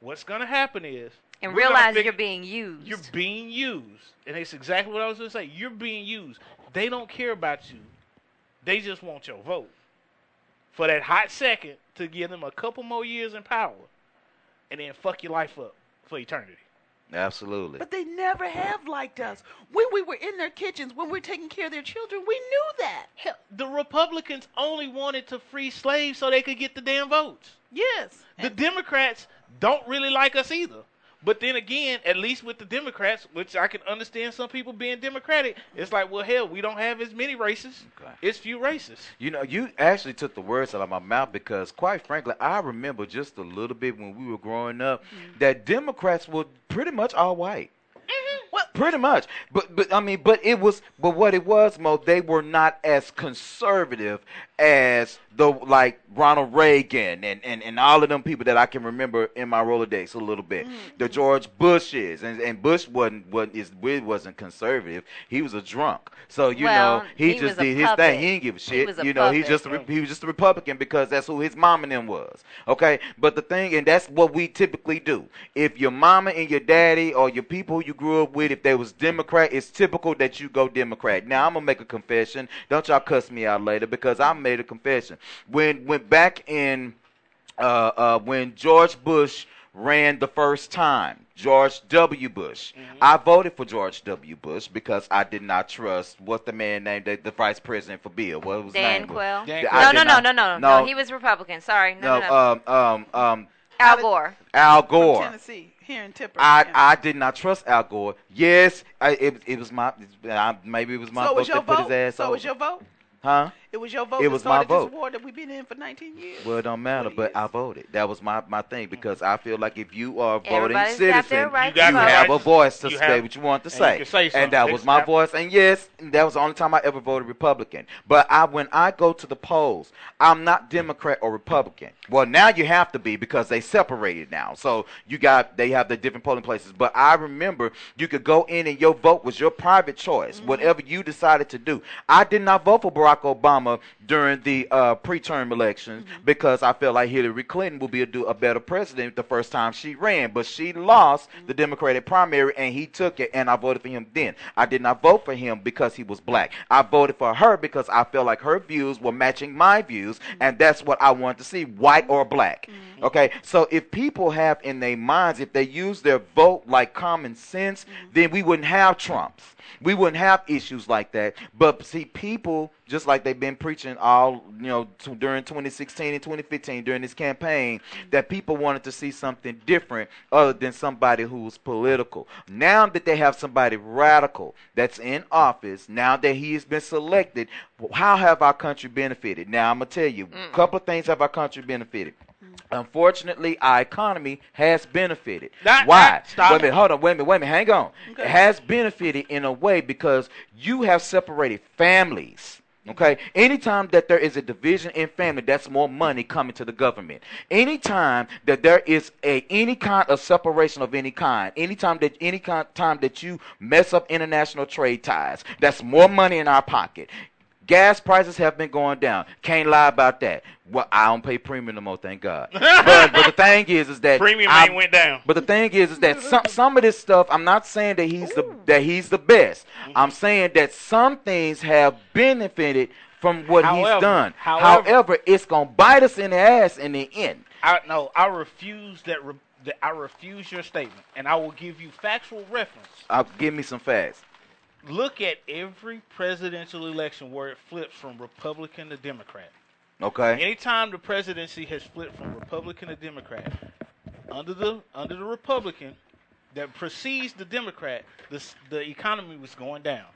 [SPEAKER 7] What's gonna happen is
[SPEAKER 8] And realize
[SPEAKER 7] fig-
[SPEAKER 8] you're being used.
[SPEAKER 7] You're being used, and it's exactly what I was gonna say. You're being used. They don't care about you. They just want your vote for that hot second to give them a couple more years in power, and then fuck your life up for eternity.
[SPEAKER 5] Absolutely.
[SPEAKER 6] But they never have liked us. When we were in their kitchens, when we were taking care of their children, we knew that.
[SPEAKER 7] Hell, the Republicans only wanted to free slaves so they could get the damn votes.
[SPEAKER 6] Yes.
[SPEAKER 7] The Democrats don't really like us either. But then again, at least with the Democrats, which I can understand some people being Democratic, it's like, well, hell, we don't have as many races. It's few races.
[SPEAKER 5] You know, you actually took the words out of my mouth because, quite frankly, I remember just a little bit when we were growing up mm-hmm. that Democrats were pretty much all white. Pretty much, but but I mean, but it was, but what it was, Mo, they were not as conservative as the like Ronald Reagan and, and, and all of them people that I can remember in my Rolodex a little bit. Mm. The George Bushes and, and Bush wasn't wasn't wasn't conservative. He was a drunk, so you
[SPEAKER 8] Well,
[SPEAKER 5] know he,
[SPEAKER 8] he
[SPEAKER 5] just did his
[SPEAKER 8] puppet.
[SPEAKER 5] thing. He didn't give a
[SPEAKER 8] He
[SPEAKER 5] shit.
[SPEAKER 8] a
[SPEAKER 5] you know,
[SPEAKER 8] puppet.
[SPEAKER 5] just a, he was just a Republican because that's who his mom and them was. Okay, but the thing, and that's what we typically do. If your mama and your daddy or your people you grew up with, if they was Democrat, it's typical that you go Democrat. Now I'm gonna make a confession. Don't y'all cuss me out later because I made a confession when went back in uh, uh, when George Bush ran the first time. George W. Bush. I voted for George W. Bush because I did not trust what's the man named the, the vice president for Bill. What was
[SPEAKER 8] Dan
[SPEAKER 5] name?
[SPEAKER 8] Quayle.
[SPEAKER 5] I
[SPEAKER 8] No, no, no,
[SPEAKER 5] not-
[SPEAKER 8] no, no,
[SPEAKER 5] no.
[SPEAKER 8] no. He was Republican. Sorry. No,
[SPEAKER 5] no,
[SPEAKER 8] no, no.
[SPEAKER 5] um, um, um,
[SPEAKER 8] Al Gore.
[SPEAKER 5] Al
[SPEAKER 6] From
[SPEAKER 5] Gore.
[SPEAKER 6] Tennessee, here in Tipper.
[SPEAKER 5] I,
[SPEAKER 6] yeah.
[SPEAKER 5] I did not trust Al Gore. Yes, I, it, it was my I, maybe it was my
[SPEAKER 6] so
[SPEAKER 5] vote
[SPEAKER 6] was
[SPEAKER 5] that put his ass
[SPEAKER 6] So
[SPEAKER 5] over.
[SPEAKER 6] was your vote?
[SPEAKER 5] huh?
[SPEAKER 6] It was your vote
[SPEAKER 5] It
[SPEAKER 6] that
[SPEAKER 5] was my vote.
[SPEAKER 6] this war that we've been in for 19 years.
[SPEAKER 5] Well, it don't matter, but I voted. That was my, my thing mm-hmm. because I feel like if you are a voting
[SPEAKER 8] Everybody's got
[SPEAKER 5] citizen,
[SPEAKER 8] their right
[SPEAKER 5] you,
[SPEAKER 8] to
[SPEAKER 5] have a voice to
[SPEAKER 7] You
[SPEAKER 5] say
[SPEAKER 7] have-
[SPEAKER 5] what you want to
[SPEAKER 7] and you
[SPEAKER 5] say.
[SPEAKER 7] can say
[SPEAKER 5] and that was my voice. And yes, that was the only time I ever voted Republican. But I, when I go to the polls, I'm not Democrat or Republican. Well, now you have to be because they separated now. So you got they have the different polling places. But I remember you could go in and your vote was your private choice, mm-hmm. whatever you decided to do. I did not vote for Barack Obama during the uh, pre-term elections mm-hmm. because I felt like Hillary Clinton would be a, do, a better president the first time she ran, but she lost mm-hmm. the Democratic primary and he took it, and I voted for him then. I did not vote for him because he was black. I voted for her because I felt like her views were matching my views, mm-hmm. and that's what I wanted to see, white or black. Okay, so if people have in their minds, if they use their vote like common sense, then we wouldn't have Trumps. We wouldn't have issues like that. But see, people just like they've been preaching all you know t- during 2016 and 2015 during this campaign that people wanted to see something different other than somebody who's political. Now that they have somebody radical that's in office, now that he has been selected, how have our country benefited? Now I'm gonna tell you, a couple of things have our country benefited. Unfortunately, our economy has benefited.
[SPEAKER 7] Not-
[SPEAKER 5] Why?
[SPEAKER 7] not- stop
[SPEAKER 5] wait a minute, hold on, wait a minute, wait a minute, hang on.
[SPEAKER 7] Okay.
[SPEAKER 5] It has benefited in a way because you have separated families. Okay. Anytime that there is a division in family, that's more money coming to the government. Anytime that there is a any kind of separation of any kind, anytime that any kind time that you mess up international trade ties, that's more money in our pocket. Gas prices have been going down. Can't lie about that. Well, I don't pay premium no more, thank God. but, but the thing is, is that
[SPEAKER 7] Premium
[SPEAKER 5] I-
[SPEAKER 7] ain't went down.
[SPEAKER 5] But the thing is, is that some some of this stuff, I'm not saying that he's the that he's the best. I'm saying that some things have benefited from what he's done.
[SPEAKER 7] however-
[SPEAKER 5] However, it's gonna bite us in the ass in the end.
[SPEAKER 7] I no, I refuse that. Re, that I refuse your statement, and I will give you factual reference.
[SPEAKER 5] Uh, give me some facts.
[SPEAKER 7] Look at every presidential election where it flips from Republican to Democrat.
[SPEAKER 5] Okay.
[SPEAKER 7] Anytime the presidency has flipped from Republican to Democrat, under the under the Republican that precedes the Democrat, the the economy was going down.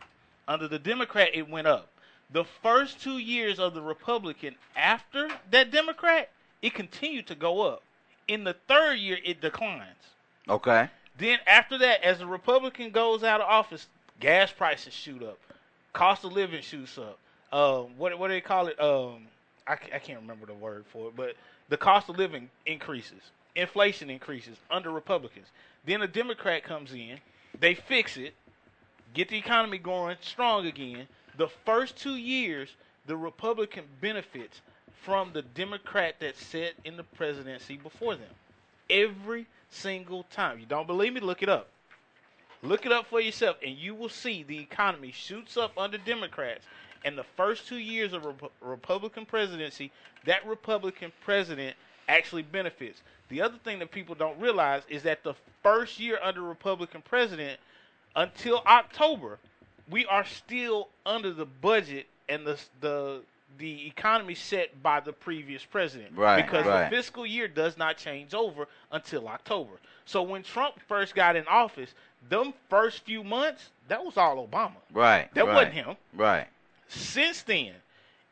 [SPEAKER 7] Under the Democrat, it went up. The first two years of the Republican after that Democrat, it continued to go up. In the third year, it declines.
[SPEAKER 5] Okay.
[SPEAKER 7] Then after that, as the Republican goes out of office, gas prices shoot up, cost of living shoots up. Um, what what do they call it? Um, I, I can't remember the word for it, but the cost of living increases, inflation increases under Republicans. Then a Democrat comes in, they fix it, get the economy going strong again. The first two years, the Republican benefits from the Democrat that sat in the presidency before them. Every single time. You don't believe me? Look it up. Look it up for yourself, and you will see the economy shoots up under Democrats. And the first two years of Rep- Republican presidency, that Republican president actually benefits. The other thing that people don't realize is that the first year under Republican president, until October, we are still under the budget and the the the economy set by the previous president.
[SPEAKER 5] Right,
[SPEAKER 7] Because
[SPEAKER 5] right.
[SPEAKER 7] the fiscal year does not change over until October. So when Trump first got in office, them first few months, that was all Obama.
[SPEAKER 5] Right.
[SPEAKER 7] That
[SPEAKER 5] right,
[SPEAKER 7] wasn't him.
[SPEAKER 5] Right.
[SPEAKER 7] Since then,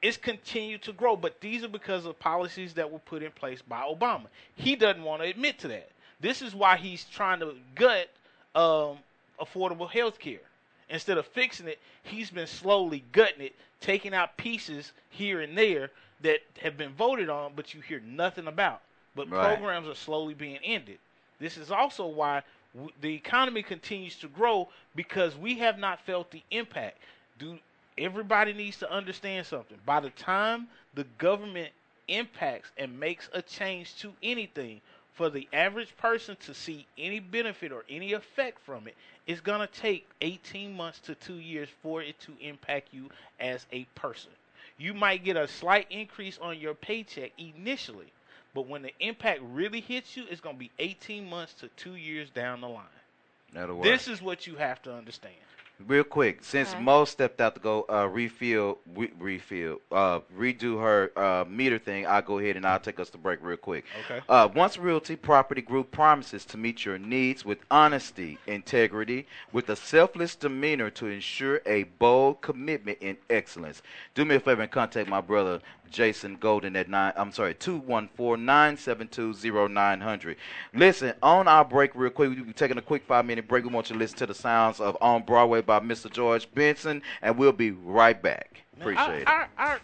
[SPEAKER 7] it's continued to grow, but these are because of policies that were put in place by Obama. He doesn't want to admit to that. This is why he's trying to gut um, affordable health care. Instead of fixing it, he's been slowly gutting it, taking out pieces here and there that have been voted on, but you hear nothing about. But
[SPEAKER 5] Right.
[SPEAKER 7] programs are slowly being ended. This is also why the economy continues to grow because we have not felt the impact. Do everybody needs to understand something? By the time the government impacts and makes a change to anything, for the average person to see any benefit or any effect from it, it's to take 18 months to two years for it to impact you as a person. You might get a slight increase on your paycheck initially, but when the impact really hits you, it's going to be 18 months to two years down the line.
[SPEAKER 5] That'll work.
[SPEAKER 7] This is what you have to understand.
[SPEAKER 5] Real quick, since
[SPEAKER 7] Okay.
[SPEAKER 5] Mo stepped out to go uh, refill, re- refill, uh, redo her uh, meter thing, I'll go ahead and I'll take us to break real quick.
[SPEAKER 7] Okay.
[SPEAKER 5] Uh, Once Realty Property Group promises to meet your needs with honesty, integrity, with a selfless demeanor to ensure a bold commitment in excellence. Do me a favor and contact my brother Jason Golden at nine. I'm sorry, two one four nine seven two zero nine hundred. Listen, on our break, real quick, we'll be taking a quick five minute break. We want you to listen to the sounds of On Broadway by Mr. George Benson, and we'll be right back. Appreciate it.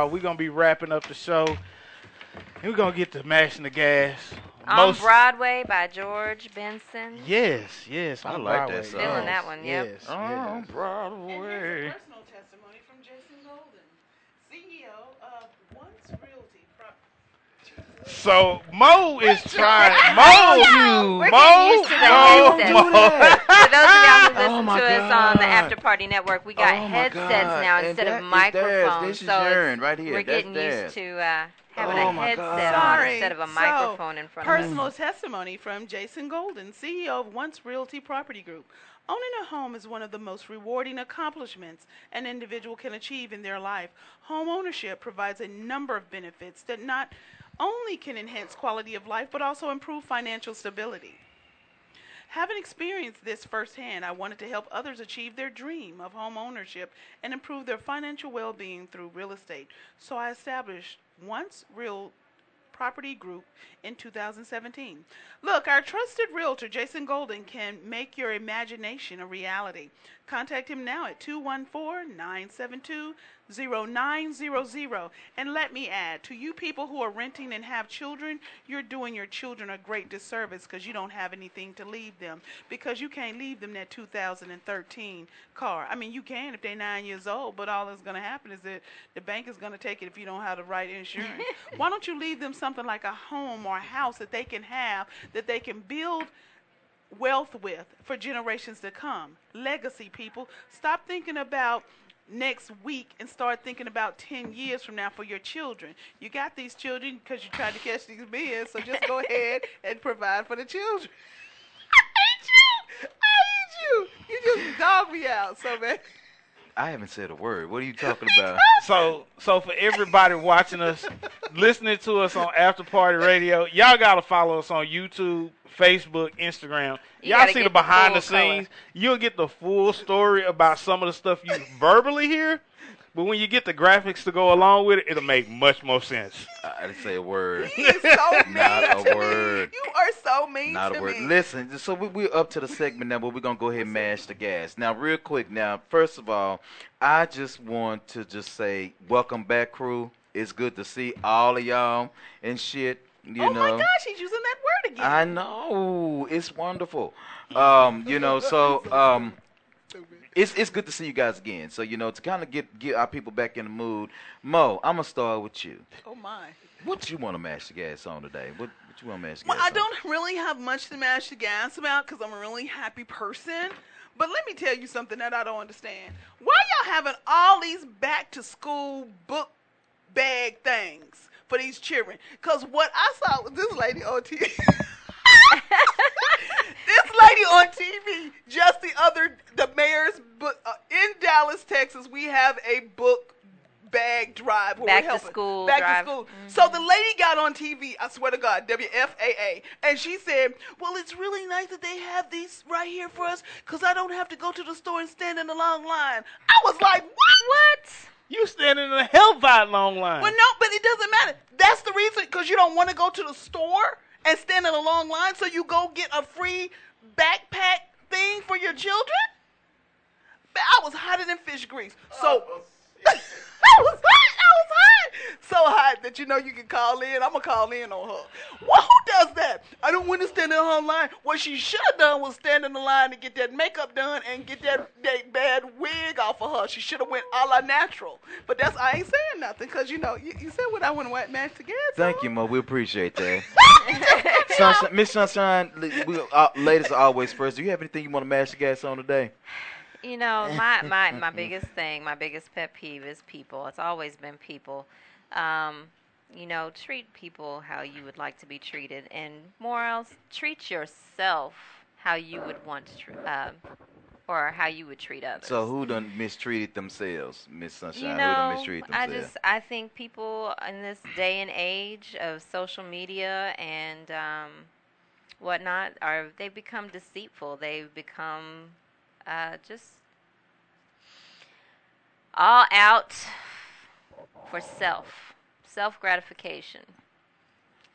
[SPEAKER 7] Back, y'all. We're gonna be wrapping up the show. And we're gonna get to mashing the gas.
[SPEAKER 8] On Broadway by George Benson.
[SPEAKER 7] Yes, yes.
[SPEAKER 5] I
[SPEAKER 7] on
[SPEAKER 5] like that
[SPEAKER 7] Broadway.
[SPEAKER 5] song.
[SPEAKER 8] Feeling that one, yep.
[SPEAKER 7] Yes,
[SPEAKER 5] On
[SPEAKER 7] yes.
[SPEAKER 5] Broadway.
[SPEAKER 6] Personal testimony from Jason Golden, CEO of Once Realty Prop.
[SPEAKER 7] So Mo is trying.
[SPEAKER 8] Mo,
[SPEAKER 7] Mo,
[SPEAKER 8] we're
[SPEAKER 7] Mo,
[SPEAKER 8] getting used to the
[SPEAKER 7] Mo. Mo.
[SPEAKER 8] For those of y'all who listen
[SPEAKER 5] Oh, my
[SPEAKER 8] to us on the After Party Network, we got
[SPEAKER 5] Oh,
[SPEAKER 8] headsets
[SPEAKER 5] God.
[SPEAKER 8] now
[SPEAKER 5] And
[SPEAKER 8] instead of microphones.
[SPEAKER 5] This is
[SPEAKER 8] so it's-
[SPEAKER 5] right here.
[SPEAKER 8] we're
[SPEAKER 5] That's
[SPEAKER 8] getting
[SPEAKER 5] theirs.
[SPEAKER 8] used to uh, having
[SPEAKER 5] Oh,
[SPEAKER 8] a headset on instead of a
[SPEAKER 6] So,
[SPEAKER 8] microphone in front of us.
[SPEAKER 6] Personal testimony from Jason Golden, CEO of Once Realty Property Group. Owning a home is one of the most rewarding accomplishments an individual can achieve in their life. Home ownership provides a number of benefits that not only can enhance quality of life but also improve financial stability. Having experienced this firsthand, I wanted to help others achieve their dream of home ownership and improve their financial well being through real estate. So I established Once Real Property Group in 2017. Look, our trusted realtor, Jason Golden, can make your imagination a reality. Contact him now at 214 972 0900. And let me add to you people who are renting and have children, you're doing your children a great disservice because you don't have anything to leave them. Because you can't leave them that 2013 car. I mean, you can if they're nine years old, but all that's going to happen is that the bank is going to take it if you don't have the right insurance. Why don't you leave them something like a home or a house that they can have, that they can build wealth with for generations to come. Legacy, people. Stop thinking about next week and start thinking about 10 years from now for your children. You got these children because you tried to catch these men, so just go ahead and provide for the children. I hate you. I hate you. You just dog me out so bad.
[SPEAKER 5] I haven't said a word. What are you talking about?
[SPEAKER 7] So, so for everybody watching us, listening to us on After Party Radio, y'all gotta follow us on YouTube, Facebook, Instagram.
[SPEAKER 8] You
[SPEAKER 7] Y'all see the
[SPEAKER 8] the
[SPEAKER 7] behind the
[SPEAKER 8] full color.
[SPEAKER 7] scenes. You'll get the full story about some of the stuff you verbally hear. But when you get the graphics to go along with it, it'll make much more sense.
[SPEAKER 5] I didn't say a word.
[SPEAKER 6] He is so mean
[SPEAKER 5] Not
[SPEAKER 6] to
[SPEAKER 5] a word.
[SPEAKER 6] me. You are so mean
[SPEAKER 5] Not
[SPEAKER 6] to
[SPEAKER 5] a word.
[SPEAKER 6] me.
[SPEAKER 5] Listen, so we, we're up to the segment now where we're going to go ahead and mash the gas. Now, real quick, now, first of all, I just want to just say, welcome back, crew. It's good to see all of y'all and shit. You
[SPEAKER 6] oh
[SPEAKER 5] know,
[SPEAKER 6] my gosh, he's using that word again.
[SPEAKER 5] I know it's wonderful. Um, you know, so um, it's it's good to see you guys again. So you know, to kind of get get our people back in the mood. Mo, I'm gonna start with you.
[SPEAKER 6] Oh my.
[SPEAKER 5] What you want to mash the gas on today? What what you want to mash the
[SPEAKER 6] Well,
[SPEAKER 5] gas
[SPEAKER 6] I
[SPEAKER 5] on?
[SPEAKER 6] don't really have much to mash the gas about because I'm a really happy person. But let me tell you something that I don't understand. Why y'all having all these back to school book bag things for these children? Because what I saw was this lady this lady on TV just the other the mayor's book uh, in Dallas, Texas. We have a book bag drive where
[SPEAKER 8] Back
[SPEAKER 6] we're
[SPEAKER 8] to
[SPEAKER 6] helping
[SPEAKER 8] school
[SPEAKER 6] back
[SPEAKER 8] drive.
[SPEAKER 6] to school. So the lady got on TV. I swear to God, WFAA, and she said, "Well, it's really nice that they have these right here for us, cause I don't have to go to the store and stand in a long line." I was like, "What?
[SPEAKER 8] What?"
[SPEAKER 7] You standing in a hell of a long line.
[SPEAKER 6] Well, no, but it doesn't matter. That's the reason, because you don't want to go to the store and stand in a long line, so you go get a free backpack thing for your children. I was hotter than fish grease. So oh, oh, I was hot. I was hot. So hot that you know you can call in. I'm gonna call in on her. Well, who does that? I don't want to stand in her line. What she should have done was stand in the line to get that makeup done and get that, that bad wig off of her. She should have went a la natural. But that's I ain't saying nothing because you know you, you said what I want to match together.
[SPEAKER 5] Thank you, Mo. We appreciate that. Sunshine, Miss Sunshine, we, uh, ladies are always first. Do you have anything you want to mash the gas on today?
[SPEAKER 8] You know, my, my, my biggest thing, my biggest pet peeve is people. It's always been people. Um, you know, treat people how you would like to be treated, and more else, treat yourself how you would want to, tr- um, or how you would treat others.
[SPEAKER 5] So who done mistreated themselves, Miss Sunshine?
[SPEAKER 8] You
[SPEAKER 5] who done mistreated themselves?
[SPEAKER 8] I just I think people in this day and age of social media and um, whatnot are they become deceitful. They become uh, just all out for self, self gratification,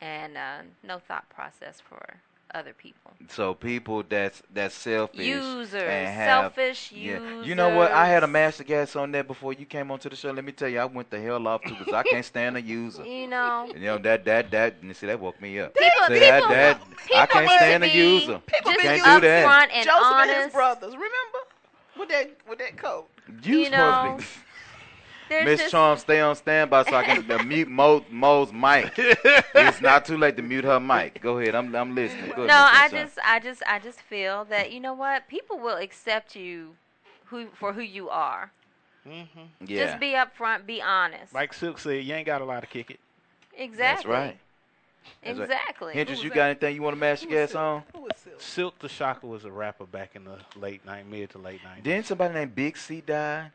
[SPEAKER 8] and uh, no thought process for other people.
[SPEAKER 5] So people that's that's selfish
[SPEAKER 8] Users,
[SPEAKER 5] and have,
[SPEAKER 8] selfish
[SPEAKER 5] yeah. You know what? I had a
[SPEAKER 8] users.
[SPEAKER 5] master gas on that before you came onto the show. Let me tell you, I went the hell off too because I can't stand a user.
[SPEAKER 8] You know.
[SPEAKER 5] You know that that that. You see that woke me up.
[SPEAKER 8] People-
[SPEAKER 5] See, that,
[SPEAKER 8] people-
[SPEAKER 5] that, I
[SPEAKER 8] people
[SPEAKER 5] can't
[SPEAKER 8] need to
[SPEAKER 5] stand a user.
[SPEAKER 6] People
[SPEAKER 8] just
[SPEAKER 5] Can't
[SPEAKER 6] been
[SPEAKER 5] do that.
[SPEAKER 8] upfront and
[SPEAKER 6] Joseph and his
[SPEAKER 8] honest.
[SPEAKER 6] brothers, remember? With that with that coat.
[SPEAKER 5] You,
[SPEAKER 8] You
[SPEAKER 5] supposed
[SPEAKER 8] know,
[SPEAKER 5] to be.
[SPEAKER 8] There's
[SPEAKER 5] Miss
[SPEAKER 8] just-
[SPEAKER 5] Charm, stay on standby so I can uh, mute Mo, Mo's mic. it's not too late to mute her mic. Go ahead, I'm I'm listening. Go
[SPEAKER 8] no,
[SPEAKER 5] Miss
[SPEAKER 8] I just, I just, I just feel that you know what, people will accept you, who for who you are.
[SPEAKER 7] Mm-hmm.
[SPEAKER 5] yeah.
[SPEAKER 8] Just be upfront, be honest.
[SPEAKER 7] Like Silk said, you ain't got a lot to kick it.
[SPEAKER 8] exactly.
[SPEAKER 5] That's right. That's right.
[SPEAKER 8] Exactly.
[SPEAKER 5] Hendrix, you got anything you want to mash your gas on?
[SPEAKER 7] Silk the Shocker was a rapper back in the late night, mid to late nineties.
[SPEAKER 5] Didn't somebody named Big C die?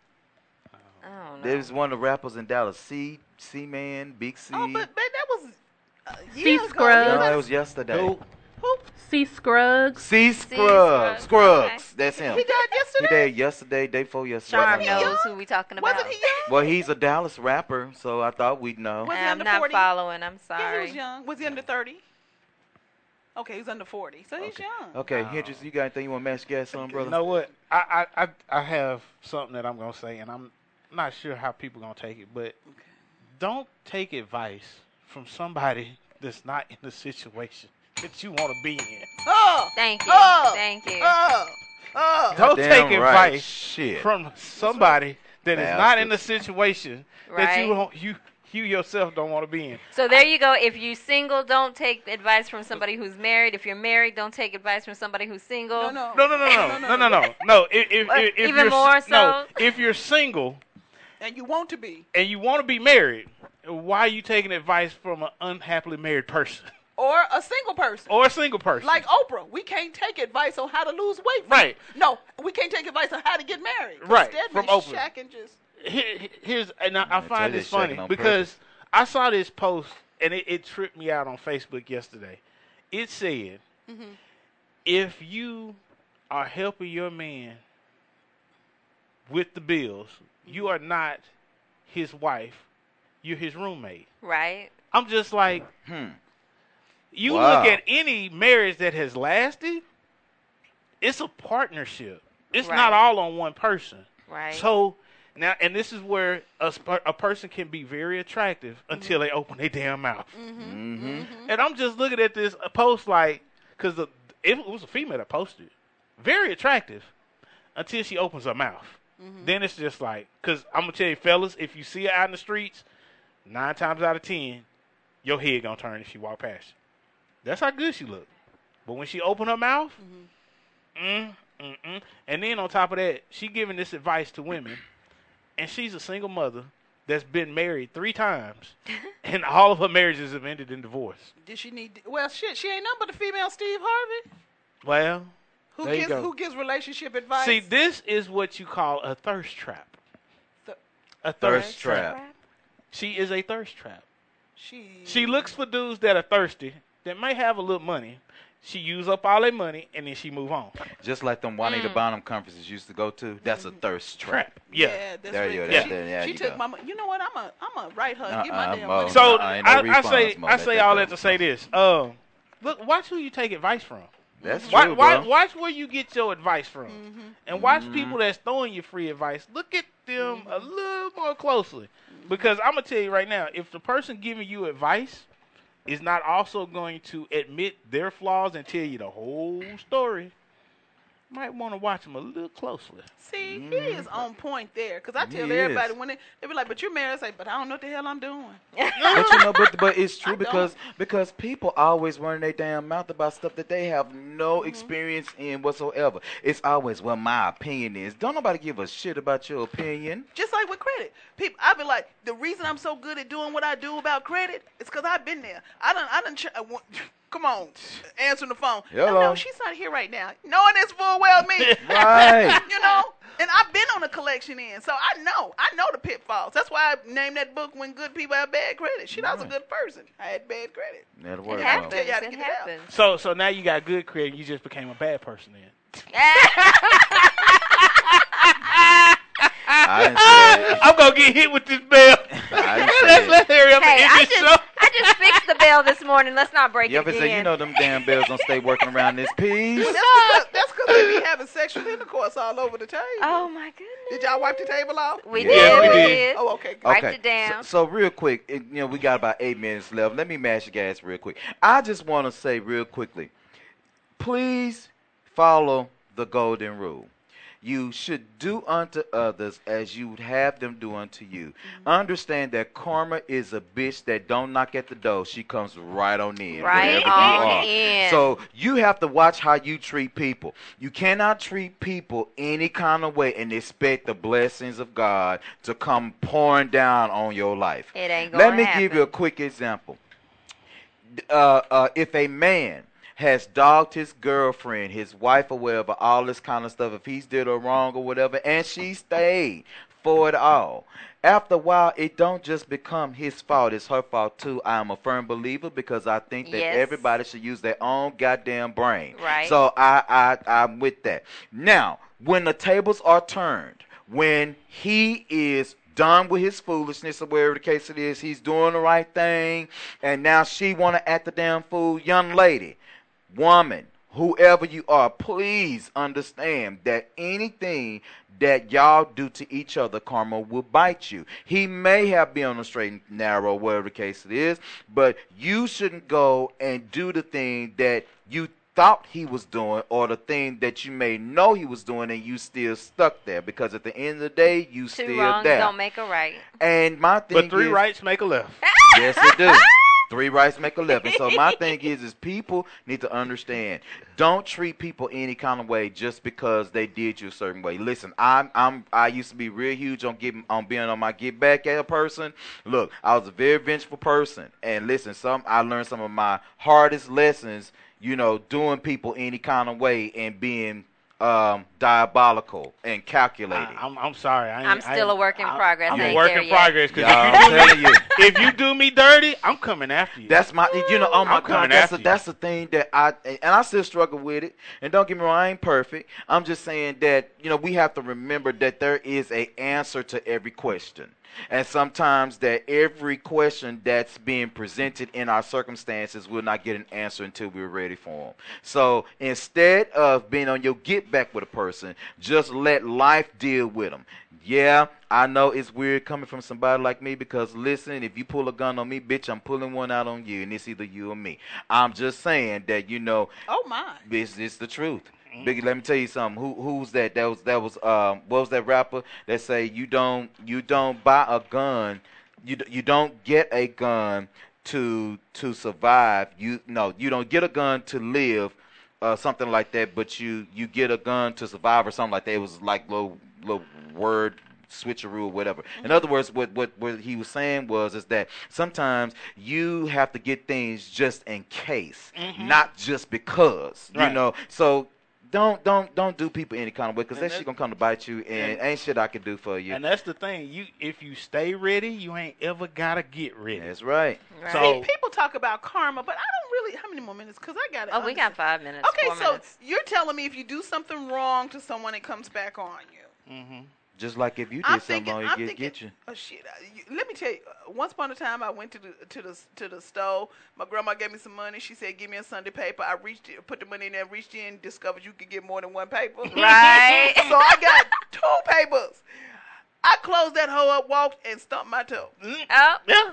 [SPEAKER 8] I don't know.
[SPEAKER 5] There was one of the rappers in Dallas. C C Man, Big C.
[SPEAKER 6] Oh, but, but that was uh,
[SPEAKER 3] C
[SPEAKER 6] years ago.
[SPEAKER 3] Scrubs.
[SPEAKER 5] no, it was yesterday.
[SPEAKER 7] Who?
[SPEAKER 3] C Scruggs.
[SPEAKER 5] C
[SPEAKER 8] Scruggs,
[SPEAKER 5] Scrubs. Scrubs.
[SPEAKER 8] okay.
[SPEAKER 5] That's him.
[SPEAKER 6] He died yesterday.
[SPEAKER 5] He died yesterday, day before yesterday.
[SPEAKER 8] Charm
[SPEAKER 5] I don't
[SPEAKER 8] knows who we talking about.
[SPEAKER 6] Wasn't he young?
[SPEAKER 5] Well, he's a Dallas rapper, so I thought we'd know.
[SPEAKER 6] Was he
[SPEAKER 8] I'm
[SPEAKER 6] under
[SPEAKER 8] not
[SPEAKER 6] 40?
[SPEAKER 8] following. I'm sorry.
[SPEAKER 6] Yeah, he was young. Was he under thirty? Okay, he's under forty, so he's
[SPEAKER 5] Okay.
[SPEAKER 6] young.
[SPEAKER 5] Okay, Hendrix, you got anything you want to mash your gas on, brother?
[SPEAKER 7] You know what? I, I, I, I have something that I'm gonna say, and I'm not sure how people gonna take it, but don't take advice from somebody that's not in the situation that you want to be in.
[SPEAKER 6] Oh,
[SPEAKER 8] Thank you.
[SPEAKER 6] Oh,
[SPEAKER 8] Thank you.
[SPEAKER 6] oh, oh.
[SPEAKER 7] Don't
[SPEAKER 5] Damn
[SPEAKER 7] take
[SPEAKER 5] right.
[SPEAKER 7] advice
[SPEAKER 5] Shit.
[SPEAKER 7] from somebody that is not in the
[SPEAKER 5] Bastards.
[SPEAKER 7] situation that you
[SPEAKER 8] Right.
[SPEAKER 7] you you yourself don't want to be in.
[SPEAKER 8] So there you go. If you're single, don't take advice from somebody who's married. If you're married, don't take advice from somebody who's single.
[SPEAKER 6] No, no,
[SPEAKER 7] No, no, no, no, no, no, no, no. If, if,
[SPEAKER 8] What?
[SPEAKER 7] if, if
[SPEAKER 8] Even
[SPEAKER 7] you're,
[SPEAKER 8] more
[SPEAKER 7] s- no,
[SPEAKER 8] so?
[SPEAKER 7] if you're single
[SPEAKER 6] And you want to be,
[SPEAKER 7] and you want to be married, why are you taking advice from an unhappily married person
[SPEAKER 6] or a single person.
[SPEAKER 7] or a single person?
[SPEAKER 6] Like Oprah, we can't take advice on how to lose weight. from-
[SPEAKER 7] Right.
[SPEAKER 6] No, we can't take advice on how to get married.
[SPEAKER 7] Right,
[SPEAKER 6] Instead,
[SPEAKER 7] from Oprah.
[SPEAKER 6] shack and just.
[SPEAKER 7] Here- here's and I, I find this funny
[SPEAKER 5] checking on
[SPEAKER 7] because I saw this post and it, it tripped me out on Facebook yesterday. It said,
[SPEAKER 6] Mm-hmm.
[SPEAKER 7] if you are helping your man with the bills, you are not his wife, you're his roommate.
[SPEAKER 8] Right.
[SPEAKER 7] I'm just like,
[SPEAKER 5] Hmm.
[SPEAKER 7] you
[SPEAKER 5] Wow.
[SPEAKER 7] look at any marriage that has lasted, it's a partnership. It's not all on one person.
[SPEAKER 8] Right.
[SPEAKER 7] So now, and this is where a, a person can be very attractive until
[SPEAKER 8] Mm-hmm.
[SPEAKER 7] they open their damn mouth.
[SPEAKER 5] Mm-hmm.
[SPEAKER 7] And I'm just looking at this post like, because it was a female that posted, it. very attractive, until she opens her mouth.
[SPEAKER 8] Mm-hmm.
[SPEAKER 7] Then it's just like, because I'm gonna tell you, fellas, if you see her out in the streets, nine times out of ten, your head gonna turn if she walk past you. That's how good she look. But when she open her mouth, mm, mm, mm. and then on top of that, she giving this advice to women, and she's a single mother that's been married three times, and all of her marriages have ended in divorce.
[SPEAKER 6] Did she need? Well, shit, she ain't nothing but the female Steve Harvey.
[SPEAKER 7] Well,
[SPEAKER 6] Who
[SPEAKER 7] there you
[SPEAKER 6] gives
[SPEAKER 7] go.
[SPEAKER 6] who gives relationship advice?
[SPEAKER 7] See, this is what you call a thirst trap.
[SPEAKER 6] Th-
[SPEAKER 7] a
[SPEAKER 5] Thirst
[SPEAKER 7] thirst,
[SPEAKER 5] trap.
[SPEAKER 7] She is a thirst trap.
[SPEAKER 6] She
[SPEAKER 7] She looks for dudes that are thirsty, that may have a little money. She use up all their money and then she move on.
[SPEAKER 5] Just like them Juanita
[SPEAKER 6] Mm.
[SPEAKER 5] Bynum conferences used to go to. That's a thirst trap.
[SPEAKER 7] Yeah.
[SPEAKER 6] Yeah, that's
[SPEAKER 5] There you go.
[SPEAKER 6] 'cause
[SPEAKER 5] There-
[SPEAKER 6] she,
[SPEAKER 5] there- there
[SPEAKER 6] she
[SPEAKER 5] you
[SPEAKER 6] took
[SPEAKER 5] go.
[SPEAKER 6] my. mo- You know what? I'm a. I'm a write her. and get my
[SPEAKER 5] Uh-uh,
[SPEAKER 6] damn
[SPEAKER 5] Mo.
[SPEAKER 6] money.
[SPEAKER 7] So
[SPEAKER 5] Nah, ain't
[SPEAKER 7] I,
[SPEAKER 5] no
[SPEAKER 7] I
[SPEAKER 5] refunds,
[SPEAKER 7] say I say all that to say this. Um, look, watch who you take advice from.
[SPEAKER 5] That's
[SPEAKER 7] Watch,
[SPEAKER 5] true,
[SPEAKER 7] watch,
[SPEAKER 5] bro.
[SPEAKER 7] watch where you get your advice from,
[SPEAKER 6] Mm-hmm.
[SPEAKER 7] and watch
[SPEAKER 5] Mhm.
[SPEAKER 7] people that's throwing you free advice. Look at them a
[SPEAKER 6] Mm-hmm.
[SPEAKER 7] little more closely, because I'm gonna tell you right now, if the person giving you advice is not also going to admit their flaws and tell you the whole story, you might want to watch him a little closely.
[SPEAKER 6] See, he is on point there. Cause I tell
[SPEAKER 5] He
[SPEAKER 6] everybody
[SPEAKER 5] is.
[SPEAKER 6] when they they be like, "But you're married." I say, "But I don't know what the hell I'm doing."
[SPEAKER 5] but you know, but but it's true
[SPEAKER 6] I
[SPEAKER 5] because because people always run their damn mouth about stuff that they have no
[SPEAKER 6] Mm-hmm.
[SPEAKER 5] experience in whatsoever. It's always well, my opinion is. Don't nobody give a shit about your opinion.
[SPEAKER 6] Just like with credit, people, I be like, the reason I'm so good at doing what I do about credit is because I've been there. I don't, I don't. Ch- I want- come on, answering the phone. No,
[SPEAKER 5] Hello.
[SPEAKER 6] no, she's not here right now. Knowing this full well me,
[SPEAKER 5] Right.
[SPEAKER 6] you know. And I've been on the collection end, so I know, I know the pitfalls. That's why I named that book "When Good People Have Bad Credit." She was a good person. I had bad credit.
[SPEAKER 5] That'll
[SPEAKER 6] It
[SPEAKER 5] work.
[SPEAKER 6] happens.
[SPEAKER 5] Mo.
[SPEAKER 6] Tell you how to
[SPEAKER 8] It
[SPEAKER 6] get it out.
[SPEAKER 8] happens.
[SPEAKER 7] So so now you got good credit, you just became a bad person then.
[SPEAKER 5] I didn't say
[SPEAKER 7] I'm gonna get hit with this bell.
[SPEAKER 5] I didn't say
[SPEAKER 7] let's,
[SPEAKER 5] it.
[SPEAKER 7] let's hurry up
[SPEAKER 8] Hey,
[SPEAKER 7] and
[SPEAKER 8] I
[SPEAKER 7] this
[SPEAKER 8] just
[SPEAKER 7] show.
[SPEAKER 8] I just fixed the bell this morning. Let's not break
[SPEAKER 5] You
[SPEAKER 8] it
[SPEAKER 5] ever
[SPEAKER 8] again.
[SPEAKER 5] say, you know, them damn bells don't stay working around this piece?
[SPEAKER 6] That's because that's they be having sexual intercourse all over the table.
[SPEAKER 8] oh my goodness.
[SPEAKER 6] Did y'all wipe the table off?
[SPEAKER 8] We
[SPEAKER 5] Yeah,
[SPEAKER 8] did.
[SPEAKER 5] we
[SPEAKER 8] We
[SPEAKER 5] did.
[SPEAKER 8] did.
[SPEAKER 6] Oh, okay. good.
[SPEAKER 8] Wiped
[SPEAKER 5] okay.
[SPEAKER 8] it down.
[SPEAKER 5] So, so real quick, it, you know, we got about eight minutes left. Let me mash the gas real quick. I just want to say real quickly, please follow the golden rule. You should do unto others as you would have them do unto you. Understand that karma is a bitch that don't knock at the door. She comes right on in.
[SPEAKER 8] Right on in.
[SPEAKER 5] So you have to watch how you treat people. You cannot treat people any kind of way and expect the blessings of God to come pouring down on your life.
[SPEAKER 8] It ain't gonna Let
[SPEAKER 5] me give you a quick example. Uh, uh, if a man has dogged his girlfriend, his wife, or whatever, all this kind of stuff, if he's did her wrong or whatever, and she stayed for it all. After a while, it don't just become his fault; it's her fault too. I am a firm believer because I think that
[SPEAKER 8] Yes.
[SPEAKER 5] everybody should use their own goddamn brain.
[SPEAKER 8] Right.
[SPEAKER 5] So I, I, I'm with that. Now, when the tables are turned, when he is done with his foolishness or whatever the case it is, he's doing the right thing, and now she want to act the damn fool, young lady, woman, whoever you are, please understand that anything that y'all do to each other, karma will bite you. He may have been on the straight and narrow, whatever the case it is, but you shouldn't go and do the thing that you thought he was doing or the thing that you may know he was doing and you still stuck there because at the end of the day you
[SPEAKER 8] Two
[SPEAKER 5] still
[SPEAKER 8] wrongs
[SPEAKER 5] there.
[SPEAKER 8] don't make a right.
[SPEAKER 5] and my thing
[SPEAKER 7] But three
[SPEAKER 5] is,
[SPEAKER 7] rights make a left.
[SPEAKER 5] Yes, it do. Three rights make a left. And so my thing is, is people need to understand. Don't treat people any kind of way just because they did you a certain way. Listen, I'm, I'm, I used to be real huge on getting, on being on my get back at a person. Look, I was a very vengeful person, and listen, some I learned some of my hardest lessons. You know, doing people any kind of way and being um, diabolical and calculating.
[SPEAKER 7] I, am I'm sorry. I ain't,
[SPEAKER 8] I'm still
[SPEAKER 7] I,
[SPEAKER 8] a work in
[SPEAKER 7] I-
[SPEAKER 8] progress.
[SPEAKER 7] I'm
[SPEAKER 8] I
[SPEAKER 7] a
[SPEAKER 8] ain't
[SPEAKER 7] work in
[SPEAKER 8] yet.
[SPEAKER 7] progress. Because if, you do me- if you do me dirty, I'm coming after you.
[SPEAKER 5] That's my, you know, oh my
[SPEAKER 7] I'm
[SPEAKER 5] God, that's
[SPEAKER 7] after
[SPEAKER 5] the,
[SPEAKER 7] you.
[SPEAKER 5] that's the thing that I, and I still struggle with it. And don't get me wrong, I ain't perfect. I'm just saying that, you know, we have to remember that there is a answer to every question. And sometimes that every question that's being presented in our circumstances will not get an answer until we're ready for them. So instead of being on your get back with a person, just let life deal with them. Yeah, I know it's weird coming from somebody like me because listen, if you pull a gun on me, bitch, I'm pulling one out on you, and it's either you or me. I'm just saying that you know
[SPEAKER 6] Oh my.
[SPEAKER 5] it's, it's the truth. Biggie, let me tell you something. Who who's that? That was that was um what was that rapper that say you don't you don't buy a gun, you you don't get a gun to to survive. You no, you don't get a gun to live, uh something like that. But you you get a gun to survive or something like that. It was like little little word switcheroo or whatever. In other words, what, what what he was saying was is that sometimes you have to get things just in case,
[SPEAKER 7] Mhm.
[SPEAKER 5] not just because.
[SPEAKER 7] Right.
[SPEAKER 5] You know, so. Don't don't don't do people any kind of way because
[SPEAKER 7] And
[SPEAKER 5] that
[SPEAKER 7] that-
[SPEAKER 5] shit gonna come to bite you and ain't shit I can do for you.
[SPEAKER 7] And that's the thing. You if you stay ready, you ain't ever gotta get ready.
[SPEAKER 5] That's right.
[SPEAKER 7] So
[SPEAKER 6] People talk about karma, but I don't really. How many more minutes? Because I got it.
[SPEAKER 8] Oh, we got five minutes.
[SPEAKER 6] Okay,
[SPEAKER 8] four
[SPEAKER 6] so
[SPEAKER 8] minutes.
[SPEAKER 6] you're telling me if you do something wrong to someone, it comes back on you.
[SPEAKER 7] Mm-hmm.
[SPEAKER 5] Just like if you did
[SPEAKER 6] I'm
[SPEAKER 5] something
[SPEAKER 6] thinking- I'm
[SPEAKER 5] you get
[SPEAKER 6] thinking-
[SPEAKER 5] get you.
[SPEAKER 6] Oh shit! I, you, let me tell you. Uh, once upon a time, I went to the to the to the store. My grandma gave me some money. She said, "Give me a Sunday paper." I reached, it, put the money in there, reached in, discovered you could get more than one paper.
[SPEAKER 8] Right.
[SPEAKER 6] so I got two papers. I closed that hoe up, walked, and stumped my toe.
[SPEAKER 8] Oh.
[SPEAKER 7] Yeah.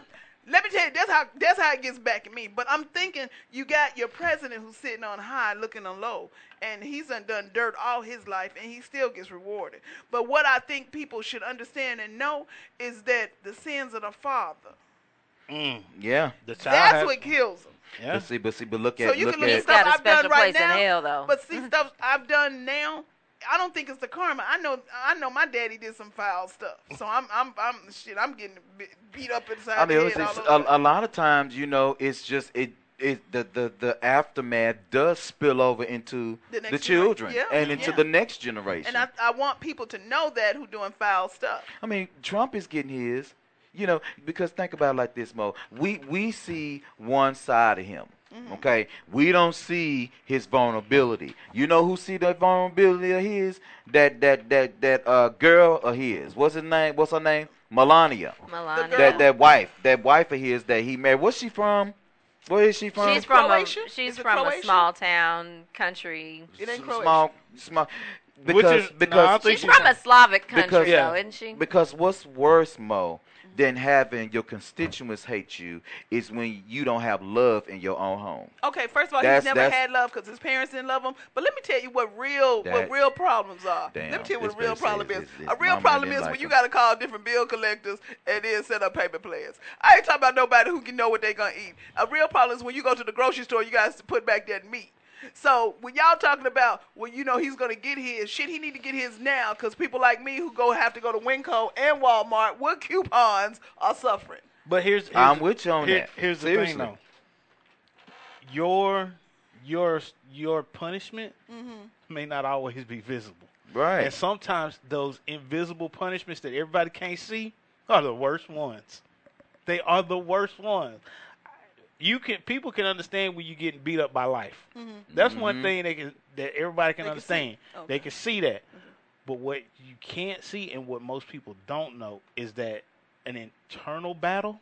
[SPEAKER 6] Let me tell you, that's how that's how it gets back at me. But I'm thinking you got your president who's sitting on high, looking on low, and he's done done dirt all his life, and he still gets rewarded. But what I think people should understand and know is that the sins of the father.
[SPEAKER 7] Mm.
[SPEAKER 5] Yeah.
[SPEAKER 7] The child
[SPEAKER 6] That's
[SPEAKER 7] has-
[SPEAKER 6] what kills him.
[SPEAKER 7] Yeah.
[SPEAKER 5] But see, but see, but look at.
[SPEAKER 6] So you
[SPEAKER 5] look
[SPEAKER 6] can look at
[SPEAKER 5] at
[SPEAKER 6] stuff
[SPEAKER 8] got a
[SPEAKER 6] I've done right now.
[SPEAKER 8] hell.
[SPEAKER 6] But see stuff I've done now. I don't think it's the karma. I know. I know my daddy did some foul stuff. So I'm. I'm. I'm. Shit. I'm getting beat up inside
[SPEAKER 5] I mean,
[SPEAKER 6] the head
[SPEAKER 5] it's,
[SPEAKER 6] all over.
[SPEAKER 5] a, a lot of times, you know, it's just it. It, the, the the aftermath does spill over into
[SPEAKER 6] The
[SPEAKER 5] the, children
[SPEAKER 6] yeah,
[SPEAKER 5] and into
[SPEAKER 6] yeah.
[SPEAKER 5] the next generation.
[SPEAKER 6] And I, I want people to know that who doing foul stuff.
[SPEAKER 5] I mean, Trump is getting his, you know, because think about it like this, Mo. We we see one side of him.
[SPEAKER 6] Mm-hmm.
[SPEAKER 5] Okay, we don't see his vulnerability. You know who see that vulnerability of his? That that that that uh girl of his. What's his name? What's her name? Melania.
[SPEAKER 8] Melania.
[SPEAKER 5] That that wife. That wife of his that he married. What's she from? Where is she from?
[SPEAKER 8] She's from a,
[SPEAKER 6] Croatia?
[SPEAKER 8] she's
[SPEAKER 6] Is it
[SPEAKER 8] from a small town country.
[SPEAKER 6] It ain't
[SPEAKER 5] S-
[SPEAKER 6] Croatia.
[SPEAKER 5] small small.
[SPEAKER 7] Which
[SPEAKER 5] Because
[SPEAKER 7] is-
[SPEAKER 5] because
[SPEAKER 7] I think
[SPEAKER 8] She's from a Slavic country,
[SPEAKER 5] Because-
[SPEAKER 7] Yeah.
[SPEAKER 8] though, isn't she?
[SPEAKER 5] Because what's worse, Mo, than having your constituents hate you is when you don't have love in your own home.
[SPEAKER 6] Okay, first of all,
[SPEAKER 5] That's-
[SPEAKER 6] he's never had love because his parents didn't love him. But let me tell you what real
[SPEAKER 5] That-
[SPEAKER 6] what real problems are.
[SPEAKER 5] Damn,
[SPEAKER 6] let me tell you what a real problem is. A real problem is when you got to call different bill collectors and then set up payment plans. I ain't talking about nobody who can know what they're gonna eat. A real problem is when you go to the grocery store, you guys put back that meat. So when y'all talking about, well, you know, he's gonna get his shit, he need to get his now because people like me who go have to go to Winco and Walmart with coupons are suffering.
[SPEAKER 7] But here's, here's
[SPEAKER 5] I'm with you on
[SPEAKER 7] here-
[SPEAKER 5] that.
[SPEAKER 7] Here's the
[SPEAKER 5] Seriously.
[SPEAKER 7] thing, though. Your your your punishment
[SPEAKER 6] Mm-hmm.
[SPEAKER 7] may not always be visible,
[SPEAKER 5] Right.
[SPEAKER 7] and sometimes those invisible punishments that everybody can't see are the worst ones. They are the worst ones. You can people can understand when you're getting beat up by life. Mm-hmm. That's one
[SPEAKER 5] Mhm.
[SPEAKER 7] thing they can that everybody can
[SPEAKER 6] They can
[SPEAKER 7] understand.
[SPEAKER 6] Okay.
[SPEAKER 7] They can see that. Mm-hmm. But what you can't see and what most people don't know is that an internal battle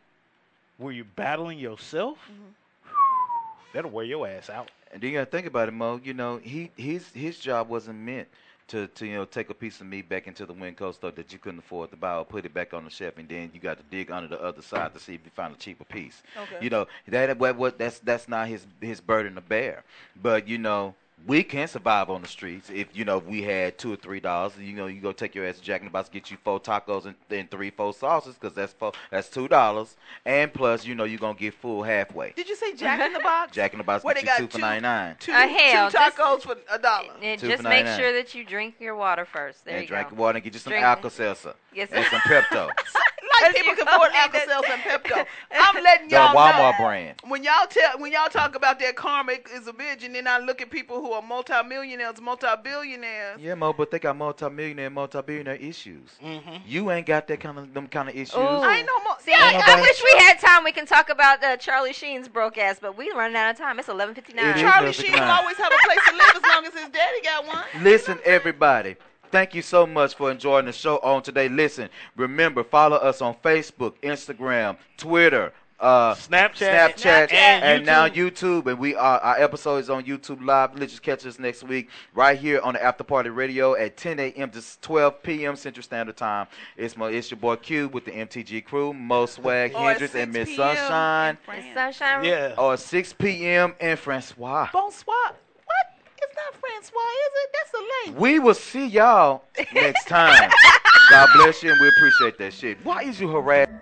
[SPEAKER 7] where you're battling yourself, mm-hmm. that'll wear your ass out.
[SPEAKER 5] And then you gotta think about it, Mo. You know, he his his job wasn't meant to, to you know take a piece of meat back into the Winco store that you couldn't afford to buy or put it back on the shelf, and then you got to dig under the other side to see if you find a cheaper piece.
[SPEAKER 6] Okay.
[SPEAKER 5] You know that what what that's that's not his his burden to bear. But you know. We can survive on the streets if you know if we had two or three dollars. You know, you go take your ass to Jack in the Box, get you four tacos and, and three four sauces because that's four, that's two dollars, and plus you know you're gonna get full halfway.
[SPEAKER 6] Did you say Jack in the Box?
[SPEAKER 5] Jack in the Box
[SPEAKER 6] Where
[SPEAKER 5] get
[SPEAKER 6] they
[SPEAKER 5] you
[SPEAKER 6] got
[SPEAKER 5] two for
[SPEAKER 6] two-
[SPEAKER 5] ninety nine.
[SPEAKER 6] Two,
[SPEAKER 8] Uh, hell,
[SPEAKER 6] two
[SPEAKER 8] just-
[SPEAKER 6] tacos for a dollar.
[SPEAKER 8] And
[SPEAKER 5] Two
[SPEAKER 8] just make sure that you drink your water first. There
[SPEAKER 5] and
[SPEAKER 8] you
[SPEAKER 5] drink
[SPEAKER 8] go.
[SPEAKER 5] water and get you some
[SPEAKER 8] Drink-
[SPEAKER 5] Alka Seltzer
[SPEAKER 8] Yes,
[SPEAKER 5] and
[SPEAKER 8] sir.
[SPEAKER 5] some Pepto.
[SPEAKER 6] like people can
[SPEAKER 8] go
[SPEAKER 6] afford
[SPEAKER 8] need that-
[SPEAKER 6] Alka-Seltzer and Pepto. I'm letting y'all the
[SPEAKER 5] Walmart
[SPEAKER 6] know.
[SPEAKER 5] brand.
[SPEAKER 6] When y'all tell, when y'all talk about that karma is a bitch, and then I look at people who are multimillionaires, multi-billionaires.
[SPEAKER 5] Yeah, Mo, but they got multi-millionaire, multi-billionaire issues.
[SPEAKER 7] Mm-hmm.
[SPEAKER 5] You ain't got that kind of them kind of issues.
[SPEAKER 8] Ooh.
[SPEAKER 6] I ain't no more.
[SPEAKER 8] See,
[SPEAKER 6] Yeah,
[SPEAKER 8] I,
[SPEAKER 5] nobody-
[SPEAKER 8] I wish we had time. We can talk about uh, Charlie Sheen's broke ass, but we running out of time. It's 11:59.
[SPEAKER 5] It
[SPEAKER 6] Charlie
[SPEAKER 5] Perfect
[SPEAKER 6] Sheen will always have a place to live as long as his daddy got one.
[SPEAKER 5] Listen, everybody. Thank you so much for enjoying the show on today. Listen, remember, follow us on Facebook, Instagram, Twitter, uh,
[SPEAKER 7] Snapchat,
[SPEAKER 5] Snapchat,
[SPEAKER 7] and
[SPEAKER 5] and, now
[SPEAKER 7] YouTube.
[SPEAKER 5] YouTube. And we are our episode is on YouTube Live. Let's just catch us next week right here on the After Party Radio at 10 a.m. to 12 p.m. Central Standard Time. It's my it's your boy Q with the MTG crew, Mo Swag,
[SPEAKER 6] Or
[SPEAKER 5] Hendrix, and Miss Sunshine.
[SPEAKER 8] Miss Sunshine.
[SPEAKER 7] Yeah.
[SPEAKER 5] Or 6 p.m. in Francois.
[SPEAKER 6] Bonsoir. What? It's not Francois, is it? That's a lady.
[SPEAKER 5] We will see y'all next time. God bless you, and we appreciate that shit. Why is you harassing?